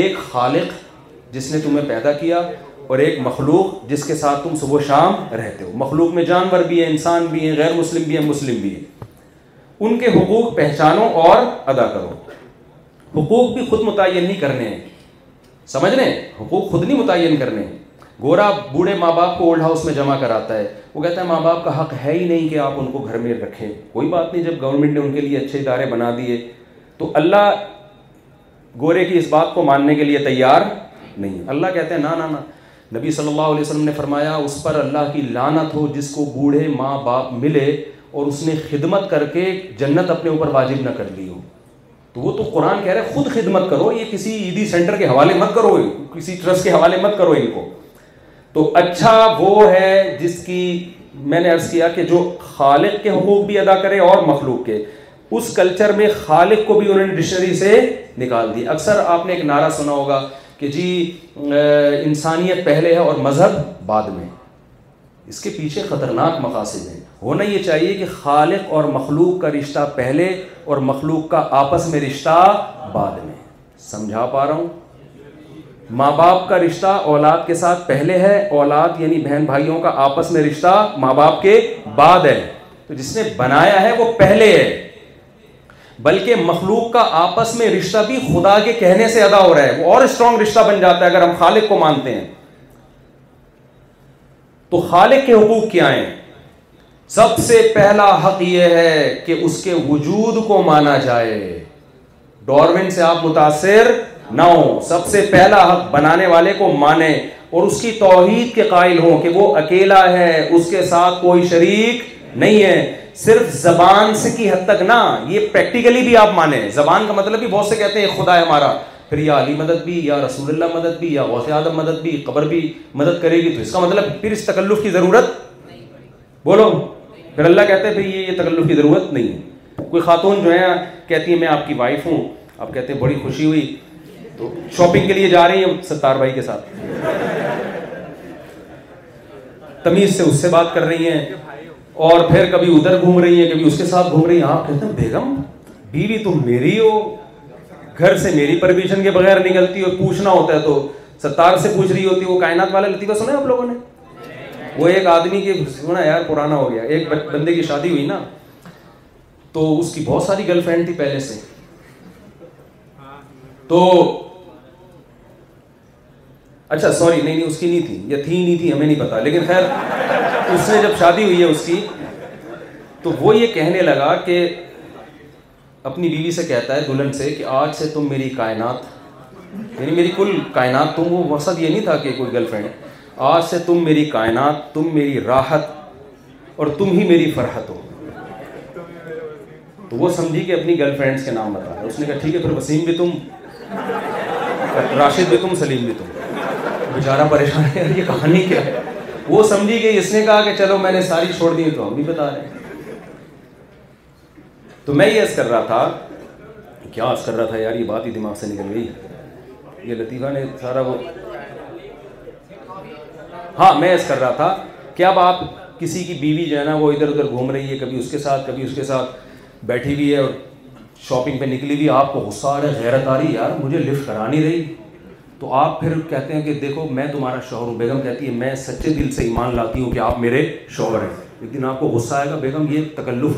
ایک خالق جس نے تمہیں پیدا کیا اور ایک مخلوق جس کے ساتھ تم صبح شام رہتے ہو مخلوق میں جانور بھی ہیں انسان بھی ہیں غیر مسلم بھی ہیں مسلم بھی ہیں ان کے حقوق پہچانو اور ادا کرو حقوق بھی خود متعین نہیں کرنے ہیں سمجھ لیں حقوق خود نہیں متعین کرنے گورا بوڑھے ماں باپ کو اولڈ ہاؤس میں جمع کراتا ہے وہ کہتا ہے ماں باپ کا حق ہے ہی نہیں کہ آپ ان کو گھر میں رکھیں کوئی بات نہیں جب گورنمنٹ نے ان کے لیے اچھے ادارے بنا دیے تو اللہ گورے کی اس بات کو ماننے کے لیے تیار نہیں اللہ کہتے ہیں نا نبی صلی اللہ علیہ وسلم نے فرمایا اس پر اللہ کی لانت ہو جس کو بوڑھے ماں باپ ملے اور اس نے خدمت کر کے جنت اپنے اوپر واجب نہ کر لی ہو تو وہ تو قرآن کہہ رہے ہیں خود خدمت کرو یہ کسی عیدی سینٹر کے حوالے مت کرو کسی ٹرسٹ کے حوالے مت کرو ان کو تو اچھا وہ ہے جس کی میں نے عرض کیا کہ جو خالق کے حقوق بھی ادا کرے اور مخلوق کے اس کلچر میں خالق کو بھی انہوں نے ڈکشنری سے نکال دی اکثر آپ نے ایک نعرہ سنا ہوگا کہ جی انسانیت پہلے ہے اور مذہب بعد میں اس کے پیچھے خطرناک مقاصد ہیں ہونا یہ چاہیے کہ خالق اور مخلوق کا رشتہ پہلے اور مخلوق کا آپس میں رشتہ بعد میں سمجھا پا رہا ہوں ماں باپ کا رشتہ اولاد کے ساتھ پہلے ہے اولاد یعنی بہن بھائیوں کا آپس میں رشتہ ماں باپ کے بعد ہے تو جس نے بنایا ہے وہ پہلے ہے بلکہ مخلوق کا آپس میں رشتہ بھی خدا کے کہنے سے ادا ہو رہا ہے وہ اور اسٹرانگ رشتہ بن جاتا ہے اگر ہم خالق کو مانتے ہیں تو خالق کے حقوق کیا ہیں سب سے پہلا حق یہ ہے کہ اس کے وجود کو مانا جائے ڈورمنٹ سے آپ متاثر نہ ہو سب سے پہلا حق بنانے والے کو مانے اور اس کی توحید کے قائل ہو کہ وہ اکیلا ہے اس کے ساتھ کوئی شریک نہیں ہے صرف زبان سے کی حد تک نہ یہ پریکٹیکلی بھی آپ مانے زبان کا مطلب بھی بہت سے کہتے ہیں خدا ہے ہمارا پھر یا علی مدد بھی یا رسول اللہ مدد بھی یا غوث آدم مدد بھی قبر بھی مدد کرے گی تو اس کا مطلب پھر اس تکلف کی ضرورت بولو پھر اللہ کہتے بھائی یہ یہ تکلف کی ضرورت نہیں ہے کوئی خاتون جو ہیں کہتی ہیں میں آپ کی وائف ہوں آپ کہتے ہیں بڑی خوشی ہوئی تو شاپنگ کے لیے جا رہی ہیں ستار بھائی کے ساتھ تمیز سے اس سے بات کر رہی ہیں اور پھر کبھی ادھر گھوم رہی ہیں کبھی اس کے ساتھ گھوم رہی ہیں آپ کہتے ہیں بیگم بیوی تم میری ہو گھر سے میری پرمیشن کے بغیر نکلتی ہو پوچھنا ہوتا ہے تو ستار سے پوچھ رہی ہوتی ہے وہ کائنات والا لطیفہ سنے آپ لوگوں نے وہ ایک آدمی کے یار پرانا ہو گیا ایک بندے کی شادی ہوئی نا تو اس کی بہت ساری گرل فرینڈ تھی پہلے سے تو اچھا سوری نہیں نہیں اس کی نہیں تھی یا تھی نہیں تھی ہمیں نہیں پتا لیکن خیر اس نے جب شادی ہوئی ہے اس کی تو وہ یہ کہنے لگا کہ اپنی بیوی سے کہتا ہے دلہن سے کہ آج سے تم میری کائنات یعنی میری کل کائنات تم وہ مقصد یہ نہیں تھا کہ کوئی گرل فرینڈ آج سے تم میری کائنات تم میری راحت اور تم ہی میری فرحت ہو تو وہ سمجھی کہ اپنی گرل فرینڈس کے نام بتا اس نے کہا ٹھیک ہے پھر وسیم بھی تم راشد بھی تم سلیم بھی تم بیچارہ پریشان ہے یہ کہانی کیا ہے وہ سمجھی کہ اس نے کہا کہ چلو میں نے ساری چھوڑ دی تو ہم بھی بتا رہے ہیں تو میں یہ کر رہا تھا کیا آس کر رہا تھا یار یہ بات ہی دماغ سے نکل گئی یہ لطیفہ نے سارا وہ ہاں میں ایس کر رہا تھا کہ اب آپ کسی کی بیوی جو ہے نا وہ ادھر ادھر گھوم رہی ہے کبھی اس کے ساتھ کبھی اس کے ساتھ بیٹھی بھی ہے اور شاپنگ پہ نکلی بھی آپ کو غصہ آ رہا ہے غیرت آ رہی یار مجھے لفٹ کرانی رہی تو آپ پھر کہتے ہیں کہ دیکھو میں تمہارا شوہر ہوں بیگم کہتی ہے میں سچے دل سے ایمان لاتی ہوں کہ آپ میرے شوہر ہیں ایک دن آپ کو غصہ آئے گا بیگم یہ تکلف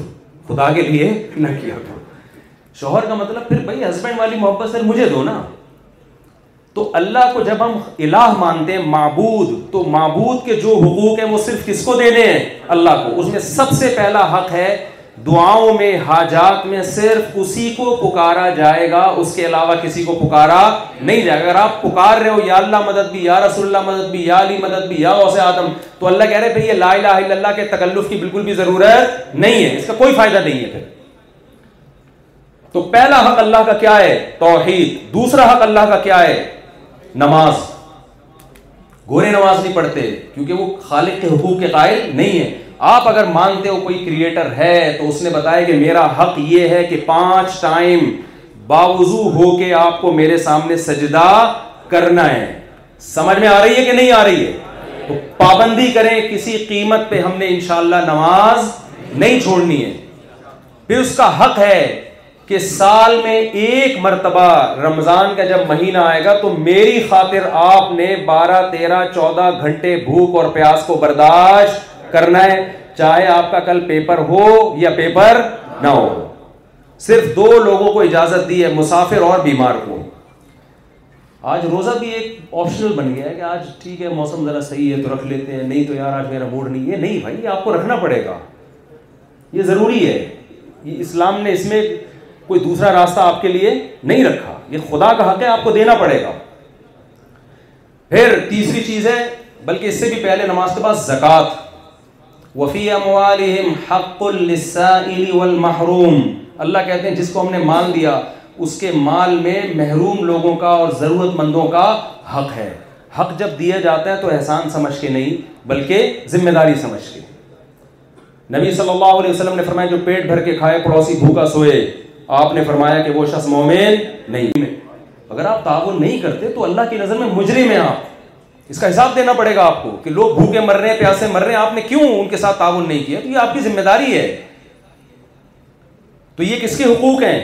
خدا کے لیے نہ کیا تھا شوہر کا مطلب پھر بھائی ہسبینڈ والی محبت سر مجھے دو نا تو اللہ کو جب ہم الہ مانتے ہیں معبود تو معبود کے جو حقوق ہیں وہ صرف کس کو دینے ہیں اللہ کو اس میں سب سے پہلا حق ہے دعاؤں میں حاجات میں صرف اسی کو کو پکارا پکارا جائے جائے گا گا اس کے علاوہ کسی نہیں اگر آپ پکار رہے ہو یا اللہ مدد بھی یا رسول اللہ مدد بھی یا علی مدد بھی یا آدم تو اللہ کہہ رہے یہ لا الہ الا اللہ کے تکلف کی بالکل بھی ضرورت نہیں ہے اس کا کوئی فائدہ نہیں ہے پھر تو پہلا حق اللہ کا کیا ہے توحید دوسرا حق اللہ کا کیا ہے نماز گورے نماز نہیں پڑھتے کیونکہ وہ خالق کے حقوق کے قائل نہیں ہے آپ اگر مانتے ہو کوئی کریٹر ہے تو اس نے بتایا کہ میرا حق یہ ہے کہ پانچ ٹائم باوضو ہو کے آپ کو میرے سامنے سجدہ کرنا ہے سمجھ میں آ رہی ہے کہ نہیں آ رہی ہے تو پابندی کریں کسی قیمت پہ ہم نے انشاءاللہ نماز نہیں چھوڑنی ہے پھر اس کا حق ہے کہ سال میں ایک مرتبہ رمضان کا جب مہینہ آئے گا تو میری خاطر آپ نے بارہ تیرہ چودہ گھنٹے بھوک اور پیاس کو برداشت کرنا ہے چاہے آپ کا کل پیپر ہو یا پیپر نہ ہو صرف دو لوگوں کو اجازت دی ہے مسافر اور بیمار کو آج روزہ بھی ایک آپشنل بن گیا ہے کہ آج ٹھیک ہے موسم ذرا صحیح ہے تو رکھ لیتے ہیں نہیں تو یار آج میرا موڈ نہیں ہے نہیں بھائی آپ کو رکھنا پڑے گا یہ ضروری ہے یہ اسلام نے اس میں کوئی دوسرا راستہ آپ کے لیے نہیں رکھا یہ خدا کا حق ہے آپ کو دینا پڑے گا پھر تیسری چیز ہے بلکہ اس سے بھی پہلے نماز کے بعد زکات اللہ کہتے ہیں جس کو ہم نے مال دیا اس کے مال میں محروم لوگوں کا اور ضرورت مندوں کا حق ہے حق جب دیا جاتا ہے تو احسان سمجھ کے نہیں بلکہ ذمہ داری سمجھ کے نبی صلی اللہ علیہ وسلم نے فرمایا جو پیٹ بھر کے کھائے پڑوسی بھوکا سوئے آپ نے فرمایا کہ وہ شخص مومن نہیں اگر آپ تعاون نہیں کرتے تو اللہ کی نظر میں مجرم ہیں آپ اس کا حساب دینا پڑے گا آپ کو کہ لوگ بھوکے مر رہے ہیں پیاسے مر رہے ہیں آپ نے کیوں ان کے ساتھ تعاون نہیں کیا تو یہ آپ کی ذمہ داری ہے تو یہ کس کے حقوق ہیں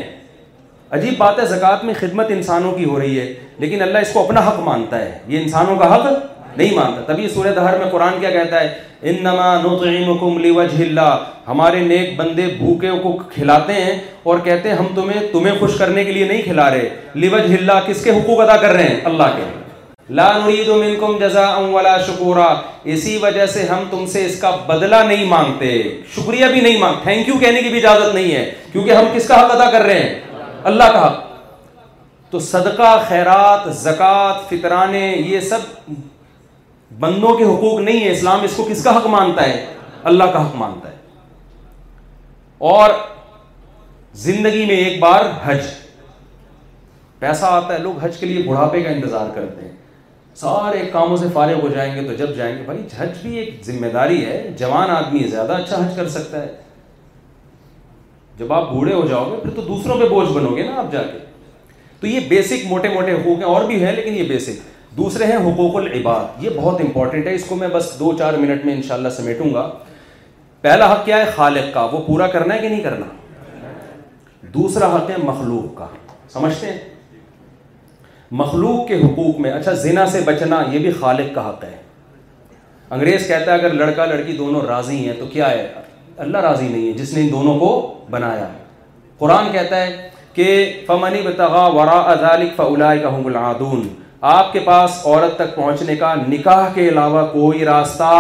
عجیب بات ہے زکوٰۃ میں خدمت انسانوں کی ہو رہی ہے لیکن اللہ اس کو اپنا حق مانتا ہے یہ انسانوں کا حق نہیں مانتا تبھی سورہ دہر میں قرآن کیا کہتا ہے انما نطعمکم لوجہ اللہ ہمارے نیک بندے بھوکے کو کھلاتے ہیں اور کہتے ہیں ہم تمہیں تمہیں خوش کرنے کے لیے نہیں کھلا رہے لوجہ اللہ کس کے حقوق ادا کر رہے ہیں اللہ کے لا نرید منکم جزاء ولا شکورا اسی وجہ سے ہم تم سے اس کا بدلہ نہیں مانگتے شکریہ بھی نہیں مانگ تھینک یو کہنے کی بھی اجازت نہیں ہے کیونکہ ہم کس کا حق ادا کر رہے ہیں اللہ کا حق تو صدقہ خیرات زکوٰۃ فطرانے یہ سب بندوں کے حقوق نہیں ہے اسلام اس کو کس کا حق مانتا ہے اللہ کا حق مانتا ہے اور زندگی میں ایک بار حج پیسہ آتا ہے لوگ حج کے لیے بڑھاپے کا انتظار کرتے ہیں سارے کاموں سے فارغ ہو جائیں گے تو جب جائیں گے بھائی حج بھی ایک ذمہ داری ہے جوان آدمی زیادہ اچھا حج کر سکتا ہے جب آپ بوڑھے ہو جاؤ گے پھر تو دوسروں پہ بوجھ بنو گے نا آپ جا کے تو یہ بیسک موٹے موٹے حقوق ہیں اور بھی ہے لیکن یہ بیسک ہے دوسرے ہیں حقوق العباد یہ بہت امپورٹنٹ ہے اس کو میں بس دو چار منٹ میں انشاءاللہ سمیٹوں گا پہلا حق کیا ہے خالق کا وہ پورا کرنا ہے کہ نہیں کرنا دوسرا حق ہے مخلوق کا سمجھتے ہیں مخلوق کے حقوق میں اچھا زنا سے بچنا یہ بھی خالق کا حق ہے انگریز کہتا ہے اگر لڑکا لڑکی دونوں راضی ہیں تو کیا ہے اللہ راضی نہیں ہے جس نے ان دونوں کو بنایا ہے قرآن کہتا ہے کہ فنی واضح فلاح آپ کے پاس عورت تک پہنچنے کا نکاح کے علاوہ کوئی راستہ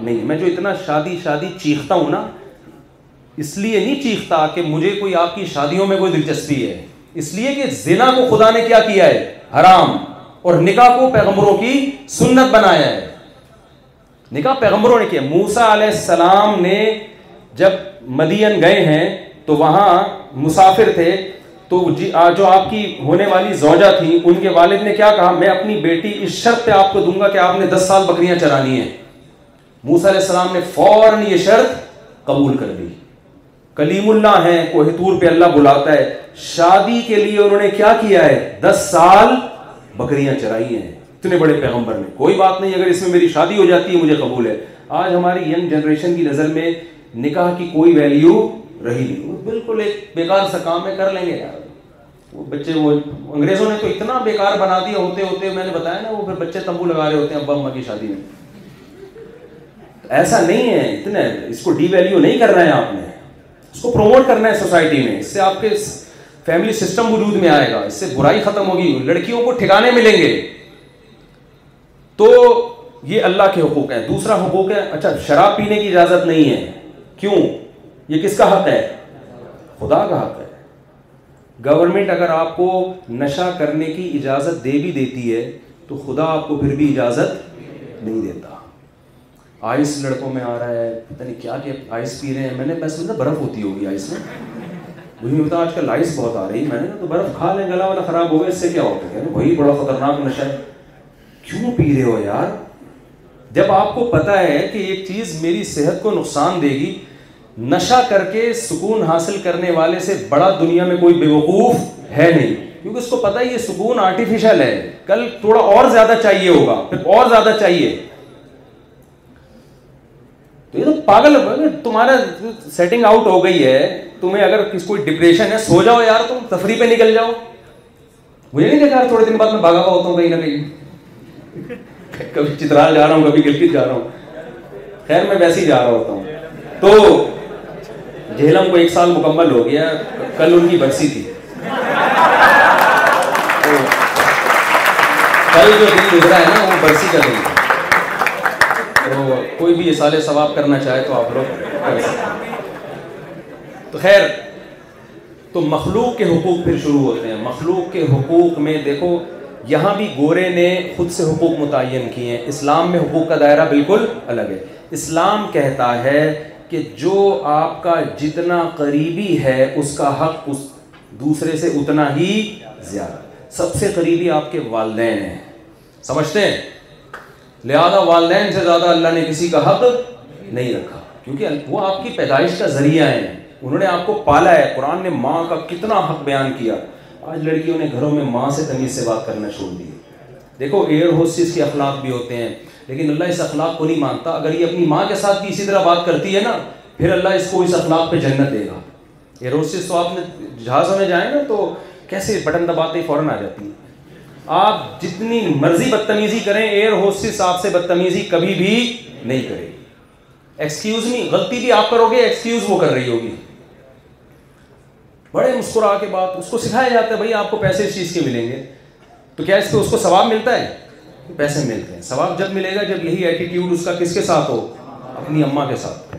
نہیں میں جو اتنا شادی شادی چیختا ہوں نا اس لیے نہیں چیختا کہ مجھے کوئی آپ کی شادیوں میں کوئی دلچسپی ہے اس لیے کہ زنا کو خدا نے کیا کیا ہے حرام اور نکاح کو پیغمبروں کی سنت بنایا ہے نکاح پیغمبروں نے کیا موسا علیہ السلام نے جب مدین گئے ہیں تو وہاں مسافر تھے تو جی جو آپ کی ہونے والی زوجہ تھی ان کے والد نے کیا کہا میں اپنی بیٹی اس شرط پہ آپ کو دوں گا کہ آپ نے دس سال بکریاں چرانی ہیں علیہ السلام نے فوراً یہ شرط قبول کر دی کلیم اللہ ہے شادی کے لیے انہوں نے کیا کیا ہے دس سال بکریاں چرائی ہیں اتنے بڑے پیغمبر میں کوئی بات نہیں اگر اس میں میری شادی ہو جاتی ہے مجھے قبول ہے آج ہماری ینگ جنریشن کی نظر میں نکاح کی کوئی ویلیو رہی نہیں بالکل ایک بیکار سا کام ہے کر لیں گے یار بچے وہ انگریزوں نے تو اتنا بیکار بنا دیا ہوتے ہوتے میں نے بتایا نا وہ پھر بچے تمبو لگا رہے ہوتے ہیں ابا اما کی شادی میں ایسا نہیں ہے اس کو ڈی ویلیو نہیں کرنا ہے آپ نے اس کو پروموٹ کرنا ہے سوسائٹی میں اس سے آپ کے فیملی سسٹم وجود میں آئے گا اس سے برائی ختم ہوگی لڑکیوں کو ٹھکانے ملیں گے تو یہ اللہ کے حقوق ہیں دوسرا حقوق ہے اچھا شراب پینے کی اجازت نہیں ہے کیوں یہ کس کا حق ہے خدا کا حق ہے گورنمنٹ اگر آپ کو نشہ کرنے کی اجازت دے بھی دیتی ہے تو خدا آپ کو پھر بھی اجازت نہیں دیتا آئس لڑکوں میں آ رہا ہے پتہ نہیں کیا کیا آئس پی رہے ہیں میں نے میں سمجھا برف ہوتی ہوگی آئس میں نہیں پتا آج کل آئس بہت آ رہی ہے میں نے تو برف کھا لیں گلا والا خراب ہو گیا اس سے کیا ہوتا ہے وہی بڑا خطرناک نشہ ہے کیوں پی رہے ہو یار جب آپ کو پتا ہے کہ ایک چیز میری صحت کو نقصان دے گی نشا کر کے سکون حاصل کرنے والے سے بڑا دنیا میں کوئی بیوقوف ہے نہیں کیونکہ اس کو پتا یہ سکون آرٹیفیشل ہے کل تھوڑا اور زیادہ چاہیے ہوگا پھر اور زیادہ چاہیے تو تو یہ پاگل تمہارا سیٹنگ آؤٹ ہو گئی ہے تمہیں اگر کس کوئی ڈپریشن ہے سو جاؤ یار تم تفریح پہ نکل جاؤ مجھے نہیں دیکھا تھوڑے دن بعد میں بھاگا ہوا ہوتا ہوں کہیں کہیں نہ کبھی چترال جا رہا ہوں کبھی گلگت جا رہا ہوں خیر میں ویسے ہی جا رہا ہوتا ہوں تو جہلم کو ایک سال مکمل ہو گیا کل ان کی برسی تھی کل جو دن گزرا ہے نا وہ برسی کا دن تو کوئی بھی سال ثواب کرنا چاہے تو آپ لوگ کر مخلوق کے حقوق پھر شروع ہوتے ہیں مخلوق کے حقوق میں دیکھو یہاں بھی گورے نے خود سے حقوق متعین کیے ہیں اسلام میں حقوق کا دائرہ بالکل الگ ہے اسلام کہتا ہے کہ جو آپ کا جتنا قریبی ہے اس کا حق اس دوسرے سے اتنا ہی زیادہ سب سے قریبی آپ کے والدین ہیں سمجھتے ہیں لہذا والدین سے زیادہ اللہ نے کسی کا حق نہیں رکھا کیونکہ وہ آپ کی پیدائش کا ذریعہ ہیں انہوں نے آپ کو پالا ہے قرآن نے ماں کا کتنا حق بیان کیا آج لڑکیوں نے گھروں میں ماں سے تمیز سے بات کرنا چھوڑ دی دیکھو ایئر ہوسٹس کے اخلاق بھی ہوتے ہیں لیکن اللہ اس اخلاق کو نہیں مانتا اگر یہ اپنی ماں کے ساتھ بھی اسی طرح بات کرتی ہے نا پھر اللہ اس کو اس اخلاق پہ جنت دے گا تو آپ نے جہاز میں جائیں نا تو کیسے بٹن دباتے فوراً آ جاتی ہے آپ جتنی مرضی بدتمیزی کریں ایئر ہوسٹس آپ سے بدتمیزی کبھی بھی نہیں کرے گی ایکسکیوز نہیں غلطی بھی آپ کرو گے ایکسکیوز وہ کر رہی ہوگی بڑے مسکرا کے بعد اس کو سکھایا جاتا ہے بھائی آپ کو پیسے اس چیز کے ملیں گے تو کیا اس پہ اس کو ثواب ملتا ہے پیسے ملتے ہیں ثواب جب ملے گا جب یہی ایٹیٹیوڈ اس کا کس کے ساتھ ہو اپنی اماں کے ساتھ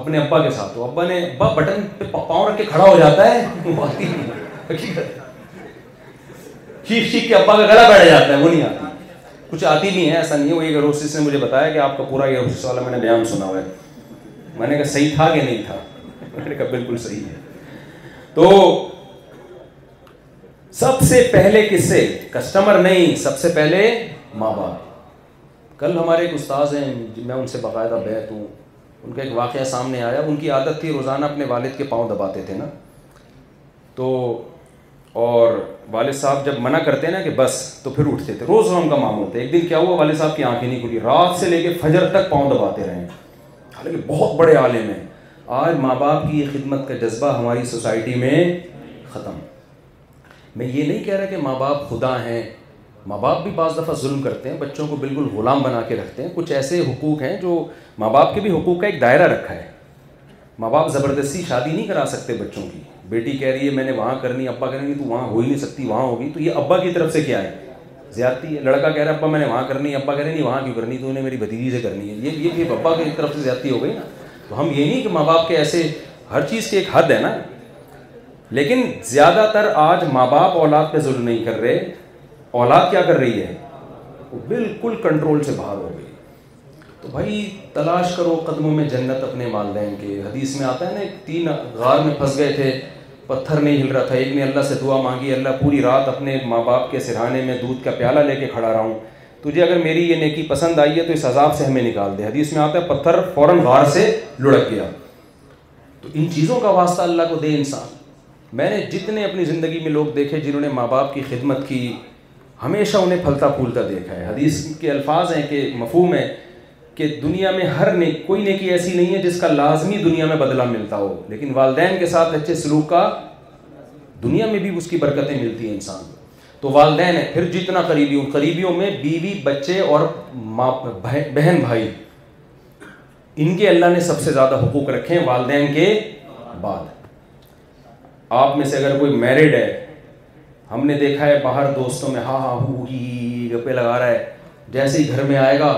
اپنے ابا کے ساتھ ہو ابا نے ابا بٹن پہ پاؤں رکھ کے کھڑا ہو جاتا ہے چیخ چیخ کے ابا کا گلا بیٹھ جاتا ہے وہ نہیں آتی کچھ آتی نہیں ہے ایسا نہیں ہے وہ ایئروسس نے مجھے بتایا کہ آپ کا پورا ایئروسس والا میں نے بیان سنا ہوا ہے میں نے کہا صحیح تھا کہ نہیں تھا میں نے کہا بالکل صحیح ہے تو سب سے پہلے کس سے کسٹمر نہیں سب سے پہلے ماں باپ کل ہمارے ایک استاذ ہیں میں ان سے باقاعدہ بیت ہوں ان کا ایک واقعہ سامنے آیا ان کی عادت تھی روزانہ اپنے والد کے پاؤں دباتے تھے نا تو اور والد صاحب جب منع کرتے نا کہ بس تو پھر اٹھتے تھے روز روہن کا ہوتا تھا ایک دن کیا ہوا والد صاحب کی آنکھیں نہیں کھلی رات سے لے کے فجر تک پاؤں دباتے رہے حالانکہ بہت بڑے عالم ہیں آج ماں باپ کی خدمت کا جذبہ ہماری سوسائٹی میں ختم میں یہ نہیں کہہ رہا کہ ماں باپ خدا ہیں ماں باپ بھی بعض دفعہ ظلم کرتے ہیں بچوں کو بالکل غلام بنا کے رکھتے ہیں کچھ ایسے حقوق ہیں جو ماں باپ کے بھی حقوق کا ایک دائرہ رکھا ہے ماں باپ زبردستی شادی نہیں کرا سکتے بچوں کی بیٹی کہہ رہی ہے میں نے وہاں کرنی ابا کریں گی تو وہاں ہو ہی نہیں سکتی وہاں ہوگی تو یہ ابا کی طرف سے کیا ہے زیادتی ہے لڑکا کہہ رہا ہے ابا میں نے وہاں کرنی ابا کہہ رہے نہیں وہاں کیوں کرنی تو انہیں میری بھتیجی سے کرنی ہے یہ یہ ابا کی طرف سے زیادتی ہو گئی نا تو ہم یہ نہیں کہ ماں باپ کے ایسے ہر چیز کی ایک حد ہے نا لیکن زیادہ تر آج ماں باپ اولاد پہ ظلم نہیں کر رہے اولاد کیا کر رہی ہے وہ بالکل کنٹرول سے باہر ہو گئی تو بھائی تلاش کرو قدموں میں جنت اپنے والدین کے حدیث میں آتا ہے نا تین غار میں پھنس گئے تھے پتھر نہیں ہل رہا تھا ایک نے اللہ سے دعا مانگی اللہ پوری رات اپنے ماں باپ کے سرہانے میں دودھ کا پیالہ لے کے کھڑا رہا ہوں تجھے اگر میری یہ نیکی پسند آئی ہے تو اس عذاب سے ہمیں نکال دے حدیث میں آتا ہے پتھر فوراً غار سے لڑک گیا تو ان چیزوں کا واسطہ اللہ کو دے انسان میں نے جتنے اپنی زندگی میں لوگ دیکھے جنہوں نے ماں باپ کی خدمت کی ہمیشہ انہیں پھلتا پھولتا دیکھا ہے حدیث کے الفاظ ہیں کہ مفہوم ہے کہ دنیا میں ہر کوئی نیکی ایسی نہیں ہے جس کا لازمی دنیا میں بدلہ ملتا ہو لیکن والدین کے ساتھ اچھے سلوک کا دنیا میں بھی اس کی برکتیں ملتی ہیں انسان تو والدین ہے پھر جتنا قریبیوں قریبیوں میں بیوی بچے اور بہن بھائی ان کے اللہ نے سب سے زیادہ حقوق رکھے ہیں والدین کے بعد آپ میں سے اگر کوئی میرڈ ہے ہم نے دیکھا ہے باہر دوستوں میں ہاں ہاں ہو ہی گپے لگا رہا ہے جیسے ہی گھر میں آئے گا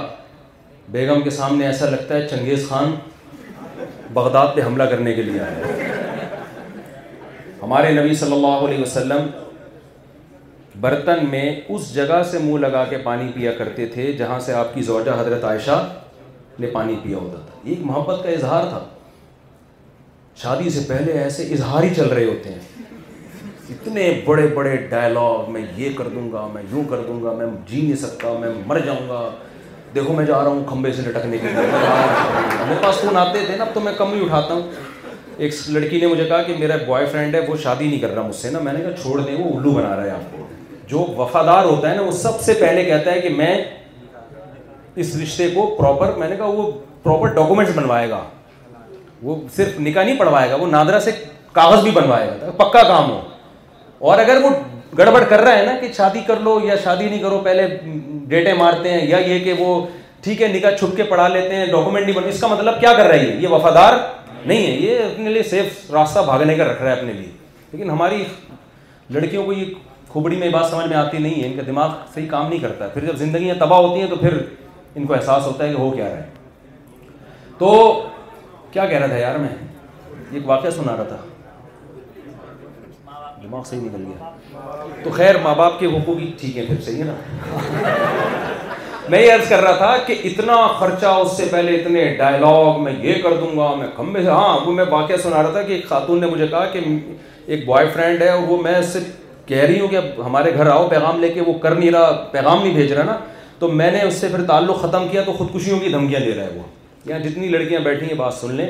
بیگم کے سامنے ایسا لگتا ہے چنگیز خان بغداد پہ حملہ کرنے کے لیے آیا ہمارے نبی صلی اللہ علیہ وسلم برتن میں اس جگہ سے منہ لگا کے پانی پیا کرتے تھے جہاں سے آپ کی زوجہ حضرت عائشہ نے پانی پیا ہوتا تھا ایک محبت کا اظہار تھا شادی سے پہلے ایسے اظہار ہی چل رہے ہوتے ہیں اتنے بڑے بڑے ڈائلاگ میں یہ کر دوں گا میں یوں کر دوں گا میں جی نہیں سکتا میں مر جاؤں گا دیکھو میں جا رہا ہوں کھمبے سے لٹکنے کے لیے ہمارے پاس فون آتے تھے نا اب تو میں کم ہی اٹھاتا ہوں ایک لڑکی نے مجھے کہا کہ میرا بوائے فرینڈ ہے وہ شادی نہیں کر رہا مجھ سے نا میں نے کہا چھوڑ دیں وہ الو بنا رہا ہے آپ کو جو وفادار ہوتا ہے نا وہ سب سے پہلے کہتا ہے کہ میں اس رشتے کو پراپر میں نے کہا وہ پراپر ڈاکومنٹس بنوائے گا وہ صرف نکاح نہیں پڑھوائے گا وہ نادرا سے کاغذ بھی بنوائے گا پکا کام ہو اور اگر وہ گڑبڑ کر رہا ہے نا کہ شادی کر لو یا شادی نہیں کرو پہلے ڈیٹے مارتے ہیں یا یہ کہ وہ ٹھیک ہے نکاح چھپ کے پڑھا لیتے ہیں ڈاکومنٹ نہیں بن اس کا مطلب کیا کر رہا ہے یہ وفادار نہیں ہے یہ اپنے لیے سیف راستہ بھاگنے کا رکھ رہا ہے اپنے لیے لیکن ہماری لڑکیوں کو یہ کھوبڑی میں بات سمجھ میں آتی نہیں ہے ان کا دماغ صحیح کام نہیں کرتا پھر جب زندگیاں تباہ ہوتی ہیں تو پھر ان کو احساس ہوتا ہے کہ ہو کیا رہے تو کیا کہہ رہا تھا یار میں ایک واقعہ سنا رہا تھا دماغ صحیح نکل گیا تو خیر ماں باپ کے حقوق ٹھیک ہے پھر صحیح ہے نا میں یہ عرض کر رہا تھا کہ اتنا خرچہ اس سے پہلے اتنے ڈائلاگ میں یہ کر دوں گا میں کم میں سے ہاں وہ میں واقعہ سنا رہا تھا کہ ایک خاتون نے مجھے کہا کہ ایک بوائے فرینڈ ہے اور وہ میں صرف کہہ رہی ہوں کہ اب ہمارے گھر آؤ پیغام لے کے وہ کر نہیں رہا پیغام نہیں بھیج رہا نا تو میں نے اس سے پھر تعلق ختم کیا تو خودکشیوں کی دھمکیاں دے رہا ہے وہ یہاں جتنی لڑکیاں بیٹھی ہیں بات سن لیں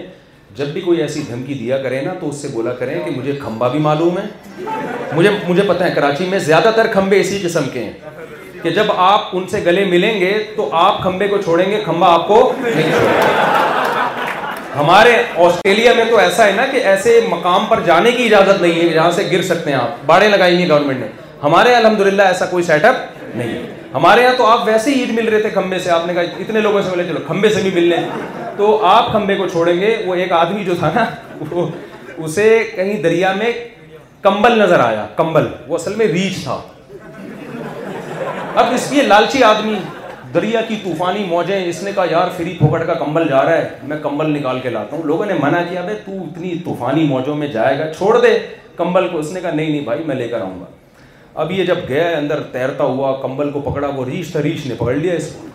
جب بھی کوئی ایسی دھمکی دیا کرے نا تو اس سے بولا کریں کہ مجھے کھمبا بھی معلوم ہے مجھے مجھے پتہ ہے کراچی میں زیادہ تر کھمبے اسی قسم کے ہیں کہ جب آپ ان سے گلے ملیں گے تو آپ کھمبے کو چھوڑیں گے کھمبا آپ کو نہیں ہمارے آسٹریلیا میں تو ایسا ہے نا کہ ایسے مقام پر جانے کی اجازت نہیں ہے جہاں سے گر سکتے ہیں آپ باڑے لگائیں گے گورنمنٹ نے ہمارے الحمد للہ ایسا کوئی سیٹ اپ نہیں ہے ہمارے یہاں تو آپ ویسے ہی عید مل رہے تھے کھمبے سے آپ نے کہا اتنے لوگوں سے ملے چلو کھمبے سے بھی مل لیں تو آپ کھمبے کو چھوڑیں گے وہ ایک آدمی جو تھا نا اسے کہیں دریا میں کمبل نظر آیا کمبل وہ اصل میں ریچھ تھا اب اس لیے لالچی آدمی دریا کی طوفانی موجیں اس نے کہا یار فری پھوکٹ کا کمبل جا رہا ہے میں کمبل نکال کے لاتا ہوں لوگوں نے منع کیا بھائی تو اتنی طوفانی موجوں میں جائے گا چھوڑ دے کمبل کو اس نے کہا نہیں نہیں بھائی میں لے کر آؤں گا اب یہ جب گیا اندر تیرتا ہوا کمبل کو پکڑا وہ ریچھ تریچ نے پکڑ لیا اس کو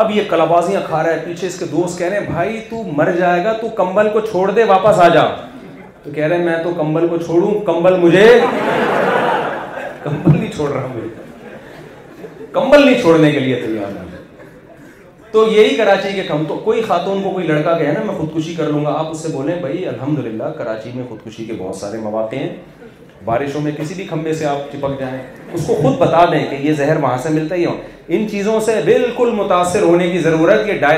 اب یہ کلابازیاں کھا رہا ہے پیچھے اس کے دوست کہہ رہے ہیں بھائی تو تو مر جائے گا کمبل کو چھوڑ دے واپس آ جا تو کہہ رہے ہیں میں تو کمبل کو چھوڑوں کمبل مجھے (laughs) کمبل نہیں چھوڑ رہا مجھے کمبل نہیں چھوڑنے کے لیے تیار تو یہی کراچی کے کم تو کوئی خاتون کو کوئی لڑکا کہے نا میں خودکشی کر لوں گا آپ اس سے بولیں بھائی الحمد للہ کراچی میں خودکشی کے بہت سارے مواقع ہیں بارشوں میں کسی بھی کھمبے سے آپ چپک جائیں اس کو خود بتا دیں کہ یہ زہر وہاں سے ملتا ہی ان چیزوں سے بالکل متاثر ہونے کی ضرورت یہ بے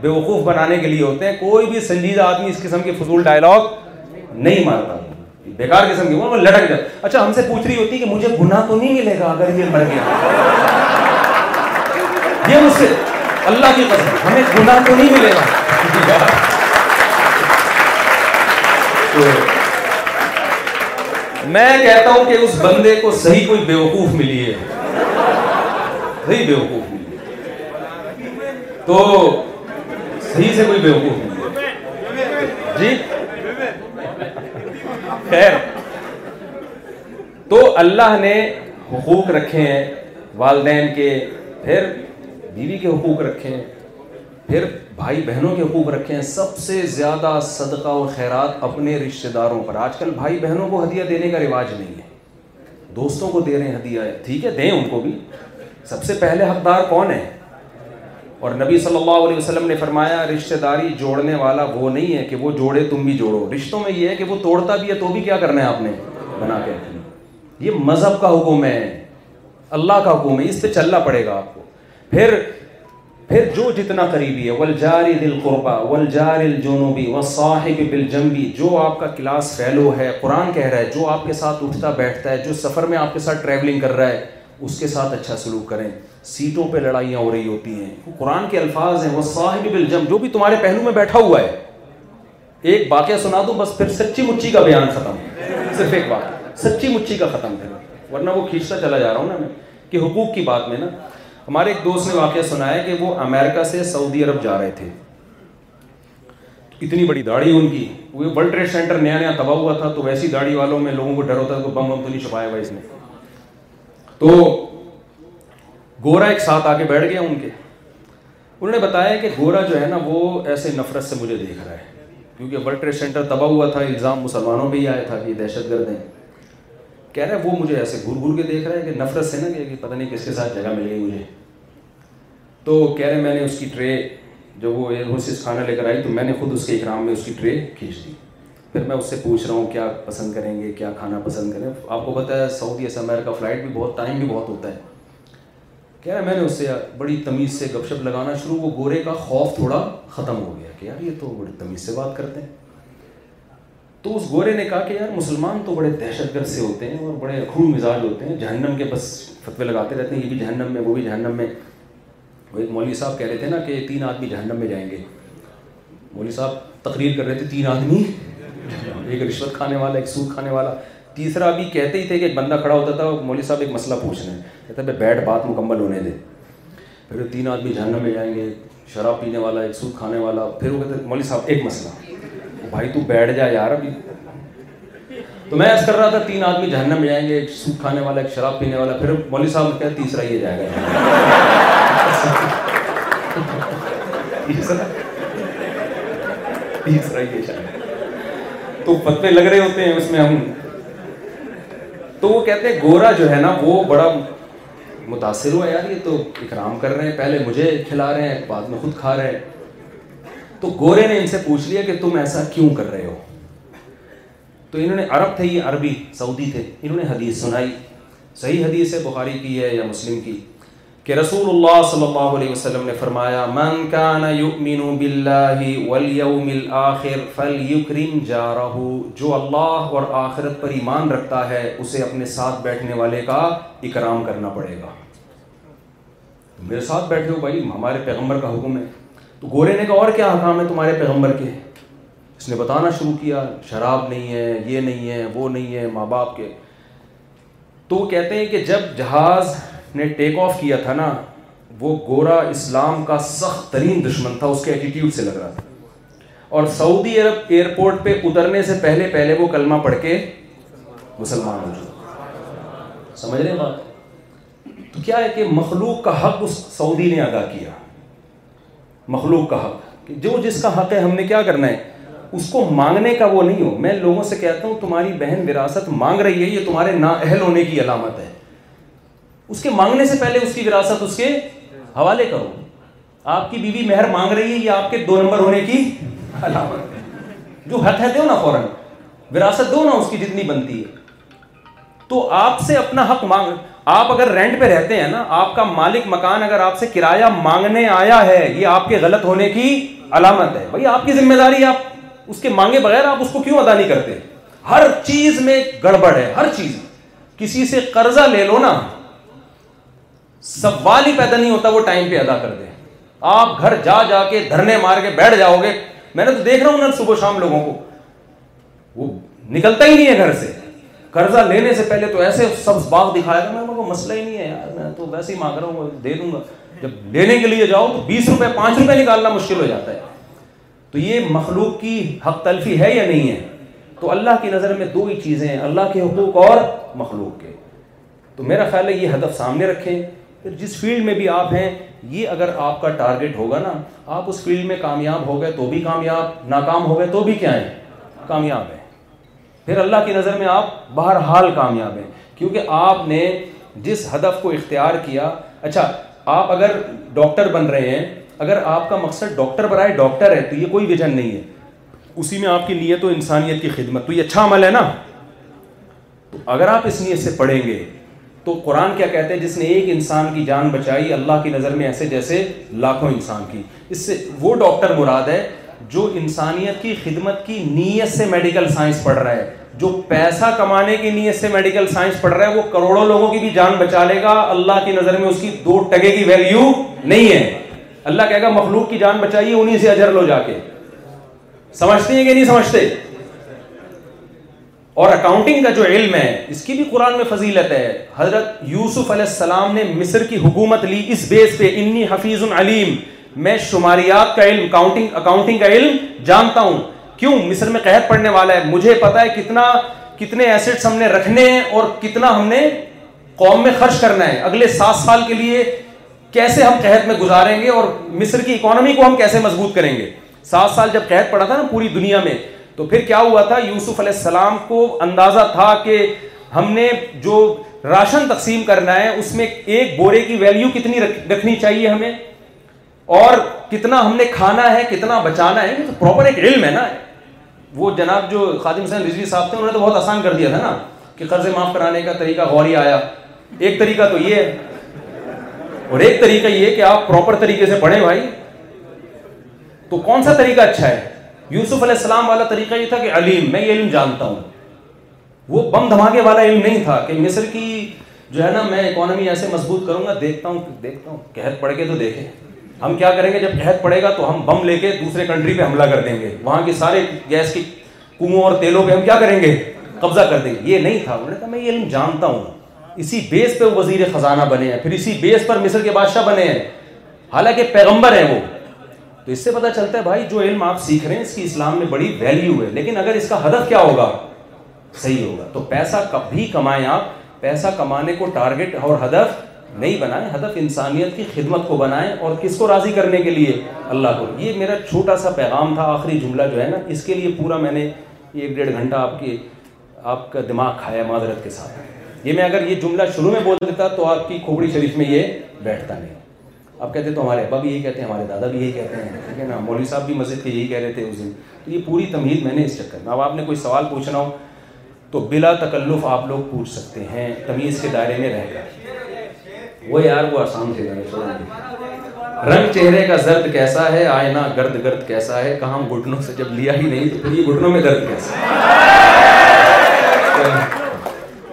بیوقوف بنانے کے لیے ہوتے ہیں کوئی بھی سنجیدہ آدمی اس قسم کے فضول ڈائلاگ نہیں مارتا بیکار قسم کے لٹک جاتا اچھا ہم سے پوچھ رہی ہوتی کہ مجھے گناہ تو نہیں ملے گا اگر یہ مر گیا یہ مجھ سے اللہ کی قسم ہمیں گناہ تو نہیں ملے گا میں کہتا ہوں کہ اس بندے کو صحیح کوئی بیوقوف ملی ہے صحیح بے وقوف ہے تو صحیح سے کوئی بیوقوف ہے جی خیر تو اللہ نے حقوق رکھے ہیں والدین کے پھر بیوی کے حقوق رکھے ہیں پھر بھائی بہنوں کے حقوق رکھے ہیں سب سے زیادہ صدقہ اور خیرات اپنے رشتہ داروں پر آج کل بھائی بہنوں کو ہدیہ دینے کا رواج نہیں ہے دوستوں کو دے رہے ہیں ہدیہ ٹھیک ہے دیں ان کو بھی سب سے پہلے حقدار کون ہے اور نبی صلی اللہ علیہ وسلم نے فرمایا رشتہ داری جوڑنے والا وہ نہیں ہے کہ وہ جوڑے تم بھی جوڑو رشتوں میں یہ ہے کہ وہ توڑتا بھی ہے تو بھی کیا کرنا ہے آپ نے بنا کے یہ مذہب کا حکم ہے اللہ کا حکم ہے اس پہ چلنا پڑے گا آپ کو پھر پھر جو جتنا قریبی ہے والجاری دل قربا الجنوبی والصاحب بالجنبی جو آپ کا کلاس فیلو ہے قرآن کہہ رہا ہے جو آپ کے ساتھ اٹھتا بیٹھتا ہے جو سفر میں آپ کے ساتھ ٹریولنگ کر رہا ہے اس کے ساتھ اچھا سلوک کریں سیٹوں پہ لڑائیاں ہو رہی ہوتی ہیں قرآن کے الفاظ ہیں وہ صاحب بالجم جو بھی تمہارے پہلو میں بیٹھا ہوا ہے ایک واقعہ سنا دوں بس پھر سچی مچی کا بیان ختم صرف ایک بات سچی مچی کا ختم کرنا ورنہ وہ کھینچتا چلا جا رہا ہوں نا میں کہ حقوق کی بات میں نا ہمارے ایک دوست نے واقعہ سنایا کہ وہ امریکہ سے سعودی عرب جا رہے تھے اتنی بڑی داڑھی ان کی وہ ورلڈ ٹریڈ سینٹر نیا نیا تباہ ہوا تھا تو ویسی داڑھی والوں میں لوگوں کو ڈر ہوتا تھا کہ بم بم تو نہیں چھپایا بھائی اس نے تو گورا ایک ساتھ آ کے بیٹھ گیا ان کے انہوں نے بتایا کہ گورا جو ہے نا وہ ایسے نفرت سے مجھے دیکھ رہا ہے کیونکہ ورلڈ ٹریڈ سینٹر تباہ ہوا تھا الزام مسلمانوں پہ ہی آیا تھا کہ دہشت گرد ہیں کہہ رہے وہ مجھے ایسے گھر گھر کے دیکھ رہا ہے کہ نفرت سے نا کہ پتہ نہیں کس کے ساتھ جگہ مل گئی مجھے تو کہہ رہے میں نے اس کی ٹرے جب وہ ایئر غصے کھانا لے کر آئی تو میں نے خود اس کے اکرام میں اس کی ٹرے کھینچ دی پھر میں اس سے پوچھ رہا ہوں کیا پسند کریں گے کیا کھانا پسند کریں آپ کو پتا ہے سعودی ایسے کا فلائٹ بھی بہت ٹائم بھی بہت ہوتا ہے کہہ رہے میں نے اس سے بڑی تمیز سے گپ شپ لگانا شروع وہ گورے کا خوف تھوڑا ختم ہو گیا کہ یار یہ تو بڑی تمیز سے بات کرتے ہیں تو اس گورے نے کہا کہ یار مسلمان تو بڑے دہشت گرد سے ہوتے ہیں اور بڑے اخروع مزاج ہوتے ہیں جہنم کے بس فتوے لگاتے رہتے ہیں یہ بھی جہنم میں وہ بھی جہنم میں وہ ایک مولوی صاحب کہہ رہے تھے نا کہ تین آدمی جہنم میں جائیں گے مولوی صاحب تقریر کر رہے تھے تین آدمی ایک رشوت کھانے والا ایک سوٹ کھانے والا تیسرا بھی کہتے ہی تھے کہ ایک بندہ کھڑا ہوتا تھا مولوی صاحب ایک مسئلہ پوچھ رہے ہیں ہے بیٹھ بات مکمل ہونے دے پھر تین آدمی جہنم میں جائیں گے شراب پینے والا ایک سوٹ کھانے والا پھر وہ کہتے مولوی صاحب ایک مسئلہ بھائی تو بیٹھ جا یار ابھی تو میں ایسا کر رہا تھا تین آدمی جہنم میں جائیں گے ایک سوٹ کھانے والا ایک شراب پینے والا پھر مولوی صاحب کہ تیسرا یہ جائے گا تو تو لگ رہے ہوتے ہیں ہیں اس میں ہم وہ کہتے گورا جو ہے نا وہ بڑا متاثر ہوا یار یہ تو اکرام کر رہے ہیں پہلے مجھے کھلا رہے ہیں بعد میں خود کھا رہے ہیں تو گورے نے ان سے پوچھ لیا کہ تم ایسا کیوں کر رہے ہو تو انہوں نے عرب تھے یہ عربی سعودی تھے انہوں نے حدیث سنائی صحیح حدیث ہے بخاری کی ہے یا مسلم کی کہ رسول اللہ صلی اللہ علیہ وسلم نے فرمایا من کان یؤمن باللہ والیوم الاخر فلیکرم جارہ جو اللہ اور آخرت پر ایمان رکھتا ہے اسے اپنے ساتھ بیٹھنے والے کا اکرام کرنا پڑے گا میرے ساتھ بیٹھے ہو بھائی ہمارے پیغمبر کا حکم ہے تو گورے نے کہا اور کیا حکام ہے تمہارے پیغمبر کے اس نے بتانا شروع کیا شراب نہیں ہے یہ نہیں ہے وہ نہیں ہے ماں باپ کے تو وہ کہتے ہیں کہ جب جہاز نے ٹیک آف کیا تھا نا وہ گورا اسلام کا سخت ترین دشمن تھا اس کے ایٹیٹیوڈ سے لگ رہا تھا اور سعودی عرب ایئرپورٹ پہ اترنے سے پہلے پہلے وہ کلمہ پڑھ کے مسلمان ہو جاتے سمجھ رہے بات تو کیا ہے کہ مخلوق کا حق اس سعودی نے ادا کیا مخلوق کا حق کہ جو جس کا حق ہے ہم نے کیا کرنا ہے اس کو مانگنے کا وہ نہیں ہو میں لوگوں سے کہتا ہوں تمہاری بہن وراثت مانگ رہی ہے یہ تمہارے نا اہل ہونے کی علامت ہے اس کے مانگنے سے پہلے اس کی وراثت اس کے حوالے کرو آپ کی بیوی مہر مانگ رہی ہے یہ آپ کے دو نمبر ہونے کی علامت ہے جو حق ہے دو نا فوراً وراثت دو نا اس کی جتنی بنتی ہے تو آپ سے اپنا حق مانگ آپ اگر رینٹ پہ رہتے ہیں نا آپ کا مالک مکان اگر آپ سے کرایہ مانگنے آیا ہے یہ آپ کے غلط ہونے کی علامت ہے بھائی آپ کی ذمہ داری آپ اس کے مانگے بغیر آپ اس کو کیوں ادا نہیں کرتے ہر چیز میں گڑبڑ ہے ہر چیز کسی سے قرضہ لے لو نا سوال ہی پیدا نہیں ہوتا وہ ٹائم پہ ادا کر دے آپ گھر جا جا کے دھرنے مار کے بیٹھ جاؤ گے میں نے تو دیکھ رہا ہوں نا صبح شام لوگوں کو وہ نکلتا ہی نہیں ہے گھر سے قرضہ لینے سے پہلے تو ایسے سبز باغ دکھایا میں کو مسئلہ ہی نہیں ہے یار میں تو ویسے ہی مانگ رہا ہوں دے دوں گا جب لینے کے لیے جاؤ تو بیس روپئے پانچ روپئے نکالنا مشکل ہو جاتا ہے تو یہ مخلوق کی حق تلفی ہے یا نہیں ہے تو اللہ کی نظر میں دو ہی چیزیں ہیں اللہ کے حقوق اور مخلوق کے تو میرا خیال ہے یہ ہدف سامنے رکھیں پھر جس فیلڈ میں بھی آپ ہیں یہ اگر آپ کا ٹارگیٹ ہوگا نا آپ اس فیلڈ میں کامیاب ہو گئے تو بھی کامیاب ناکام ہو گئے تو بھی کیا ہے کامیاب ہیں پھر اللہ کی نظر میں آپ بہرحال کامیاب ہیں کیونکہ آپ نے جس ہدف کو اختیار کیا اچھا آپ اگر ڈاکٹر بن رہے ہیں اگر آپ کا مقصد ڈاکٹر برائے ڈاکٹر ہے تو یہ کوئی ویژن نہیں ہے اسی میں آپ کی نیت و انسانیت کی خدمت تو یہ اچھا عمل ہے نا تو اگر آپ اس نیت سے پڑھیں گے تو قرآن کیا کہتے ہیں جس نے ایک انسان کی جان بچائی اللہ کی نظر میں ایسے جیسے لاکھوں انسان کی اس سے وہ ڈاکٹر مراد ہے جو انسانیت کی خدمت کی نیت سے میڈیکل سائنس پڑھ رہا ہے جو پیسہ کمانے کی نیت سے میڈیکل سائنس پڑھ رہا ہے وہ کروڑوں لوگوں کی بھی جان بچا لے گا اللہ کی نظر میں اس کی دو ٹگے کی ویلیو نہیں ہے اللہ کہے گا مخلوق کی جان بچائیے انہیں سے اجر لو جا کے سمجھتے ہیں کہ نہیں سمجھتے اور اکاؤنٹنگ کا جو علم ہے اس کی بھی قرآن میں فضیلت ہے حضرت یوسف علیہ السلام نے مصر کی حکومت لی اس بیس پہ انی حفیظ علیم میں شماریات کا علم کاؤنٹنگ اکاؤنٹنگ کا علم جانتا ہوں کیوں مصر میں قحط پڑنے والا ہے مجھے پتا ہے کتنا کتنے ایسٹس ہم نے رکھنے ہیں اور کتنا ہم نے قوم میں خرچ کرنا ہے اگلے سات سال کے لیے کیسے ہم قحط میں گزاریں گے اور مصر کی اکانومی کو ہم کیسے مضبوط کریں گے سات سال جب قحط پڑا تھا نا پوری دنیا میں تو پھر کیا ہوا تھا تھا یوسف علیہ السلام کو اندازہ کہ ہم نے جو راشن تقسیم کرنا ہے اس میں ایک بورے کی ویلیو کتنی رکھنی چاہیے ہمیں اور کتنا ہم نے کھانا ہے کتنا بچانا ہے تو پراپر ایک علم ہے نا وہ جناب جو خادم حسین رضوی صاحب تھے انہوں نے تو بہت آسان کر دیا تھا نا کہ قرضے معاف کرانے کا طریقہ غوری آیا ایک طریقہ تو یہ ہے اور ایک طریقہ یہ کہ آپ پراپر طریقے سے پڑھیں بھائی تو کون سا طریقہ اچھا ہے یوسف علیہ السلام والا طریقہ یہ تھا کہ علیم میں یہ علم جانتا ہوں وہ بم دھماکے والا علم نہیں تھا کہ مصر کی جو ہے نا میں اکانومی ایسے مضبوط کروں گا دیکھتا ہوں دیکھتا ہوں قحط پڑ کے تو دیکھیں ہم کیا کریں گے جب قحط پڑے گا تو ہم بم لے کے دوسرے کنٹری پہ حملہ کر دیں گے وہاں کے سارے گیس کے کنو اور تیلوں پہ ہم کیا کریں گے قبضہ کر دیں گے یہ نہیں تھا انہوں نے کہا میں یہ علم جانتا ہوں اسی بیس پہ وہ وزیر خزانہ بنے ہیں پھر اسی بیس پر مصر کے بادشاہ بنے ہیں حالانکہ پیغمبر ہیں وہ تو اس سے پتا چلتا ہے بھائی جو علم آپ سیکھ رہے ہیں اس کی اسلام میں بڑی ویلیو ہے لیکن اگر اس کا ہدف کیا ہوگا صحیح ہوگا تو پیسہ کبھی کمائیں آپ پیسہ کمانے کو ٹارگیٹ اور ہدف نہیں بنائیں ہدف انسانیت کی خدمت کو بنائیں اور کس کو راضی کرنے کے لیے اللہ کو یہ میرا چھوٹا سا پیغام تھا آخری جملہ جو ہے نا اس کے لیے پورا میں نے ایک ڈیڑھ گھنٹہ آپ کے آپ کا دماغ کھایا معذرت کے ساتھ یہ میں اگر یہ جملہ شروع میں بول دیتا تو آپ کی کھوپڑی شریف میں یہ بیٹھتا نہیں آپ کہتے تو ہمارے ابا بھی یہی کہتے ہیں ہمارے دادا بھی یہی کہتے ہیں ٹھیک ہے نا مولوی صاحب بھی مسجد کے یہی کہہ رہے تھے اس دن تو یہ پوری تمہید میں نے اس چکر میں اب آپ نے کوئی سوال پوچھنا ہو تو بلا تکلف آپ لوگ پوچھ سکتے ہیں تمیز کے دائرے میں رہ کر وہ یار وہ آسان تھے رنگ چہرے کا زرد کیسا ہے آئینہ گرد گرد کیسا ہے کہاں گھٹنوں سے جب لیا ہی نہیں تو یہ گھٹنوں میں درد کیسا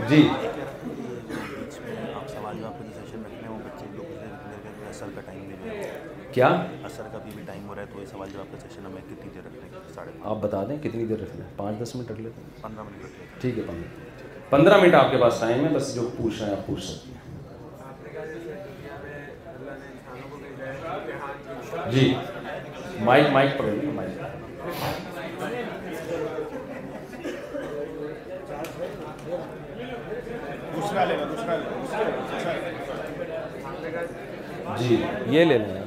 جی کیا اثر کا بھی ٹائم ہو رہا ہے تو یہ سوال جواب کا سیشن ہمیں کتنی دیر رکھنا ہے آپ بتا دیں کتنی دیر رکھنا ہے پانچ دس منٹ رکھ لیتے ہیں پندرہ منٹ رکھ لیں ٹھیک ہے پندرہ پندرہ منٹ آپ کے پاس ٹائم ہے بس جو پوچھ رہے ہیں آپ پوچھ سکتے ہیں جی مائک مائک لیں پرابلم جی یہ لے لیں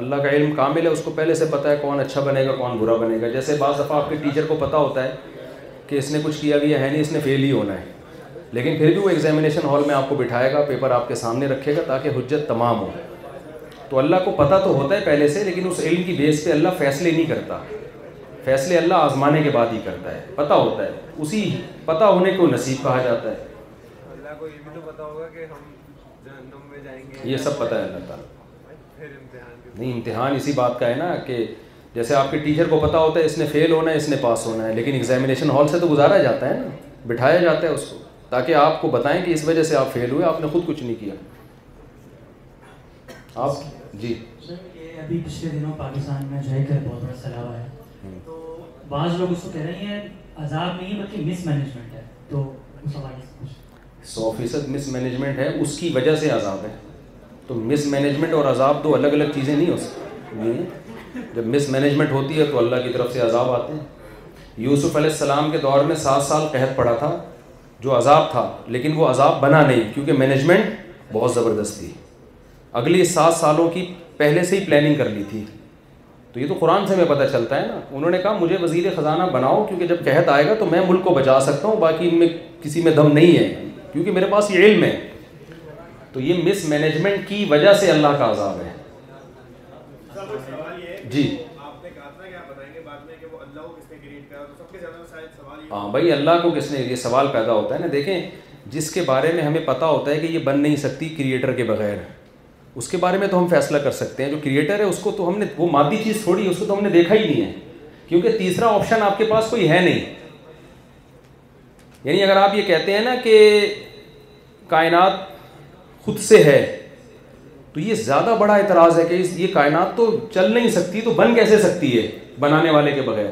اللہ کا علم کامل ہے اس کو پہلے سے پتہ ہے کون اچھا بنے گا کون برا بنے گا جیسے بعض دفعہ آپ کے ٹیچر کو پتہ ہوتا ہے کہ اس نے کچھ کیا بھی ہے نہیں اس نے فیل ہی ہونا ہے لیکن پھر بھی وہ ایگزامینیشن ہال میں آپ کو بٹھائے گا پیپر آپ کے سامنے رکھے گا تاکہ حجت تمام ہو تو اللہ کو پتہ تو ہوتا ہے پہلے سے لیکن اس علم کی بیس پہ اللہ فیصلے نہیں کرتا فیصلے اللہ آزمانے کے بعد ہی کرتا ہے پتہ ہوتا ہے اسی پتہ ہونے کو نصیب کہا جاتا ہے یہ سب پتہ ہے اللہ تعالیٰ نہیں امتحان اسی بات کا ہے نا کہ جیسے آپ کے ٹیچر کو پتا ہوتا ہے اس نے فیل ہونا ہے اس نے پاس ہونا ہے لیکن ایگزامینیشن ہال سے تو گزارا جاتا ہے نا بٹھایا جاتا ہے اس کو تاکہ آپ کو بتائیں کہ اس وجہ سے آپ فیل ہوئے آپ نے خود کچھ نہیں کیا آپ جی پچھلے اس کی وجہ سے عذاب ہے تو مس مینجمنٹ اور عذاب دو الگ الگ چیزیں نہیں ہو سکتی جب مس مینجمنٹ ہوتی ہے تو اللہ کی طرف سے عذاب آتے ہیں یوسف علیہ السلام کے دور میں سات سال قحط پڑا تھا جو عذاب تھا لیکن وہ عذاب بنا نہیں کیونکہ مینجمنٹ بہت زبردست تھی اگلے سات سالوں کی پہلے سے ہی پلاننگ کر لی تھی تو یہ تو قرآن سے ہمیں پتہ چلتا ہے نا انہوں نے کہا مجھے وزیر خزانہ بناؤ کیونکہ جب قحط آئے گا تو میں ملک کو بچا سکتا ہوں باقی ان میں کسی میں دم نہیں ہے کیونکہ میرے پاس یہ علم ہے تو یہ مس مینجمنٹ کی وجہ سے اللہ کا عذاب ہے جی ہاں بھائی اللہ کو کس نے یہ سوال پیدا ہوتا ہے نا دیکھیں جس کے بارے میں ہمیں پتا ہوتا ہے کہ یہ بن نہیں سکتی کریٹر کے بغیر اس کے بارے میں تو ہم فیصلہ کر سکتے ہیں جو کریٹر ہے اس کو تو ہم نے وہ مادی چیز ہے اس کو تو ہم نے دیکھا ہی نہیں ہے کیونکہ تیسرا آپشن آپ کے پاس کوئی ہے نہیں یعنی اگر آپ یہ کہتے ہیں نا کہ کائنات خود سے ہے تو یہ زیادہ بڑا اعتراض ہے کہ یہ کائنات تو چل نہیں سکتی تو بن کیسے سکتی ہے بنانے والے کے بغیر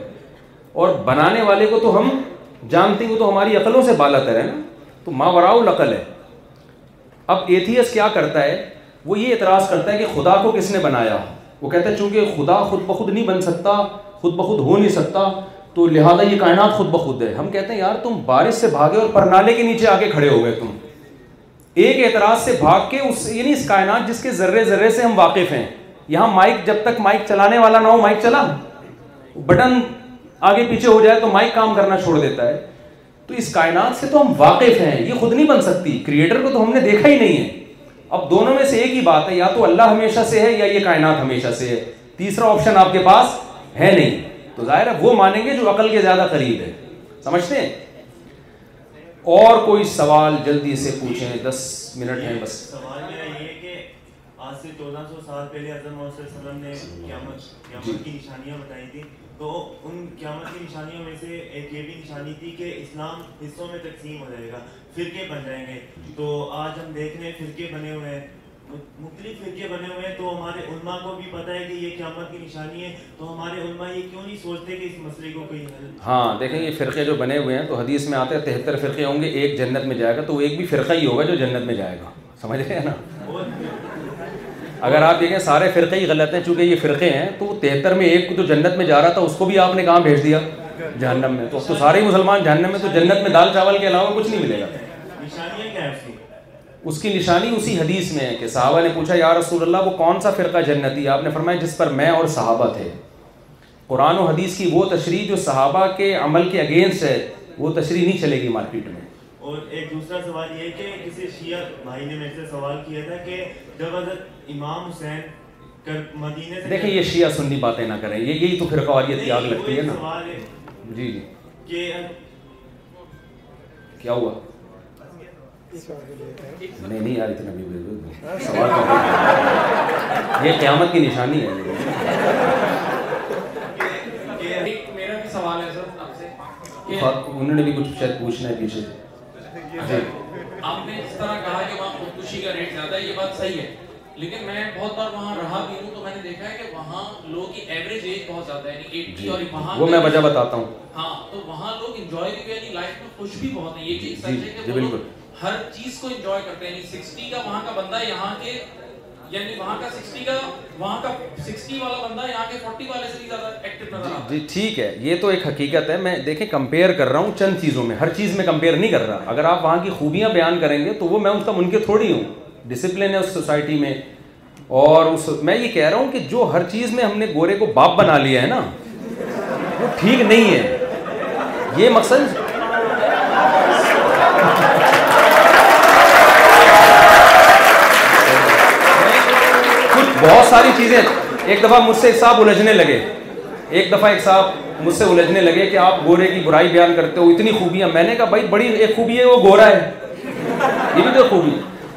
اور بنانے والے کو تو ہم جانتے ہیں وہ تو ہماری عقلوں سے بالا تر ہے نا تو ماں براؤ العقل ہے اب ایتھیس کیا کرتا ہے وہ یہ اعتراض کرتا ہے کہ خدا کو کس نے بنایا وہ کہتا ہے چونکہ خدا خود بخود نہیں بن سکتا خود بخود ہو نہیں سکتا تو لہذا یہ کائنات خود بخود ہے ہم کہتے ہیں یار تم بارش سے بھاگے اور پرنالے کے نیچے آگے کھڑے ہو گئے تم ایک اعتراض سے بھاگ کے اس یعنی اس کائنات جس کے ذرے ذرے سے ہم واقف ہیں یہاں مائک جب تک مائک چلانے والا نہ ہو مائک چلا بٹن آگے پیچھے ہو جائے تو مائک کام کرنا چھوڑ دیتا ہے تو اس کائنات سے تو ہم واقف ہیں یہ خود نہیں بن سکتی کریٹر کو تو ہم نے دیکھا ہی نہیں ہے اب دونوں میں سے ایک ہی بات ہے یا تو اللہ ہمیشہ سے ہے یا یہ کائنات ہمیشہ سے ہے تیسرا آپشن آپ کے پاس ہے نہیں تو ظاہر ہے وہ مانیں گے جو عقل کے زیادہ قریب ہے سمجھتے ہیں اور کوئی سوال جلدی سے پوچھیں دس منٹ ہیں بس سوال میرا یہ ہے کہ آج سے چودہ سو سال پہلے حضرت محمد صلی اللہ علیہ وسلم نے قیامت قیامت جی۔ کی نشانیاں بتائی تھیں تو ان قیامت کی نشانیوں میں سے ایک یہ بھی نشانی تھی کہ اسلام حصوں میں تقسیم ہو جائے گا فرقے بن جائیں گے تو آج ہم دیکھ رہے ہیں فرقے بنے ہوئے ہیں مختلف فرقے بنے ہوئے ہیں تو تو ہمارے ہمارے علماء علماء کو کو بھی ہے ہے کہ کہ یہ یہ قیامت کی نشانی کیوں نہیں سوچتے اس مسئلے کوئی حل ہاں دیکھیں یہ فرقے جو بنے ہوئے ہیں تو حدیث میں آتے ہیں تہتر فرقے ہوں گے ایک جنت میں جائے گا تو وہ ایک بھی فرقہ ہی ہوگا جو جنت میں جائے گا سمجھ رہے ہیں نا اگر آپ دیکھیں سارے فرقے ہی غلط ہیں چونکہ یہ فرقے ہیں تو تہتر میں ایک جو جنت میں جا رہا تھا اس کو بھی آپ نے کہاں بھیج دیا جہنم میں تو سارے مسلمان جہنم میں تو جنت میں دال چاول کے علاوہ کچھ نہیں ملے گا اس کی نشانی اسی حدیث میں ہے کہ صحابہ نے پوچھا یا رسول اللہ وہ کون سا فرقہ جنتی آپ نے فرمایا جس پر میں اور صحابہ تھے قرآن و حدیث کی وہ تشریح جو صحابہ کے عمل کے اگینسٹ ہے وہ تشریح نہیں چلے گی مارکیٹ میں اور ایک دوسرا سوال یہ کہ کسی شیعہ بھائی نے میرے سے سوال کیا تھا کہ جب حضرت امام حسین مدینہ سے دیکھیں یہ شیعہ سنی باتیں نہ کریں یہ یہی تو پھر قواریت کی آگ لگتی ہے نا جی جی کیا ہوا نہیں نہیں یار اتنا بھی بالکل ہاں، سوال یہ قیامت کی نشانی ہے انہوں نے بھی کچھ شاید پوچھنا ہے پیچھے جی۔ آپ نے اس طرح کہا کہ وہاں خودکشی کا ریٹ زیادہ ہے یہ بات صحیح ہے لیکن میں بہت بار وہاں رہا بھی ہوں تو میں نے دیکھا ہے کہ وہاں لوگ کی ایوریج ایج بہت زیادہ ہے یعنی ایٹی جی۔ اور وہاں وہ میں وجہ بتاتا ہوں ہاں تو وہاں لوگ انجوائے بھی یعنی لائف میں خوش بھی بہت ہیں یہ چیز جی، سچ ہے کہ وہ لوگ ہر چیز کو انجوائے کرتے ہیں سکسٹی یعنی کا وہاں کا بندہ یہاں کے یعنی وہاں کا سکسٹی کا وہاں کا سکسٹی والا بندہ یہاں کے فورٹی والے سے زیادہ ایکٹیو نظر آتا ہے جی، ٹھیک ہے یہ تو ایک حقیقت ہے میں دیکھیں کمپیئر کر رہا ہوں چند چیزوں میں ہر چیز میں کمپیئر نہیں کر رہا اگر آپ وہاں کی خوبیاں بیان کریں گے تو وہ میں اس کا منکر تھوڑی ہوں ڈسپلن ہے اس سوسائٹی میں اور اس میں یہ کہہ رہا ہوں کہ جو ہر چیز میں ہم نے گورے کو باپ بنا لیا ہے نا وہ ٹھیک نہیں ہے یہ مقصد بہت ساری چیزیں ایک دفعہ مجھ سے ایک صاحب الجھنے لگے ایک دفعہ ایک صاحب مجھ سے الجھنے لگے کہ آپ گورے کی برائی بیان کرتے ہو اتنی خوبیاں میں نے کہا بھائی بڑی ایک خوبی ہے وہ گورا ہے یہ بھی تو خوبی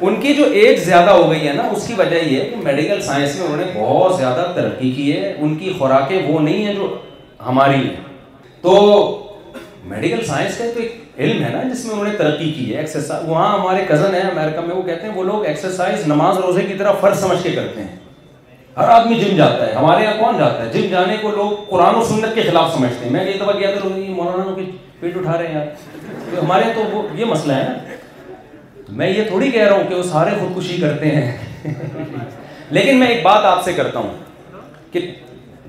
ان کی جو ایج زیادہ ہو گئی ہے نا اس کی وجہ یہ ہے کہ میڈیکل سائنس میں انہوں نے بہت زیادہ ترقی کی ہے ان کی خوراکیں وہ نہیں ہیں جو ہماری ہیں تو میڈیکل سائنس کا تو ایک علم ہے نا جس میں انہوں نے ترقی کی ہے ایکسرسائز وہاں ہمارے کزن ہیں امیرکا میں وہ کہتے ہیں وہ لوگ ایکسرسائز نماز روزے کی طرح فرض سمجھ کے کرتے ہیں ہر آدمی جم جاتا ہے ہمارے یہاں کون جاتا ہے جم جانے کو لوگ قرآن و سنت کے خلاف سمجھتے ہیں میں دفعہ مولانا کے پیٹ اٹھا رہے ہیں یار ہمارے یہاں تو وہ یہ مسئلہ ہے نا میں یہ تھوڑی کہہ رہا ہوں کہ وہ سارے خودکشی کرتے ہیں لیکن میں ایک بات آپ سے کرتا ہوں کہ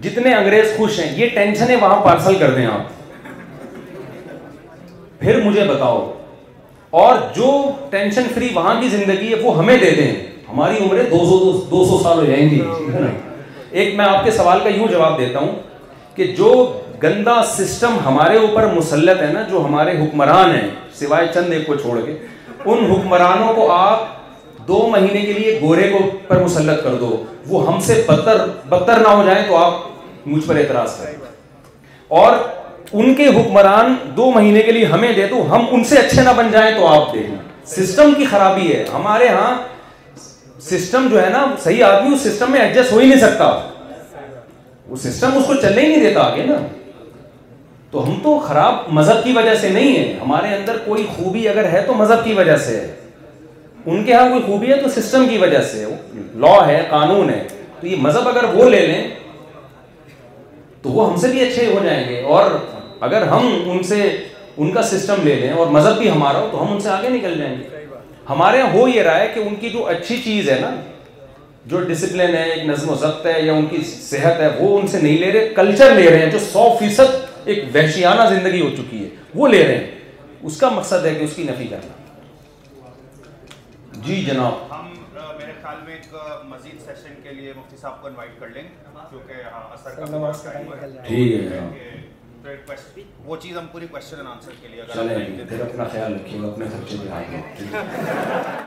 جتنے انگریز خوش ہیں یہ ٹینشنیں وہاں پارسل کر دیں آپ پھر مجھے بتاؤ اور جو ٹینشن فری وہاں کی زندگی ہے وہ ہمیں دے دیں ہماری عمریں دو سو دو سو سال ہو جائیں گی ایک میں آپ کے سوال کا یوں جواب دیتا ہوں کہ جو گندا سسٹم ہمارے اوپر مسلط ہے نا جو ہمارے حکمران ہیں سوائے چند ایک کو چھوڑ کے ان حکمرانوں کو آپ دو مہینے کے لیے گورے کو پر مسلط کر دو وہ ہم سے بدتر بدتر نہ ہو جائیں تو آپ مجھ پر اعتراض کریں اور ان کے حکمران دو مہینے کے لیے ہمیں دے تو ہم ان سے اچھے نہ بن جائیں تو آپ دیں سسٹم کی خرابی ہے ہمارے ہاں سسٹم جو ہے نا صحیح آدمی اس سسٹم میں ایڈجسٹ ہو ہی نہیں سکتا وہ سسٹم اس کو چلنے ہی نہیں دیتا آگے نا تو ہم تو خراب مذہب کی وجہ سے نہیں ہے ہمارے اندر کوئی خوبی اگر ہے تو مذہب کی وجہ سے ہے ان کے ہاں کوئی خوبی ہے تو سسٹم کی وجہ سے لا ہے قانون ہے تو یہ مذہب اگر وہ لے لیں تو وہ ہم سے بھی اچھے ہو جائیں گے اور اگر ہم ان سے ان کا سسٹم لے لیں اور مذہب بھی ہمارا ہو تو ہم ان سے آگے نکل جائیں گے ہمارے ہو یہ رہا ہے کہ ان کی جو اچھی چیز ہے نا جو ڈسپلن ہے ایک نظم و ضبط ہے یا ان کی صحت ہے وہ ان سے نہیں لے رہے کلچر لے رہے ہیں جو سو فیصد ایک وحشیانہ زندگی ہو چکی ہے وہ لے رہے ہیں اس کا مقصد ہے کہ اس کی نفی کرنا جی جناب ٹھیک ہے وہ چیز ہم پوری اینڈ آنسر کے لیے اگر اپنا خیال رکھے گا اپنے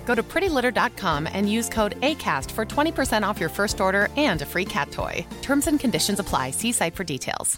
Faster free کھیت ہونڈ conditions apply site for details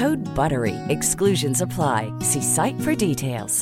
Code BUTTERY. Exclusions apply. See site for details.